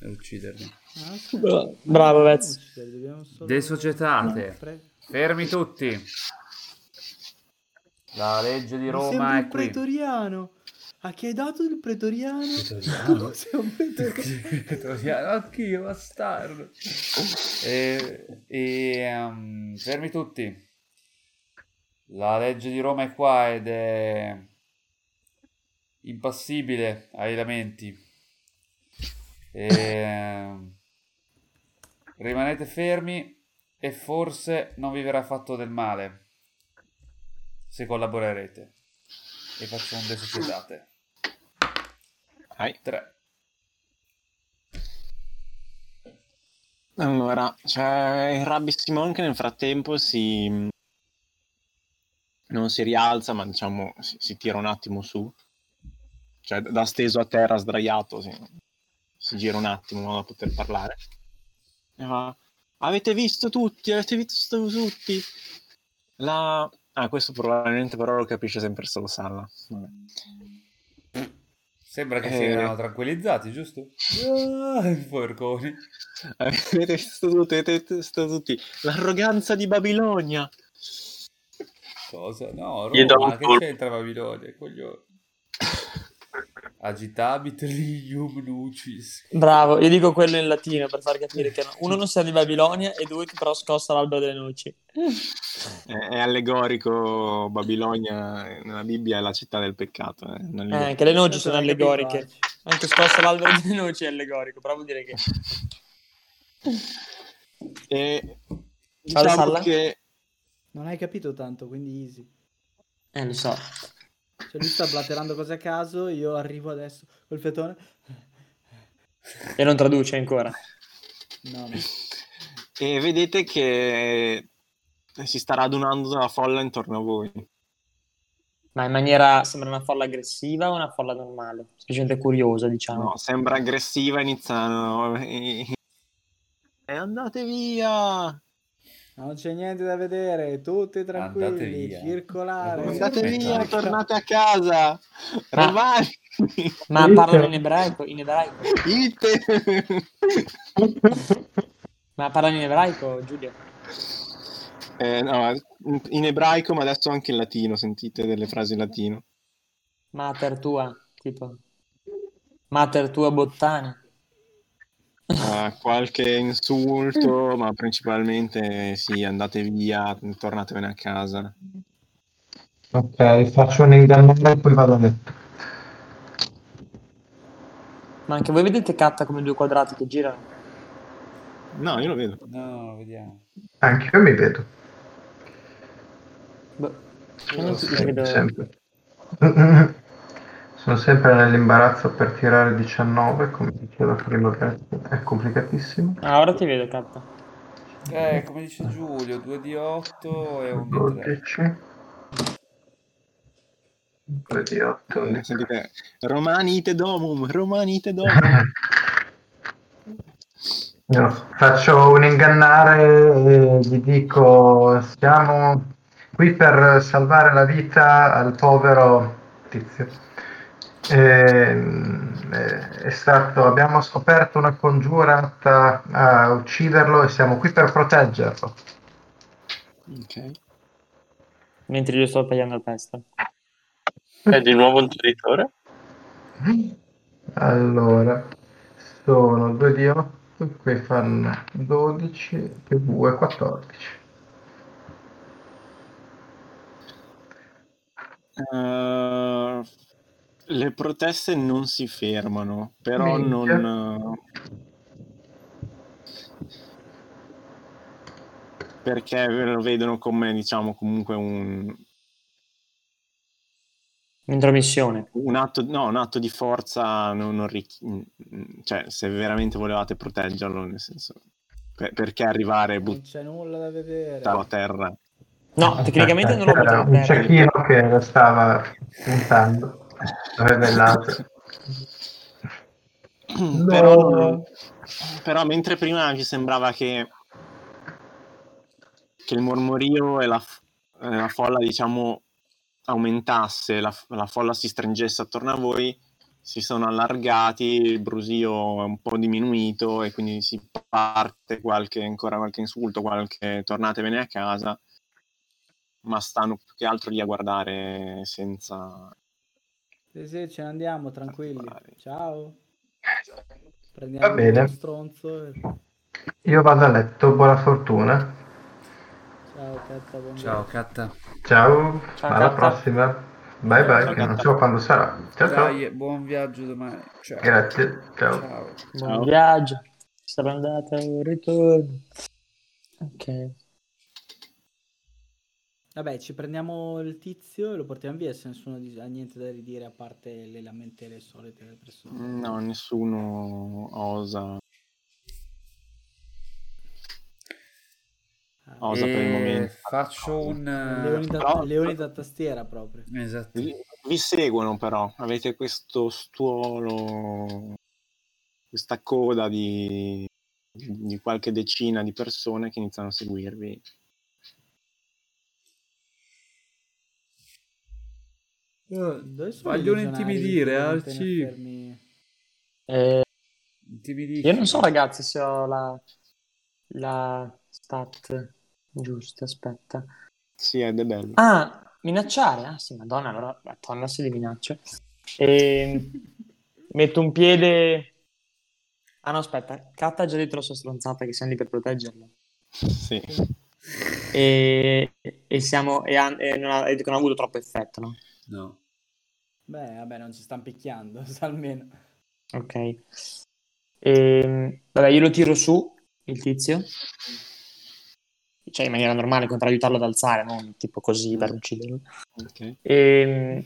[SPEAKER 1] eh, ucciderli.
[SPEAKER 5] Ah, sì.
[SPEAKER 2] Bra- Bravo, Vez.
[SPEAKER 5] Solo-
[SPEAKER 1] Desocietate.
[SPEAKER 5] Pre-
[SPEAKER 1] Fermi tutti. La legge di Roma è qui.
[SPEAKER 5] pretoriano. A chi hai dato il pretoriano?
[SPEAKER 1] Pretoriano?
[SPEAKER 5] Tu sei un pretoriano.
[SPEAKER 1] Pretoriano, Anch'io, bastardo. E, e, ehm, fermi tutti. La legge di Roma è qua ed è impassibile ai lamenti. E, ehm, rimanete fermi e forse non vi verrà fatto del male se collaborerete. E faccio un desocietate.
[SPEAKER 3] Vai.
[SPEAKER 1] 3.
[SPEAKER 3] Allora, c'è il Rabbi Simon che nel frattempo si... non si rialza, ma diciamo si, si tira un attimo su. Cioè, da steso a terra, sdraiato, si, si gira un attimo in modo da poter parlare. E fa, avete visto tutti, avete visto tutti? La... Ah, questo probabilmente però lo capisce sempre solo Salla. Vabbè.
[SPEAKER 1] Sembra che
[SPEAKER 3] Eh.
[SPEAKER 1] si erano tranquillizzati, giusto? Ah, porconi.
[SPEAKER 3] Avete visto tutti, avete visto tutti. L'arroganza di Babilonia.
[SPEAKER 1] Cosa? No, Roma, che
[SPEAKER 7] colpo.
[SPEAKER 1] c'entra Babilonia? Coglione. Agitabit lium nucis.
[SPEAKER 2] Bravo, io dico quello in latino per far capire che no- uno non sia di Babilonia e due che però scossa l'albero delle noci.
[SPEAKER 3] È, è allegorico Babilonia nella Bibbia è la città del peccato. eh, non
[SPEAKER 2] Eh, anche le noci sono
[SPEAKER 5] capito,
[SPEAKER 2] allegoriche. Anche scossa l'albero delle noci è allegorico, però vuol dire che...
[SPEAKER 3] E diciamo che
[SPEAKER 5] Non hai capito tanto, quindi easy.
[SPEAKER 2] Eh, lo so.
[SPEAKER 5] Cioè, lui sta blaterando cose a caso, io arrivo adesso col fettone.
[SPEAKER 2] E non traduce ancora.
[SPEAKER 5] No, no.
[SPEAKER 3] e vedete che si sta radunando la folla intorno a voi.
[SPEAKER 2] Ma in maniera... sembra una folla aggressiva o una folla normale? Semplicemente curiosa, diciamo.
[SPEAKER 3] No, sembra aggressiva, iniziano. E andate via!
[SPEAKER 5] Non c'è niente da vedere, tutti
[SPEAKER 1] Andate
[SPEAKER 5] tranquilli,
[SPEAKER 1] via.
[SPEAKER 5] circolare.
[SPEAKER 3] Andate via, tornate a casa!
[SPEAKER 2] Ma-
[SPEAKER 3] Romani!
[SPEAKER 2] Ma parlano in ebraico, in ebraico.
[SPEAKER 3] Ite!
[SPEAKER 2] Ma parlano in ebraico, Giulia?
[SPEAKER 3] Eh, no, in ebraico, ma adesso anche in latino. Sentite delle frasi in latino.
[SPEAKER 2] Mater tua, tipo. Mater tua bottana.
[SPEAKER 3] Eh, qualche insulto, ma principalmente sì, andate via, tornatevene a casa.
[SPEAKER 4] Ok, faccio un e poi vado a letto.
[SPEAKER 2] Ma anche voi vedete Katta come due quadrati che girano?
[SPEAKER 3] No, io lo vedo.
[SPEAKER 1] No, vediamo.
[SPEAKER 4] Anche io mi vedo.
[SPEAKER 2] Boh. Io non si vedo-
[SPEAKER 4] sempre. Sono sempre nell'imbarazzo per tirare 19, come diceva prima, è complicatissimo.
[SPEAKER 2] Ah, ora ti vedo, Katta.
[SPEAKER 1] Eh, come dice Giulio, 2 di 8 e un di 3.
[SPEAKER 4] 12. 2 di 8, un di
[SPEAKER 3] Eh, Sentite, Romanite domum, Romanite domum.
[SPEAKER 4] Io faccio un ingannare e gli dico siamo qui per salvare la vita al povero tizio. Ehm, eh, è stato, abbiamo scoperto una congiura atta a ucciderlo e siamo qui per proteggerlo.
[SPEAKER 3] Ok.
[SPEAKER 2] Mentre io sto tagliando il pesto.
[SPEAKER 7] È di nuovo un traditore?
[SPEAKER 4] Allora, sono 2 di 8, qui fanno 12 più 2, 14.
[SPEAKER 3] Eh, le proteste non si fermano, però
[SPEAKER 4] Minchia.
[SPEAKER 3] non... Perché lo vedono come, diciamo, comunque un,
[SPEAKER 2] Intromissione.
[SPEAKER 3] un atto, no, un atto di forza non, non richi- cioè se veramente volevate proteggerlo, nel senso, per- perché arrivare e
[SPEAKER 5] Non c'è nulla da vedere.
[SPEAKER 3] a terra?
[SPEAKER 2] No, tecnicamente non lo potevo
[SPEAKER 4] un
[SPEAKER 2] perdere.
[SPEAKER 4] cecchino che lo stava puntando.
[SPEAKER 3] Però,
[SPEAKER 4] No.
[SPEAKER 3] non- però mentre prima vi sembrava che, che il mormorio e la, la folla, diciamo, aumentasse, la, la folla si stringesse attorno a voi, si sono allargati, il brusio è un po' diminuito e quindi si parte qualche, ancora qualche insulto, qualche tornatevene a casa, ma stanno più che altro lì a guardare senza...
[SPEAKER 5] Sì, sì, ce ne andiamo, tranquilli. Ciao. Prendiamo
[SPEAKER 4] Va bene.
[SPEAKER 5] uno stronzo. e-
[SPEAKER 4] Io vado a letto, buona fortuna.
[SPEAKER 5] Ciao, Katta, buon
[SPEAKER 1] Ciao. Catta.
[SPEAKER 4] Ciao,
[SPEAKER 2] Ciao,
[SPEAKER 4] alla
[SPEAKER 2] Katta.
[SPEAKER 4] prossima. Bye bye,
[SPEAKER 3] Ciao,
[SPEAKER 4] che non so quando sarà. Ciao ciao.
[SPEAKER 1] Dai, buon viaggio domani. Ciao.
[SPEAKER 4] Grazie, ciao.
[SPEAKER 1] Ciao.
[SPEAKER 2] Buon
[SPEAKER 3] Ciao.
[SPEAKER 2] viaggio. Sarà andata un ritorno. Ok.
[SPEAKER 5] Vabbè, ci prendiamo il tizio e lo portiamo via se nessuno ha niente da ridire a parte le lamentele solite delle persone.
[SPEAKER 3] No, nessuno osa,
[SPEAKER 5] Ah,
[SPEAKER 3] osa per il
[SPEAKER 1] E
[SPEAKER 3] momento.
[SPEAKER 1] Faccio un...
[SPEAKER 5] leoni, da,
[SPEAKER 3] Però-
[SPEAKER 5] leoni da tastiera proprio.
[SPEAKER 1] Esatto.
[SPEAKER 3] Vi, vi seguono però, avete questo stuolo, questa coda di, di qualche decina di persone che iniziano a seguirvi.
[SPEAKER 5] Dove sono i
[SPEAKER 1] Vogliono intimidire, Arci.
[SPEAKER 2] Eh,
[SPEAKER 1] Intimidisci.
[SPEAKER 2] io non so, ragazzi, se ho la, la stat giusta. Aspetta.
[SPEAKER 3] Sì, è bello.
[SPEAKER 2] Ah, minacciare? Ah, sì, madonna, allora la tonna si di minaccia. E metto un piede. Ah, no, aspetta. Katta ha già detto la sua stronzata che siamo lì per proteggerlo.
[SPEAKER 3] Sì.
[SPEAKER 2] E, e siamo. E, e non, ha, e non ha avuto troppo effetto, no?
[SPEAKER 1] No.
[SPEAKER 5] Beh, vabbè, non ci stanno picchiando, almeno.
[SPEAKER 2] Ok. E, vabbè, io lo tiro su, il tizio. Cioè, in maniera normale, per aiutarlo ad alzare, non tipo così per ucciderlo.
[SPEAKER 3] Ok.
[SPEAKER 2] E,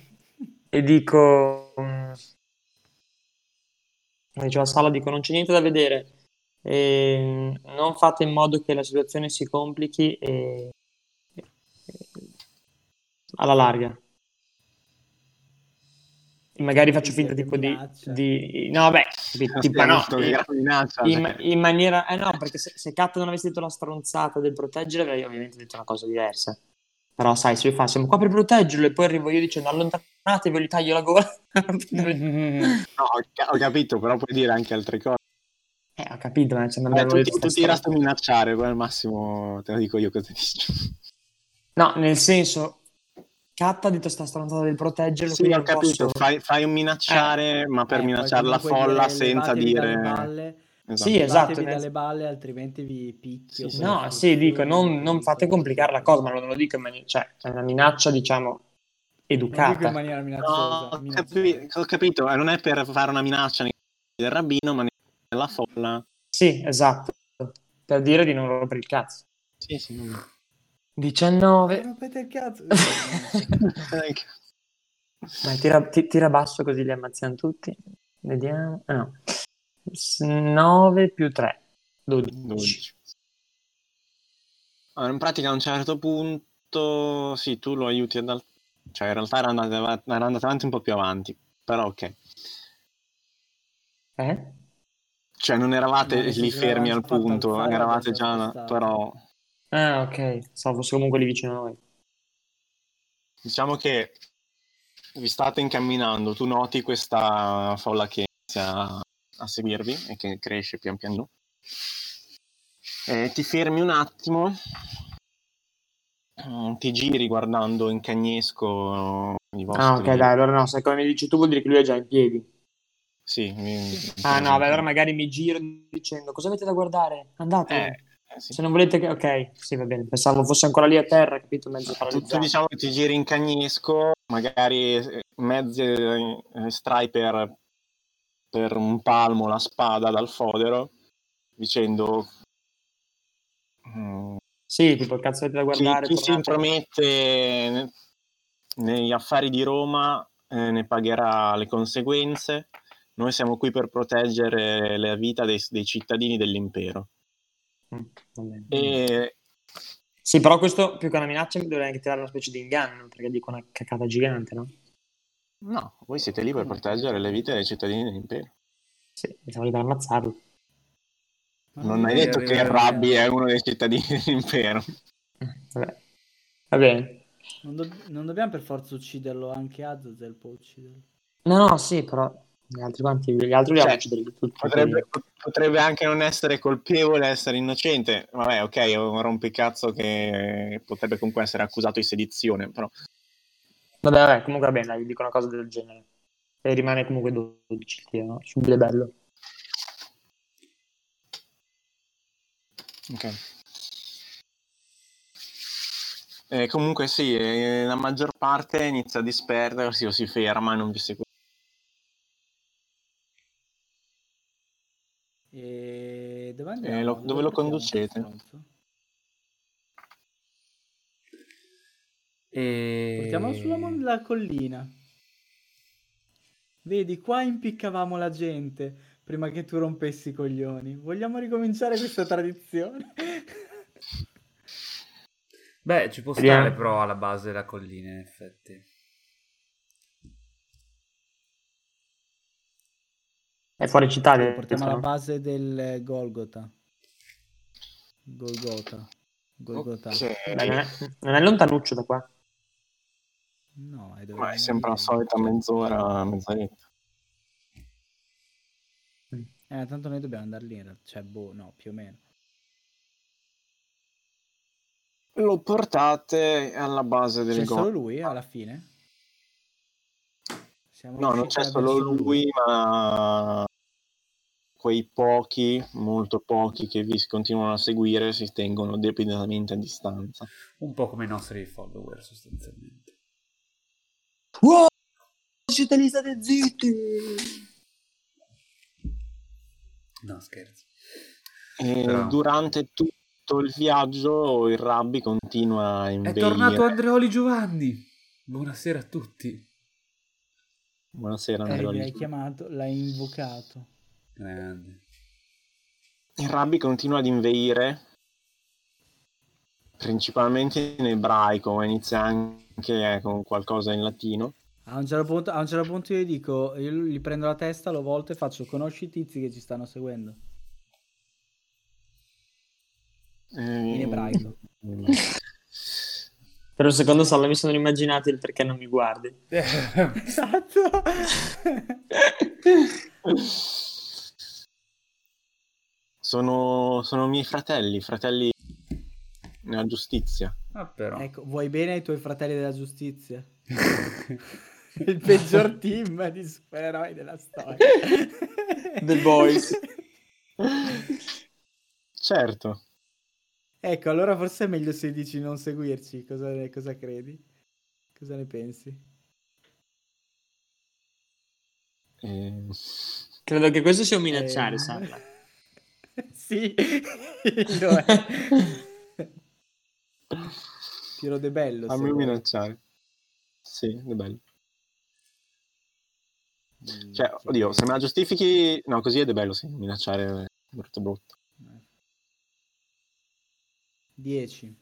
[SPEAKER 2] e dico, mm, come diceva Sala, dico non c'è niente da vedere, E, non fate in modo che la situazione si complichi e- alla larga. Magari faccio finta tipo di, di- no, beh, tipo, tipo, no, in- in, in maniera, eh no, perché se, se Kat non avesse detto la stronzata del proteggere, avrei ovviamente detto una cosa diversa. Però, sai, se lui fa, siamo qua per proteggerlo, e poi arrivo io dicendo allontanatevi, gli taglio la gola.
[SPEAKER 3] No, ho, ca- ho capito, però puoi dire anche altre cose.
[SPEAKER 2] Eh, ho capito, ma ne
[SPEAKER 3] Vabbè,
[SPEAKER 2] abbiamo
[SPEAKER 3] tutti, tutti resta a minacciare, poi al massimo te lo dico io cosa dici.
[SPEAKER 2] No, nel senso, Catta ha detto sta stronzata del proteggerlo,
[SPEAKER 3] Sì, ho capito,
[SPEAKER 2] posso-
[SPEAKER 3] fai, fai un minacciare, ma per
[SPEAKER 5] Eh,
[SPEAKER 3] minacciare la folla
[SPEAKER 5] dire,
[SPEAKER 3] senza dire...
[SPEAKER 5] balle,
[SPEAKER 3] Esatto.
[SPEAKER 2] Sì, esatto,
[SPEAKER 5] levatevi dalle balle, altrimenti vi picchio.
[SPEAKER 3] Sì,
[SPEAKER 2] No, sì, dico, non, non fate complicare la cosa, ma non lo dico in maniera... Cioè, è una minaccia, diciamo,
[SPEAKER 5] Non dico in
[SPEAKER 2] educata.
[SPEAKER 5] maniera
[SPEAKER 3] No,
[SPEAKER 5] minacciosa.
[SPEAKER 3] ho,
[SPEAKER 5] minacciosa.
[SPEAKER 3] ho capito, eh, non è per fare una minaccia nei confronti del rabbino, ma nella folla...
[SPEAKER 2] Sì, esatto. Per dire di non rompere il cazzo.
[SPEAKER 3] Sì, sì. non-
[SPEAKER 2] 19.
[SPEAKER 5] Rompete il cazzo.
[SPEAKER 2] Dai, tira, ti- tira basso così li ammazziamo tutti. Vediamo. Ah, no. 9 più 3. 12.
[SPEAKER 3] 12. Allora, in pratica a un certo punto, sì, tu lo aiuti ad... al- Cioè, in realtà era andata, av- era andata avanti un po' più avanti, però ok.
[SPEAKER 2] Eh?
[SPEAKER 3] Cioè, non eravate
[SPEAKER 5] No, nel
[SPEAKER 3] lì fermi al punto, eravate già... Però,
[SPEAKER 2] Ah, ok. Stavo fosse comunque lì vicino a noi.
[SPEAKER 3] diciamo che vi state incamminando, tu noti questa folla che inizia a seguirvi e che cresce pian pianino. Eh, ti fermi un attimo, mm, ti giri guardando in cagnesco i vostri...
[SPEAKER 2] Ah, ok, dai, allora no, se come mi dici tu vuol dire che lui è già in piedi.
[SPEAKER 3] Sì. mi-
[SPEAKER 2] Ah, no, beh, allora magari mi giro dicendo cosa avete da guardare? Andate.
[SPEAKER 3] Eh, sì.
[SPEAKER 2] Se non volete che... Ok, sì, va bene. Pensavo fosse ancora lì a terra, capito? Mezzo
[SPEAKER 3] tu
[SPEAKER 2] paralizzato.
[SPEAKER 3] diciamo che ti giri in cagnesco, magari eh, mezzi eh, strai per, per un palmo la spada dal fodero, dicendo mm,
[SPEAKER 2] Sì, tipo, cazzo avete da
[SPEAKER 3] chi,
[SPEAKER 2] guardare?
[SPEAKER 3] chi si
[SPEAKER 2] tornate.
[SPEAKER 3] intromette ne- negli affari di Roma eh, ne pagherà le conseguenze. Noi siamo qui per proteggere la vita dei, dei cittadini dell'impero.
[SPEAKER 2] Mm.
[SPEAKER 3] E
[SPEAKER 2] Sì, però questo più che una minaccia mi dovrei anche tirare una specie di inganno, perché dico una cacata gigante, no?
[SPEAKER 3] no, voi siete lì per proteggere le vite dei cittadini dell'impero.
[SPEAKER 2] Sì, pensavo di ammazzarlo.
[SPEAKER 3] Non hai detto che Rabbi è uno dei cittadini dell'impero.
[SPEAKER 2] Vabbè. Va bene.
[SPEAKER 5] Non, do- non dobbiamo per forza ucciderlo, anche Azazel può ucciderlo.
[SPEAKER 2] No, no, sì, però gli altri quanti, gli altri li
[SPEAKER 3] Cioè,
[SPEAKER 2] hanno ucciderli tutti.
[SPEAKER 3] Potrebbe, potrebbe anche non essere colpevole, essere innocente. Vabbè, ok, è un rompicazzo che potrebbe comunque essere accusato di sedizione, però
[SPEAKER 2] Vabbè, vabbè, comunque va bene, dai, dico una cosa del genere. E rimane comunque 12 il tiro, no? Subito bello.
[SPEAKER 3] ok. Eh, comunque sì, eh, la maggior parte inizia a disperdersi o si ferma e non vi segue.
[SPEAKER 5] E dove andiamo?
[SPEAKER 3] Eh, lo- dove lo
[SPEAKER 5] portiamo
[SPEAKER 3] conducete?
[SPEAKER 1] E...
[SPEAKER 5] Portiamolo sulla mon- la collina. Vedi, qua impiccavamo la gente prima che tu rompessi i coglioni. Vogliamo ricominciare questa tradizione?
[SPEAKER 1] Beh, ci può
[SPEAKER 2] Vediamo.
[SPEAKER 1] stare però alla base della collina, in effetti.
[SPEAKER 2] È fuori città,
[SPEAKER 5] Lo portiamo alla base del Golgota. Golgota. Golgota.
[SPEAKER 3] Ok.
[SPEAKER 2] Beh, non, è, non è lontanuccio da qua.
[SPEAKER 5] No, è dove
[SPEAKER 3] Ma è sempre la solita mezz'ora, mezz'oretta.
[SPEAKER 5] Eh, tanto noi dobbiamo andare lì, in realtà. cioè, boh, no, più o meno.
[SPEAKER 3] Lo portate alla base del
[SPEAKER 5] C'è solo
[SPEAKER 3] gol.
[SPEAKER 5] lui alla fine? Siamo
[SPEAKER 3] No, non c'è solo lui, ma quei pochi, molto pochi che vi continuano a seguire si tengono debitamente a distanza.
[SPEAKER 1] Un po' come i nostri follower, sostanzialmente.
[SPEAKER 2] Wow! Siete lì, state zitti!
[SPEAKER 1] No, scherzo.
[SPEAKER 3] E
[SPEAKER 1] Però-
[SPEAKER 3] durante tutto il viaggio il rabbi continua a
[SPEAKER 1] È
[SPEAKER 3] inveire.
[SPEAKER 1] tornato Andreoli Giovanni. Buonasera a tutti.
[SPEAKER 3] Buonasera
[SPEAKER 5] Eh,
[SPEAKER 3] Andrea.
[SPEAKER 5] l'hai chiamato, l'hai invocato.
[SPEAKER 1] Grande.
[SPEAKER 3] Il rabbi continua ad inveire principalmente in ebraico, ma inizia anche eh, con qualcosa in latino.
[SPEAKER 5] A un, certo punto, a un certo punto io dico, io gli prendo la testa, lo volto e faccio, conosci i tizi che ci stanno seguendo?
[SPEAKER 3] Eh,
[SPEAKER 5] In ebraico.
[SPEAKER 2] Per un secondo solo mi sono immaginato il perché non mi guardi.
[SPEAKER 5] Esatto.
[SPEAKER 3] Sono, sono miei fratelli, fratelli nella giustizia.
[SPEAKER 1] Ah, però.
[SPEAKER 5] Ecco, vuoi bene ai tuoi fratelli della giustizia? Il peggior team di supereroi della storia.
[SPEAKER 2] The Boys.
[SPEAKER 3] Certo.
[SPEAKER 5] Ecco, allora forse è meglio se dici non seguirci. Cosa, cosa credi? Cosa ne pensi?
[SPEAKER 3] Eh,
[SPEAKER 2] Credo che questo sia un minacciare,
[SPEAKER 5] Eh,
[SPEAKER 2] Sandra.
[SPEAKER 5] sì, lo è. Tiro de bello.
[SPEAKER 3] fammi minacciare. Sì, è bello.
[SPEAKER 5] Mm,
[SPEAKER 3] Cioè, oddio, se me la giustifichi... No, così è de bello, sì, minacciare è brutto brutto.
[SPEAKER 5] 10.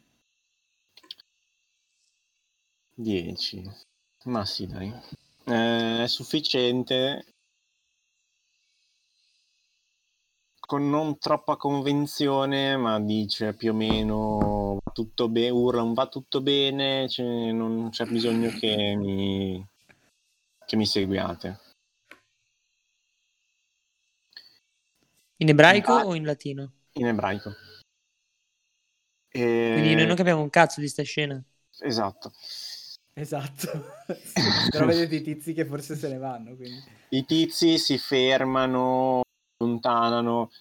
[SPEAKER 3] 10. Ma sì, dai. Eh, è sufficiente con non troppa convenzione, ma dice più o meno va tutto bene, urla un va tutto bene, cioè, non c'è bisogno che mi, che mi seguiate.
[SPEAKER 2] In ebraico
[SPEAKER 3] Ah.
[SPEAKER 2] o in latino?
[SPEAKER 3] In ebraico. E-
[SPEAKER 2] Quindi noi non capiamo un cazzo di sta scena.
[SPEAKER 3] Esatto.
[SPEAKER 5] Esatto. Però vedete i tizi che forse se ne vanno. Quindi.
[SPEAKER 3] I tizi si fermano, allontanano.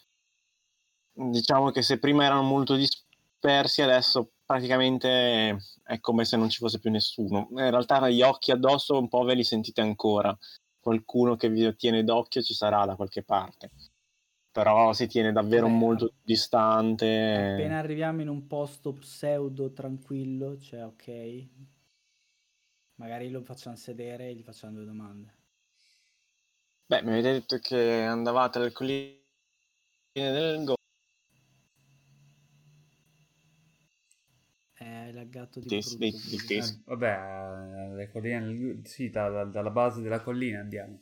[SPEAKER 3] Diciamo che se prima erano molto dispersi, adesso praticamente è come se non ci fosse più nessuno. In realtà gli occhi addosso un po' ve li sentite ancora. Qualcuno che vi tiene d'occhio ci sarà da qualche parte. Però si tiene davvero
[SPEAKER 5] Beh,
[SPEAKER 3] molto distante.
[SPEAKER 5] Appena arriviamo in un posto pseudo tranquillo, cioè ok, magari lo facciamo sedere e gli facciamo due domande.
[SPEAKER 3] Beh, mi avete detto che andavate alle colline del Go.
[SPEAKER 5] È laggato di brutto. quindi.
[SPEAKER 3] dei tesi.
[SPEAKER 1] Eh, vabbè, le colline, sì, da- dalla base della collina andiamo.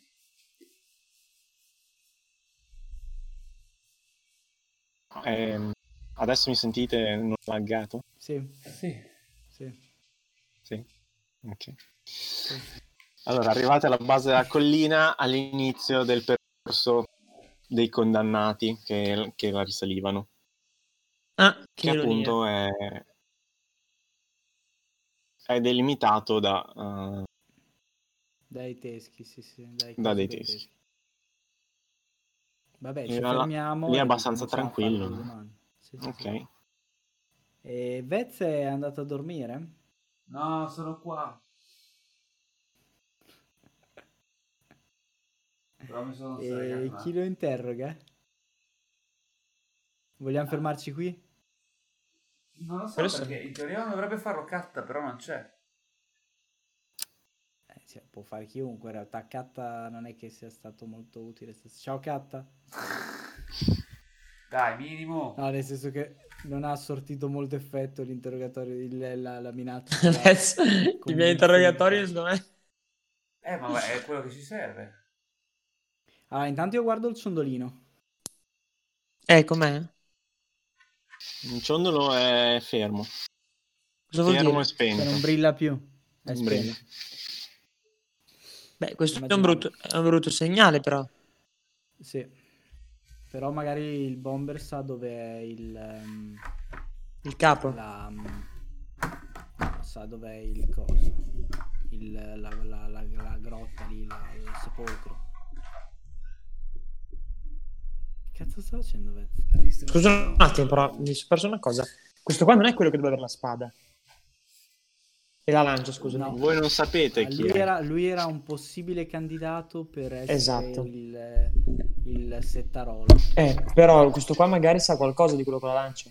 [SPEAKER 3] Ehm, adesso mi sentite non laggato?
[SPEAKER 5] Sì,
[SPEAKER 1] Sì.
[SPEAKER 5] sì.
[SPEAKER 3] Sì. Ok. Allora, arrivate alla base della collina all'inizio del percorso dei condannati che, che la risalivano,
[SPEAKER 2] Ah,
[SPEAKER 3] che
[SPEAKER 2] che
[SPEAKER 3] appunto è, è delimitato da, eh,
[SPEAKER 5] Dai teschi, sì, sì. Dai
[SPEAKER 3] Da dei
[SPEAKER 5] dei
[SPEAKER 3] teschi.
[SPEAKER 5] Vabbè, ci
[SPEAKER 3] là-
[SPEAKER 5] fermiamo.
[SPEAKER 3] lì è abbastanza tranquillo.
[SPEAKER 5] Sì, sì,
[SPEAKER 3] ok.
[SPEAKER 5] sì. E Vez è andato a dormire?
[SPEAKER 1] No, sono qua. Però mi sono
[SPEAKER 5] E chi lo interroga? Vogliamo fermarci qui?
[SPEAKER 1] Non lo so
[SPEAKER 2] sì.
[SPEAKER 1] perché in teoria dovrebbe farlo Catta, però non c'è.
[SPEAKER 5] Cioè, può fare chiunque, in realtà Catta non è che sia stato molto utile. Ciao Catta.
[SPEAKER 1] Dai, minimo.
[SPEAKER 5] No, nel senso che non ha sortito molto effetto l'interrogatorio, il- la, la minaccia.
[SPEAKER 2] Adesso il mio interrogatorio, secondo me.
[SPEAKER 1] Eh, ma è quello che ci serve.
[SPEAKER 5] Allora, intanto io guardo il ciondolino.
[SPEAKER 2] Eh, com'è?
[SPEAKER 3] Il ciondolo è fermo,
[SPEAKER 2] Cosa vuol
[SPEAKER 3] fermo
[SPEAKER 2] dire?
[SPEAKER 3] e
[SPEAKER 5] Cioè,
[SPEAKER 3] spento.
[SPEAKER 5] non brilla più. È
[SPEAKER 3] Non brilla.
[SPEAKER 2] Beh, questo è un, brutto, è un brutto segnale, però.
[SPEAKER 5] Sì. Però magari il bomber sa dove è il... ehm,
[SPEAKER 2] Il capo.
[SPEAKER 5] la, no, sa dov'è il coso. Il, la, la- la- la grotta lì, la- il sepolcro. Che cazzo sta facendo, Vez?
[SPEAKER 2] Scusa un attimo, però mi sono perso una cosa. Questo qua non è quello che doveva avere la spada. E la lancia, scusa.
[SPEAKER 5] No.
[SPEAKER 3] Voi non sapete
[SPEAKER 5] Ah,
[SPEAKER 3] chi
[SPEAKER 5] lui,
[SPEAKER 3] è.
[SPEAKER 5] era, lui era un possibile candidato per essere
[SPEAKER 2] Esatto.
[SPEAKER 5] il, il settarolo.
[SPEAKER 2] Eh, però questo qua magari sa qualcosa di quello con la lancia.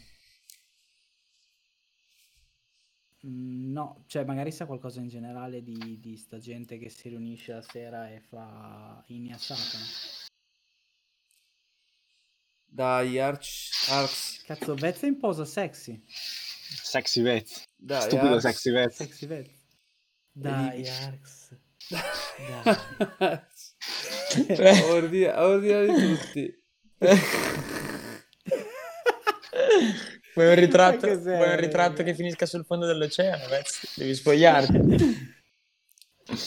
[SPEAKER 5] Mm, No, cioè magari sa qualcosa in generale di, di sta gente che si riunisce la sera e fa Inia Satana.
[SPEAKER 1] Dai, Arch... Arx...
[SPEAKER 5] Cazzo, Vez è in posa sexy.
[SPEAKER 3] Sexy Vez.
[SPEAKER 1] Dai,
[SPEAKER 3] Stupido
[SPEAKER 1] Arx...
[SPEAKER 3] Sexy Vez.
[SPEAKER 5] Sexy Vez. Dai, Arx. Dai.
[SPEAKER 1] ordina, ordina di tutti.
[SPEAKER 2] Vuoi un ritratto,
[SPEAKER 5] cos'è?
[SPEAKER 2] vuoi un ritratto che finisca sul fondo dell'oceano? Vez? Devi spogliarti.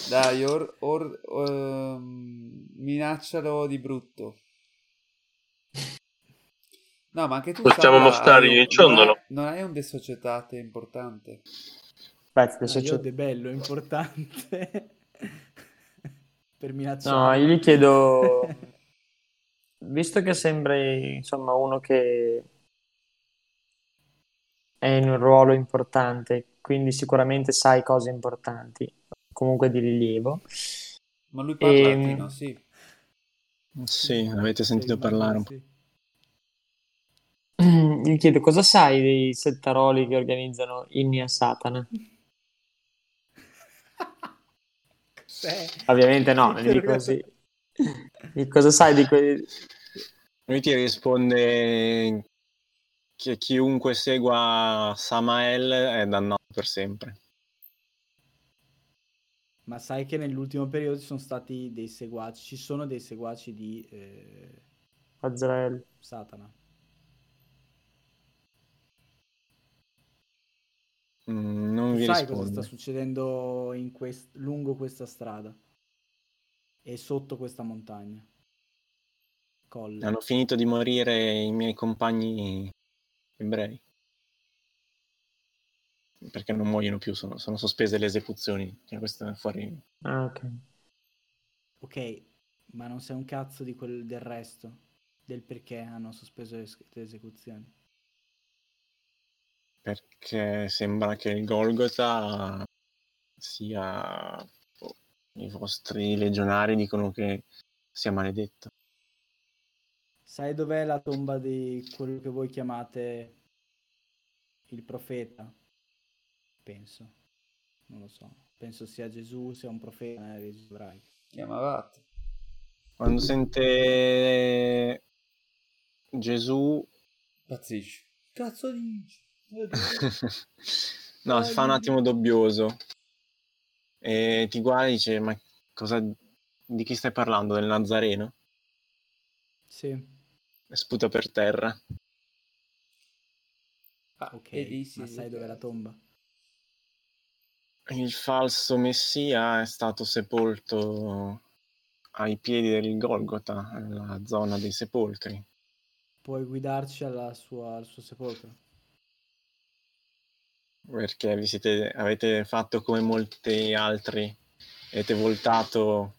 [SPEAKER 1] Dai, or, or, ehm, minaccialo di brutto. No, ma anche tu
[SPEAKER 7] Possiamo
[SPEAKER 1] Sara, un-
[SPEAKER 7] il ciondolo.
[SPEAKER 1] Non hai, un dessocietate importante.
[SPEAKER 2] Aspetta,
[SPEAKER 5] Ah,
[SPEAKER 2] adesso
[SPEAKER 5] io
[SPEAKER 2] c'è-
[SPEAKER 5] de bello, importante. per minacciare.
[SPEAKER 2] No, io gli chiedo, visto che sembri insomma uno che è in un ruolo importante, quindi sicuramente sai cose importanti, comunque di rilievo.
[SPEAKER 1] Ma lui parla
[SPEAKER 2] Ehm,
[SPEAKER 1] latino, sì.
[SPEAKER 3] Sì, avete sentito
[SPEAKER 5] Sì,
[SPEAKER 3] parlare un po'.
[SPEAKER 5] sì.
[SPEAKER 2] Gli chiedo cosa sai dei settaroli che organizzano inni a Satana?
[SPEAKER 5] Cos'è?
[SPEAKER 2] Ovviamente no, non dico così. Di cosa sai di quei...
[SPEAKER 3] Lui ti risponde che chiunque segua Samael è dannato per sempre.
[SPEAKER 5] Ma sai che nell'ultimo periodo ci sono stati dei seguaci, ci sono dei seguaci di eh,
[SPEAKER 2] Azrael?
[SPEAKER 5] Satana.
[SPEAKER 3] Mm, non
[SPEAKER 5] sai cosa
[SPEAKER 3] risponde.
[SPEAKER 5] sta succedendo in quest- lungo questa strada e sotto questa montagna? Colle.
[SPEAKER 3] Hanno finito di morire i miei compagni ebrei. Perché non muoiono più, sono, sono sospese le esecuzioni. Cioè, questo è fuori.
[SPEAKER 2] Ah, ok.
[SPEAKER 5] Ok, ma non sai un cazzo di quel, del resto, del perché hanno sospeso le, le esecuzioni.
[SPEAKER 3] Perché sembra che il Golgotha sia. boh, I vostri legionari dicono che sia maledetto.
[SPEAKER 5] Sai dov'è la tomba di quello che voi chiamate il profeta? Penso. Non lo so. Penso sia Gesù, sia un profeta nella religione ebraica.
[SPEAKER 1] Chiamavate.
[SPEAKER 3] Quando sente Gesù
[SPEAKER 1] Pazzisci. Cazzo dici?
[SPEAKER 3] no, si fa un attimo dobbioso e ti guarda e dice: Ma cosa di chi stai parlando? Del Nazareno?
[SPEAKER 5] Sì,
[SPEAKER 3] E sputa per terra.
[SPEAKER 5] ok.
[SPEAKER 1] E lì si
[SPEAKER 5] Ma sai dov'è la tomba?
[SPEAKER 3] Il falso messia è stato sepolto ai piedi del Golgotha, nella zona dei sepolcri.
[SPEAKER 5] Puoi guidarci alla sua, al suo sepolcro?
[SPEAKER 3] Perché vi siete, avete fatto come molti altri, avete voltato.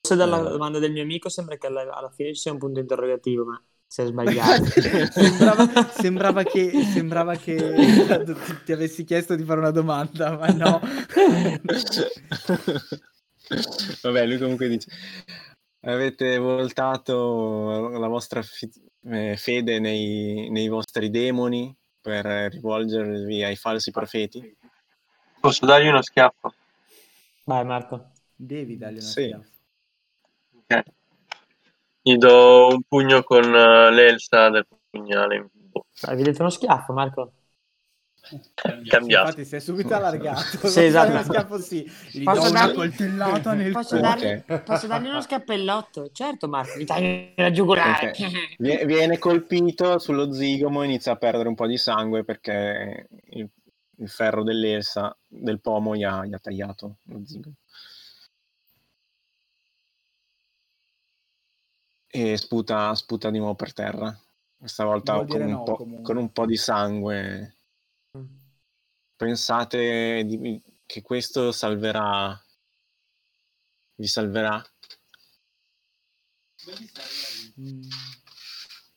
[SPEAKER 2] Forse dalla
[SPEAKER 3] Eh.
[SPEAKER 2] domanda del mio amico sembra che alla, alla fine ci sia un punto interrogativo, ma si è sbagliato.
[SPEAKER 5] sembrava, sembrava che, sembrava che ti, ti avessi chiesto di fare una domanda, ma no.
[SPEAKER 3] Vabbè, lui comunque dice: Avete voltato la vostra fi- eh, fede nei, nei vostri demoni per rivolgervi ai falsi profeti?
[SPEAKER 7] Posso dargli uno schiaffo?
[SPEAKER 2] Vai Marco.
[SPEAKER 5] Devi dargli una
[SPEAKER 3] Sì.
[SPEAKER 5] schiaffo.
[SPEAKER 7] Ok. Gli do un pugno con eh, l'elsa del pugnale in bocca.
[SPEAKER 2] Dai, vi date uno schiaffo, Marco?
[SPEAKER 7] Cambiato.
[SPEAKER 5] Infatti si è subito allargato.
[SPEAKER 2] Sì, esatto.
[SPEAKER 5] Uno schiaffo sì. Gli
[SPEAKER 2] Posso
[SPEAKER 5] do una
[SPEAKER 2] dargli-
[SPEAKER 5] coltellata nel
[SPEAKER 2] Posso,
[SPEAKER 5] cuore.
[SPEAKER 2] dargli, posso dargli uno scappellotto? Certo, Marco, mi tagli la giugulare.
[SPEAKER 3] Ok. Vie- Viene colpito sullo zigomo e inizia a perdere un po' di sangue perché il, il ferro dell'elsa, del pomo, gli ha, gli ha tagliato lo zigomo. E sputa, sputa di nuovo per terra. Questa volta con un,
[SPEAKER 5] no,
[SPEAKER 3] con un po' di sangue. Pensate di- che questo salverà. Vi salverà?
[SPEAKER 5] Mm,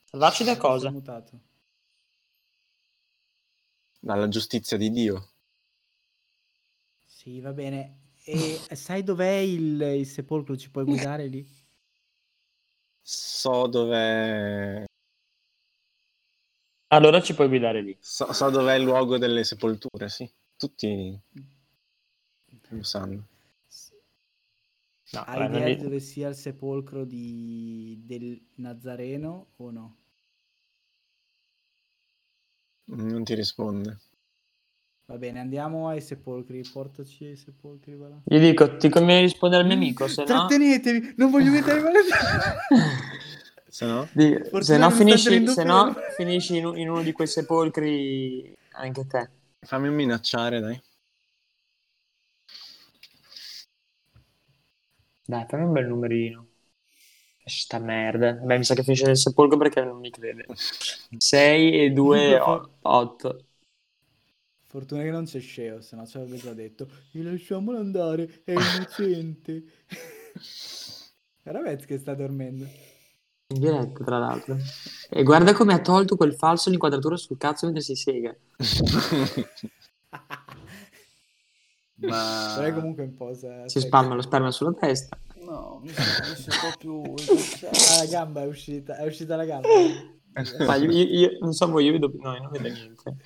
[SPEAKER 2] Salvarci da cosa?
[SPEAKER 3] Dalla giustizia di Dio.
[SPEAKER 5] Sì, va bene. E sai dov'è il, il sepolcro? Ci puoi guidare lì?
[SPEAKER 3] So dove.
[SPEAKER 2] Allora ci puoi guidare lì.
[SPEAKER 3] So, so dov'è il luogo delle sepolture, sì. Tutti lo sanno.
[SPEAKER 2] No,
[SPEAKER 5] Hai idea di dove sia il sepolcro di... del Nazareno o no?
[SPEAKER 3] Non ti risponde.
[SPEAKER 5] Va bene, andiamo ai sepolcri. Portaci ai sepolcri, va là.
[SPEAKER 2] Gli dico, ti conviene rispondere al mio amico, se no...
[SPEAKER 5] Trattenetevi, non voglio vedere quale...
[SPEAKER 3] Se no?
[SPEAKER 2] Di- se no finisci, se no finisci in, in uno di quei sepolcri anche te.
[SPEAKER 3] Fammi minacciare, dai.
[SPEAKER 2] Dai, fammi un bel numerino. Sta merda. Beh, mi sa che finisce nel sepolcro perché non mi crede. 6 e 2, 8.
[SPEAKER 5] Fortuna che non c'è Sceo, se no ci avrebbe già detto lasciamolo andare, è innocente. Ravez che sta dormendo.
[SPEAKER 2] In diretta, tra l'altro. E guarda come ha tolto quel falso l'inquadratura sul cazzo mentre si sega.
[SPEAKER 1] Ma...
[SPEAKER 5] Però comunque in posa.
[SPEAKER 2] Si spalma lo sperma sulla testa.
[SPEAKER 1] No, mi sento un po' più...
[SPEAKER 5] Ah, la gamba è uscita, è uscita la gamba.
[SPEAKER 2] Ma io, io- io- non so voi, io vedo... No, io non vedo niente.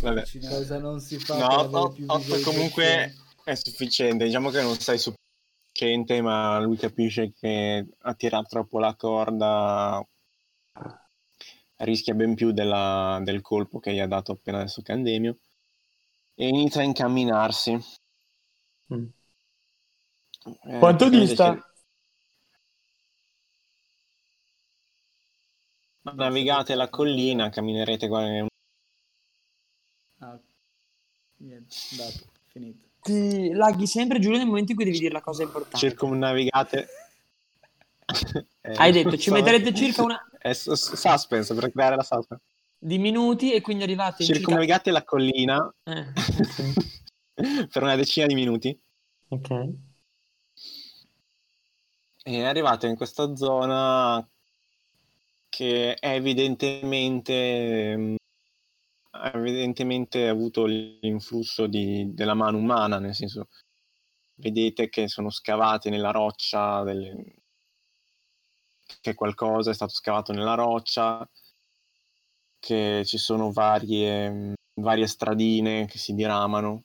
[SPEAKER 3] Vabbè.
[SPEAKER 5] Cosa non si fa
[SPEAKER 3] No,
[SPEAKER 5] per avere
[SPEAKER 3] o-
[SPEAKER 5] più
[SPEAKER 3] otto
[SPEAKER 5] visualizzazioni?
[SPEAKER 3] comunque è sufficiente. Diciamo che non sei sufficiente, ma lui capisce che a tirare troppo la corda rischia ben più della- del colpo che gli ha dato appena adesso Candemio e inizia a incamminarsi.
[SPEAKER 2] Mm.
[SPEAKER 3] Eh,
[SPEAKER 2] Quanto dista?
[SPEAKER 3] c'è- Navigate la collina, camminerete qua-
[SPEAKER 5] Ah, niente, dato, finito.
[SPEAKER 2] Ti laghi sempre giù nel momento in cui devi dire la cosa importante.
[SPEAKER 3] circumnavigate. Eh,
[SPEAKER 2] Hai detto, ci
[SPEAKER 3] so-
[SPEAKER 2] metterete circa una...
[SPEAKER 3] È sus- suspense per creare la suspense.
[SPEAKER 2] di minuti e quindi arrivate in circa...
[SPEAKER 3] Circumnavigate la collina
[SPEAKER 2] Eh,
[SPEAKER 3] per una decina di minuti
[SPEAKER 2] ok.
[SPEAKER 3] e arrivate in questa zona che è evidentemente mm, ha evidentemente avuto l'influsso di- della mano umana, nel senso vedete che sono scavate nella roccia delle- che qualcosa è stato scavato nella roccia che ci sono varie, varie stradine che si diramano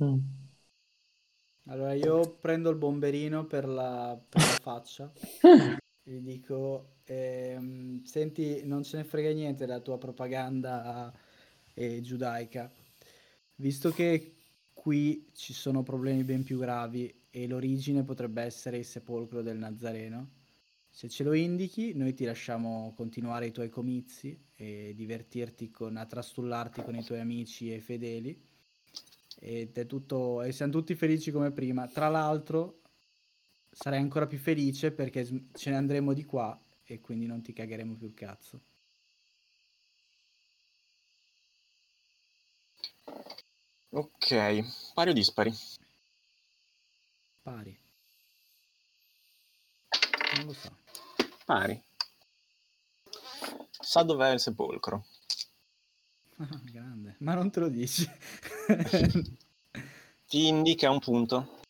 [SPEAKER 2] Mm.
[SPEAKER 5] Allora io prendo il bomberino per la, per la faccia e gli dico, ehm, senti, non ce ne frega niente della tua propaganda eh, giudaica, visto che qui ci sono problemi ben più gravi e l'origine potrebbe essere il sepolcro del Nazareno, se ce lo indichi noi ti lasciamo continuare i tuoi comizi e divertirti con, a trastullarti con i tuoi amici e fedeli ed è tutto e siamo tutti felici come prima. Tra l'altro, sarei ancora più felice perché ce ne andremo di qua e quindi non ti cagheremo più il cazzo.
[SPEAKER 3] ok pari o dispari
[SPEAKER 5] Pari. Non lo so.
[SPEAKER 3] pari sa dov'è il sepolcro
[SPEAKER 5] Ah, grande. Ma non te lo dici.
[SPEAKER 3] ti indica un punto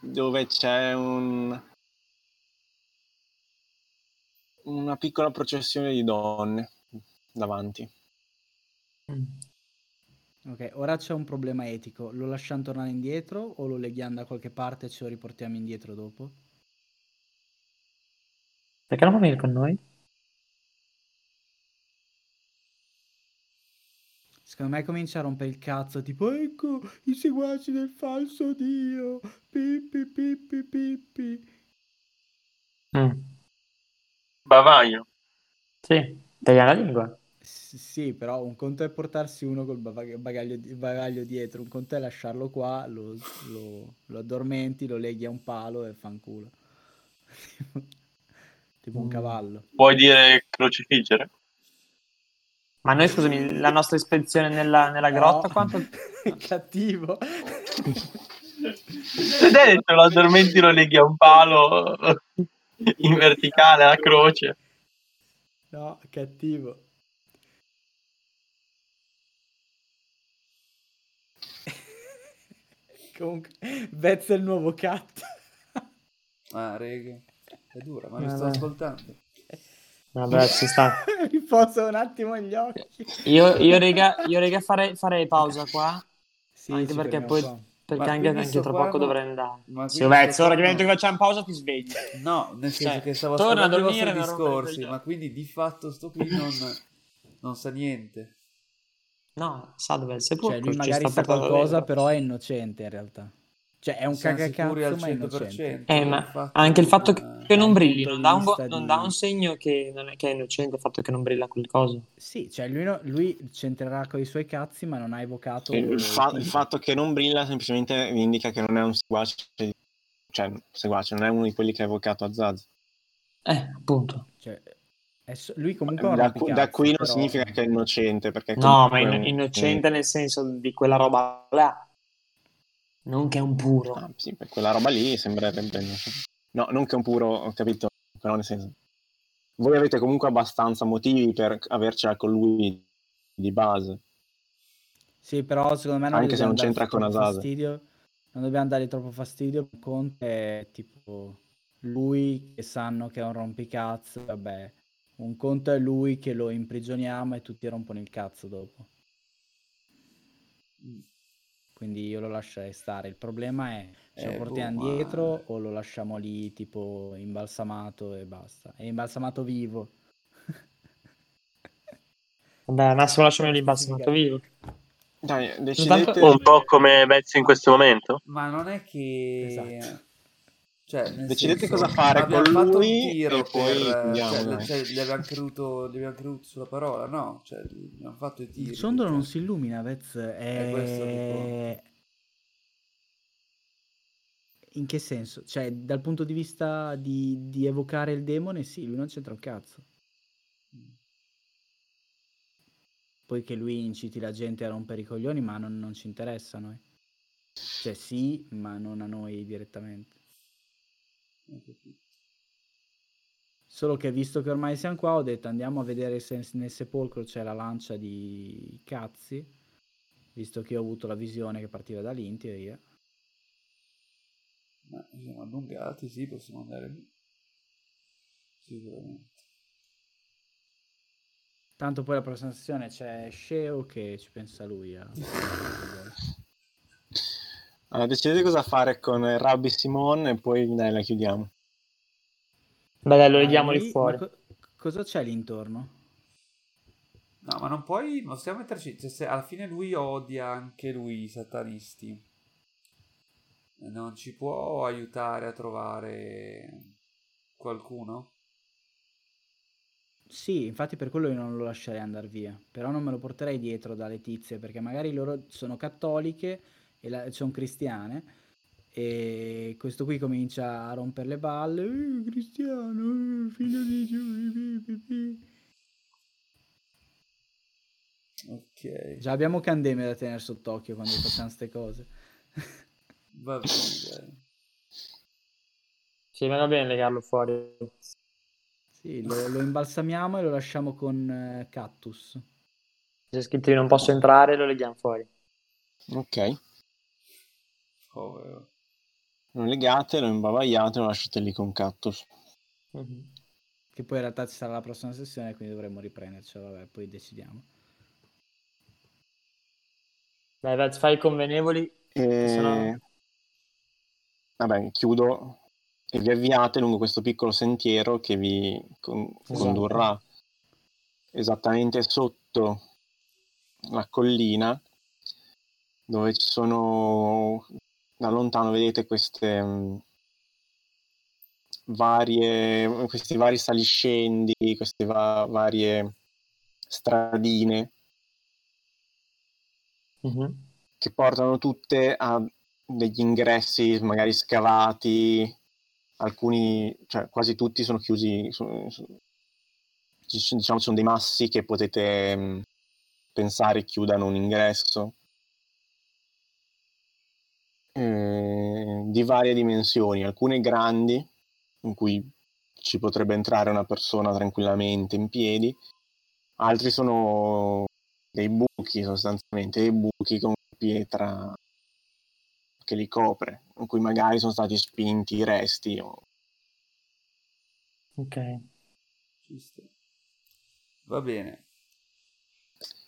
[SPEAKER 3] dove c'è un una piccola processione di donne davanti.
[SPEAKER 2] Mm.
[SPEAKER 5] ok, ora c'è un problema etico. Lo lasciamo tornare indietro o lo leghiamo da qualche parte e ce lo riportiamo indietro dopo?
[SPEAKER 2] Perché non va venire con noi?
[SPEAKER 5] Secondo me comincia a rompere il cazzo, tipo ecco i seguaci del falso dio, pippi pippi pippi.
[SPEAKER 2] Mm.
[SPEAKER 7] Bavaglio.
[SPEAKER 2] Sì, tagliare la lingua.
[SPEAKER 5] S- sì, però un conto è portarsi uno col bagaglio, bagaglio dietro, un conto è lasciarlo qua, lo, lo- lo addormenti, lo leghi a un palo e fanculo. tipo un
[SPEAKER 2] Mm.
[SPEAKER 5] cavallo.
[SPEAKER 7] Vuoi dire crocifiggere?
[SPEAKER 2] Ma noi, scusami, la nostra ispezione nella, nella grotta,
[SPEAKER 5] No.
[SPEAKER 2] quanto...
[SPEAKER 5] Cattivo.
[SPEAKER 7] Detto lo addormenti lo leghi a un palo in verticale alla croce.
[SPEAKER 5] No, cattivo. Comunque, Vez è il nuovo cat.
[SPEAKER 1] Ah, reghe. È dura, ma mi
[SPEAKER 2] Vabbè.
[SPEAKER 1] sto ascoltando.
[SPEAKER 2] Vabbè, ci sta.
[SPEAKER 5] Riposa un attimo gli occhi.
[SPEAKER 2] Io, io rega, io, rega farei, farei pausa qua,
[SPEAKER 5] Sì,
[SPEAKER 2] anche perché poi...
[SPEAKER 5] qua.
[SPEAKER 2] Perché
[SPEAKER 1] Ma
[SPEAKER 2] anche, anche tra poco dovrei andare.
[SPEAKER 1] Sto
[SPEAKER 2] ora che
[SPEAKER 1] no.
[SPEAKER 2] che facciamo pausa ti svegli.
[SPEAKER 1] No, nel senso
[SPEAKER 2] Cioè,
[SPEAKER 1] che stavo
[SPEAKER 2] torna a
[SPEAKER 1] ascoltando i
[SPEAKER 2] dormire
[SPEAKER 1] vostri
[SPEAKER 2] i
[SPEAKER 1] discorsi, ma quindi di fatto sto qui non, non sa niente.
[SPEAKER 2] No, sa dove è il sepolcro.
[SPEAKER 5] Cioè, lui magari sa qualcosa, però è innocente in realtà. Cioè, è un cagacazzo, ma è innocente.
[SPEAKER 1] 100%.
[SPEAKER 2] Eh, ma anche il fatto
[SPEAKER 1] non-
[SPEAKER 2] che non brilli non dà un, bo- non dà un segno che, non è, che è innocente il fatto che non brilla quel coso.
[SPEAKER 5] Sì, cioè lui, no- lui c'entrerà con i suoi cazzi, ma non ha evocato...
[SPEAKER 3] Il, fa- il fatto che non brilla semplicemente indica che non è un seguace cioè, seguace, non è uno di quelli che ha evocato Azaz.
[SPEAKER 2] Eh, appunto.
[SPEAKER 5] Cioè, è so- lui comunque è un
[SPEAKER 3] Da, qui- da qui non
[SPEAKER 5] però-
[SPEAKER 3] significa che è innocente, perché
[SPEAKER 2] No, ma
[SPEAKER 3] è
[SPEAKER 2] innocente nel senso di quella roba là. Non che è un puro.
[SPEAKER 3] Ah, sì, per quella roba lì sembrerebbe... No, non che è un puro, ho capito, però nel senso... Voi avete comunque abbastanza motivi per avercela con lui di base.
[SPEAKER 5] Sì, però secondo me non
[SPEAKER 3] Anche se non c'entra con Asase.
[SPEAKER 5] fastidio. Non dobbiamo dargli troppo fastidio. Conte è tipo lui che sanno che è un rompicazzo. Vabbè, un conto è lui che lo imprigioniamo e tutti rompono il cazzo dopo. Quindi io lo lascerei stare. Il problema è ce lo
[SPEAKER 1] Eh,
[SPEAKER 5] portiamo
[SPEAKER 1] boh, ma-
[SPEAKER 5] dietro o lo lasciamo lì tipo imbalsamato e basta. È imbalsamato vivo.
[SPEAKER 2] Vabbè, massimo lasciamo l'imbalsamato vivo.
[SPEAKER 3] Dai, decidete...
[SPEAKER 7] Un po' come Vezzi in questo momento?
[SPEAKER 1] Ma non è che...
[SPEAKER 5] Esatto.
[SPEAKER 1] Cioè,
[SPEAKER 3] Decidete
[SPEAKER 1] senso,
[SPEAKER 3] cosa fare con
[SPEAKER 1] fatto
[SPEAKER 3] lui
[SPEAKER 1] un tiro
[SPEAKER 3] e poi
[SPEAKER 1] per...
[SPEAKER 3] andiamo,
[SPEAKER 1] cioè, cioè, gli abbiamo creduto, gli abbiamo creduto sulla parola, no? Cioè, abbiamo fatto i tiri.
[SPEAKER 5] Il ciondolo
[SPEAKER 1] perché-
[SPEAKER 5] non si illumina, Vez. È...
[SPEAKER 1] questo dico.
[SPEAKER 5] In che senso? Cioè, dal punto di vista di, di evocare il demone, sì, lui non c'entra un cazzo. Poi che lui inciti la gente a rompere i coglioni, ma non, non ci interessa a noi. Cioè, sì, ma non a noi direttamente. Solo che visto che ormai siamo qua, ho detto andiamo a vedere se nel sepolcro c'è la lancia di cazzi, visto che ho avuto la visione che partiva da lì in teoria.
[SPEAKER 1] Ma siamo allungati, sì, possiamo andare lì. Sicuramente.
[SPEAKER 5] Tanto poi la prossima sessione c'è Sceo che ci pensa lui a...
[SPEAKER 3] Allora, decidete cosa fare con il Rabbi Simon e poi dai, la chiudiamo.
[SPEAKER 2] Beh, dai, lo
[SPEAKER 5] Ma
[SPEAKER 2] leghiamo lì fuori.
[SPEAKER 5] co- cosa c'è lì intorno?
[SPEAKER 1] No, ma non puoi, non stiamo metterci, cioè, se alla fine lui odia anche lui i satanisti. E Non ci può aiutare a trovare qualcuno?
[SPEAKER 5] Sì, infatti per quello io non lo lascerei andare via, però non me lo porterei dietro dalle tizie, perché magari loro sono cattoliche e la- sono cristiane e questo qui comincia a rompere le balle, "Eh, cristiano, eh, figlio di Dio, pi, pi, pi".
[SPEAKER 1] Ok,
[SPEAKER 5] Già abbiamo Candeme da tenere sott'occhio quando facciamo queste cose.
[SPEAKER 1] va bene.
[SPEAKER 2] Sì, ma va bene legarlo fuori.
[SPEAKER 5] Sì, lo, lo imbalsamiamo e lo lasciamo con eh, Cactus.
[SPEAKER 2] C'è scritto io non posso entrare, lo leghiamo fuori.
[SPEAKER 3] Ok.
[SPEAKER 1] Povero.
[SPEAKER 3] Lo legate, lo imbavagliate, lo lasciate lì con Cactus.
[SPEAKER 2] Mhm.
[SPEAKER 5] Che poi in realtà ci sarà la prossima sessione, quindi dovremmo riprenderci. Vabbè, poi decidiamo.
[SPEAKER 2] Dai, Vez, fai i convenevoli.
[SPEAKER 3] E...
[SPEAKER 2] Sono-
[SPEAKER 3] Vabbè, chiudo e vi avviate lungo questo piccolo sentiero che vi con- condurrà esattamente sotto la collina dove ci sono da lontano vedete queste mh, varie questi vari saliscendi queste va- varie stradine
[SPEAKER 2] Mhm.
[SPEAKER 3] che portano tutte a degli ingressi magari scavati, alcuni, cioè quasi tutti sono chiusi, sono, diciamo, ci sono dei massi che potete mh, pensare chiudano un ingresso eh, di varie dimensioni, alcune grandi, in cui ci potrebbe entrare una persona tranquillamente in piedi, altri sono dei buchi sostanzialmente, dei buchi con pietra che li copre, in cui magari sono stati spinti i resti. o-
[SPEAKER 2] Ok.
[SPEAKER 1] Va bene.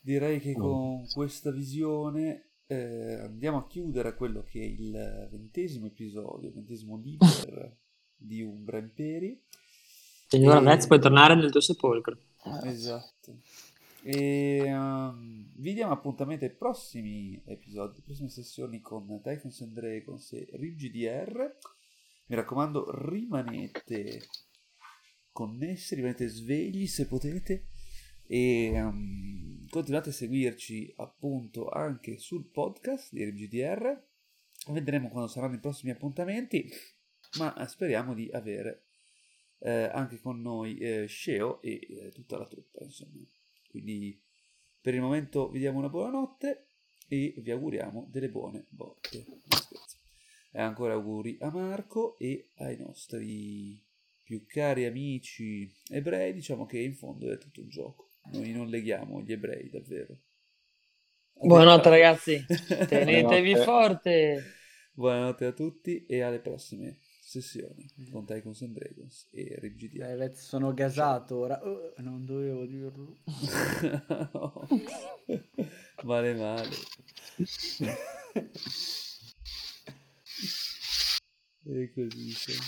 [SPEAKER 1] Direi che con questa visione eh, andiamo a chiudere quello che è il ventesimo episodio, il ventesimo liber di Umbra Imperi.
[SPEAKER 2] Signora
[SPEAKER 1] E-
[SPEAKER 2] Vez, puoi tornare nel tuo sepolcro.
[SPEAKER 1] Esatto. E ehm, vi diamo appuntamento ai prossimi episodi, alle prossime sessioni con Typhons and Dragons e RigDR. Mi raccomando, rimanete connessi, rimanete svegli se potete e ehm, continuate a seguirci appunto anche sul podcast di RGDR. Vedremo quando saranno i prossimi appuntamenti. ma speriamo di avere eh, anche con noi eh, Sceo e eh, tutta la truppa, insomma. Quindi per il momento vi diamo una buona notte e vi auguriamo delle buone botte. E ancora auguri a Marco e ai nostri più cari amici ebrei, diciamo che in fondo è tutto un gioco. Noi non leghiamo gli ebrei, davvero.
[SPEAKER 8] Buonanotte ragazzi, tenetevi
[SPEAKER 3] Buonanotte.
[SPEAKER 8] forte.
[SPEAKER 1] Buonanotte a tutti e alle prossime sessioni con Tycoons and Dragons e.
[SPEAKER 5] Dai, Vez, sono gasato ora. Oh, non dovevo dirlo.
[SPEAKER 1] male male. e così. insomma.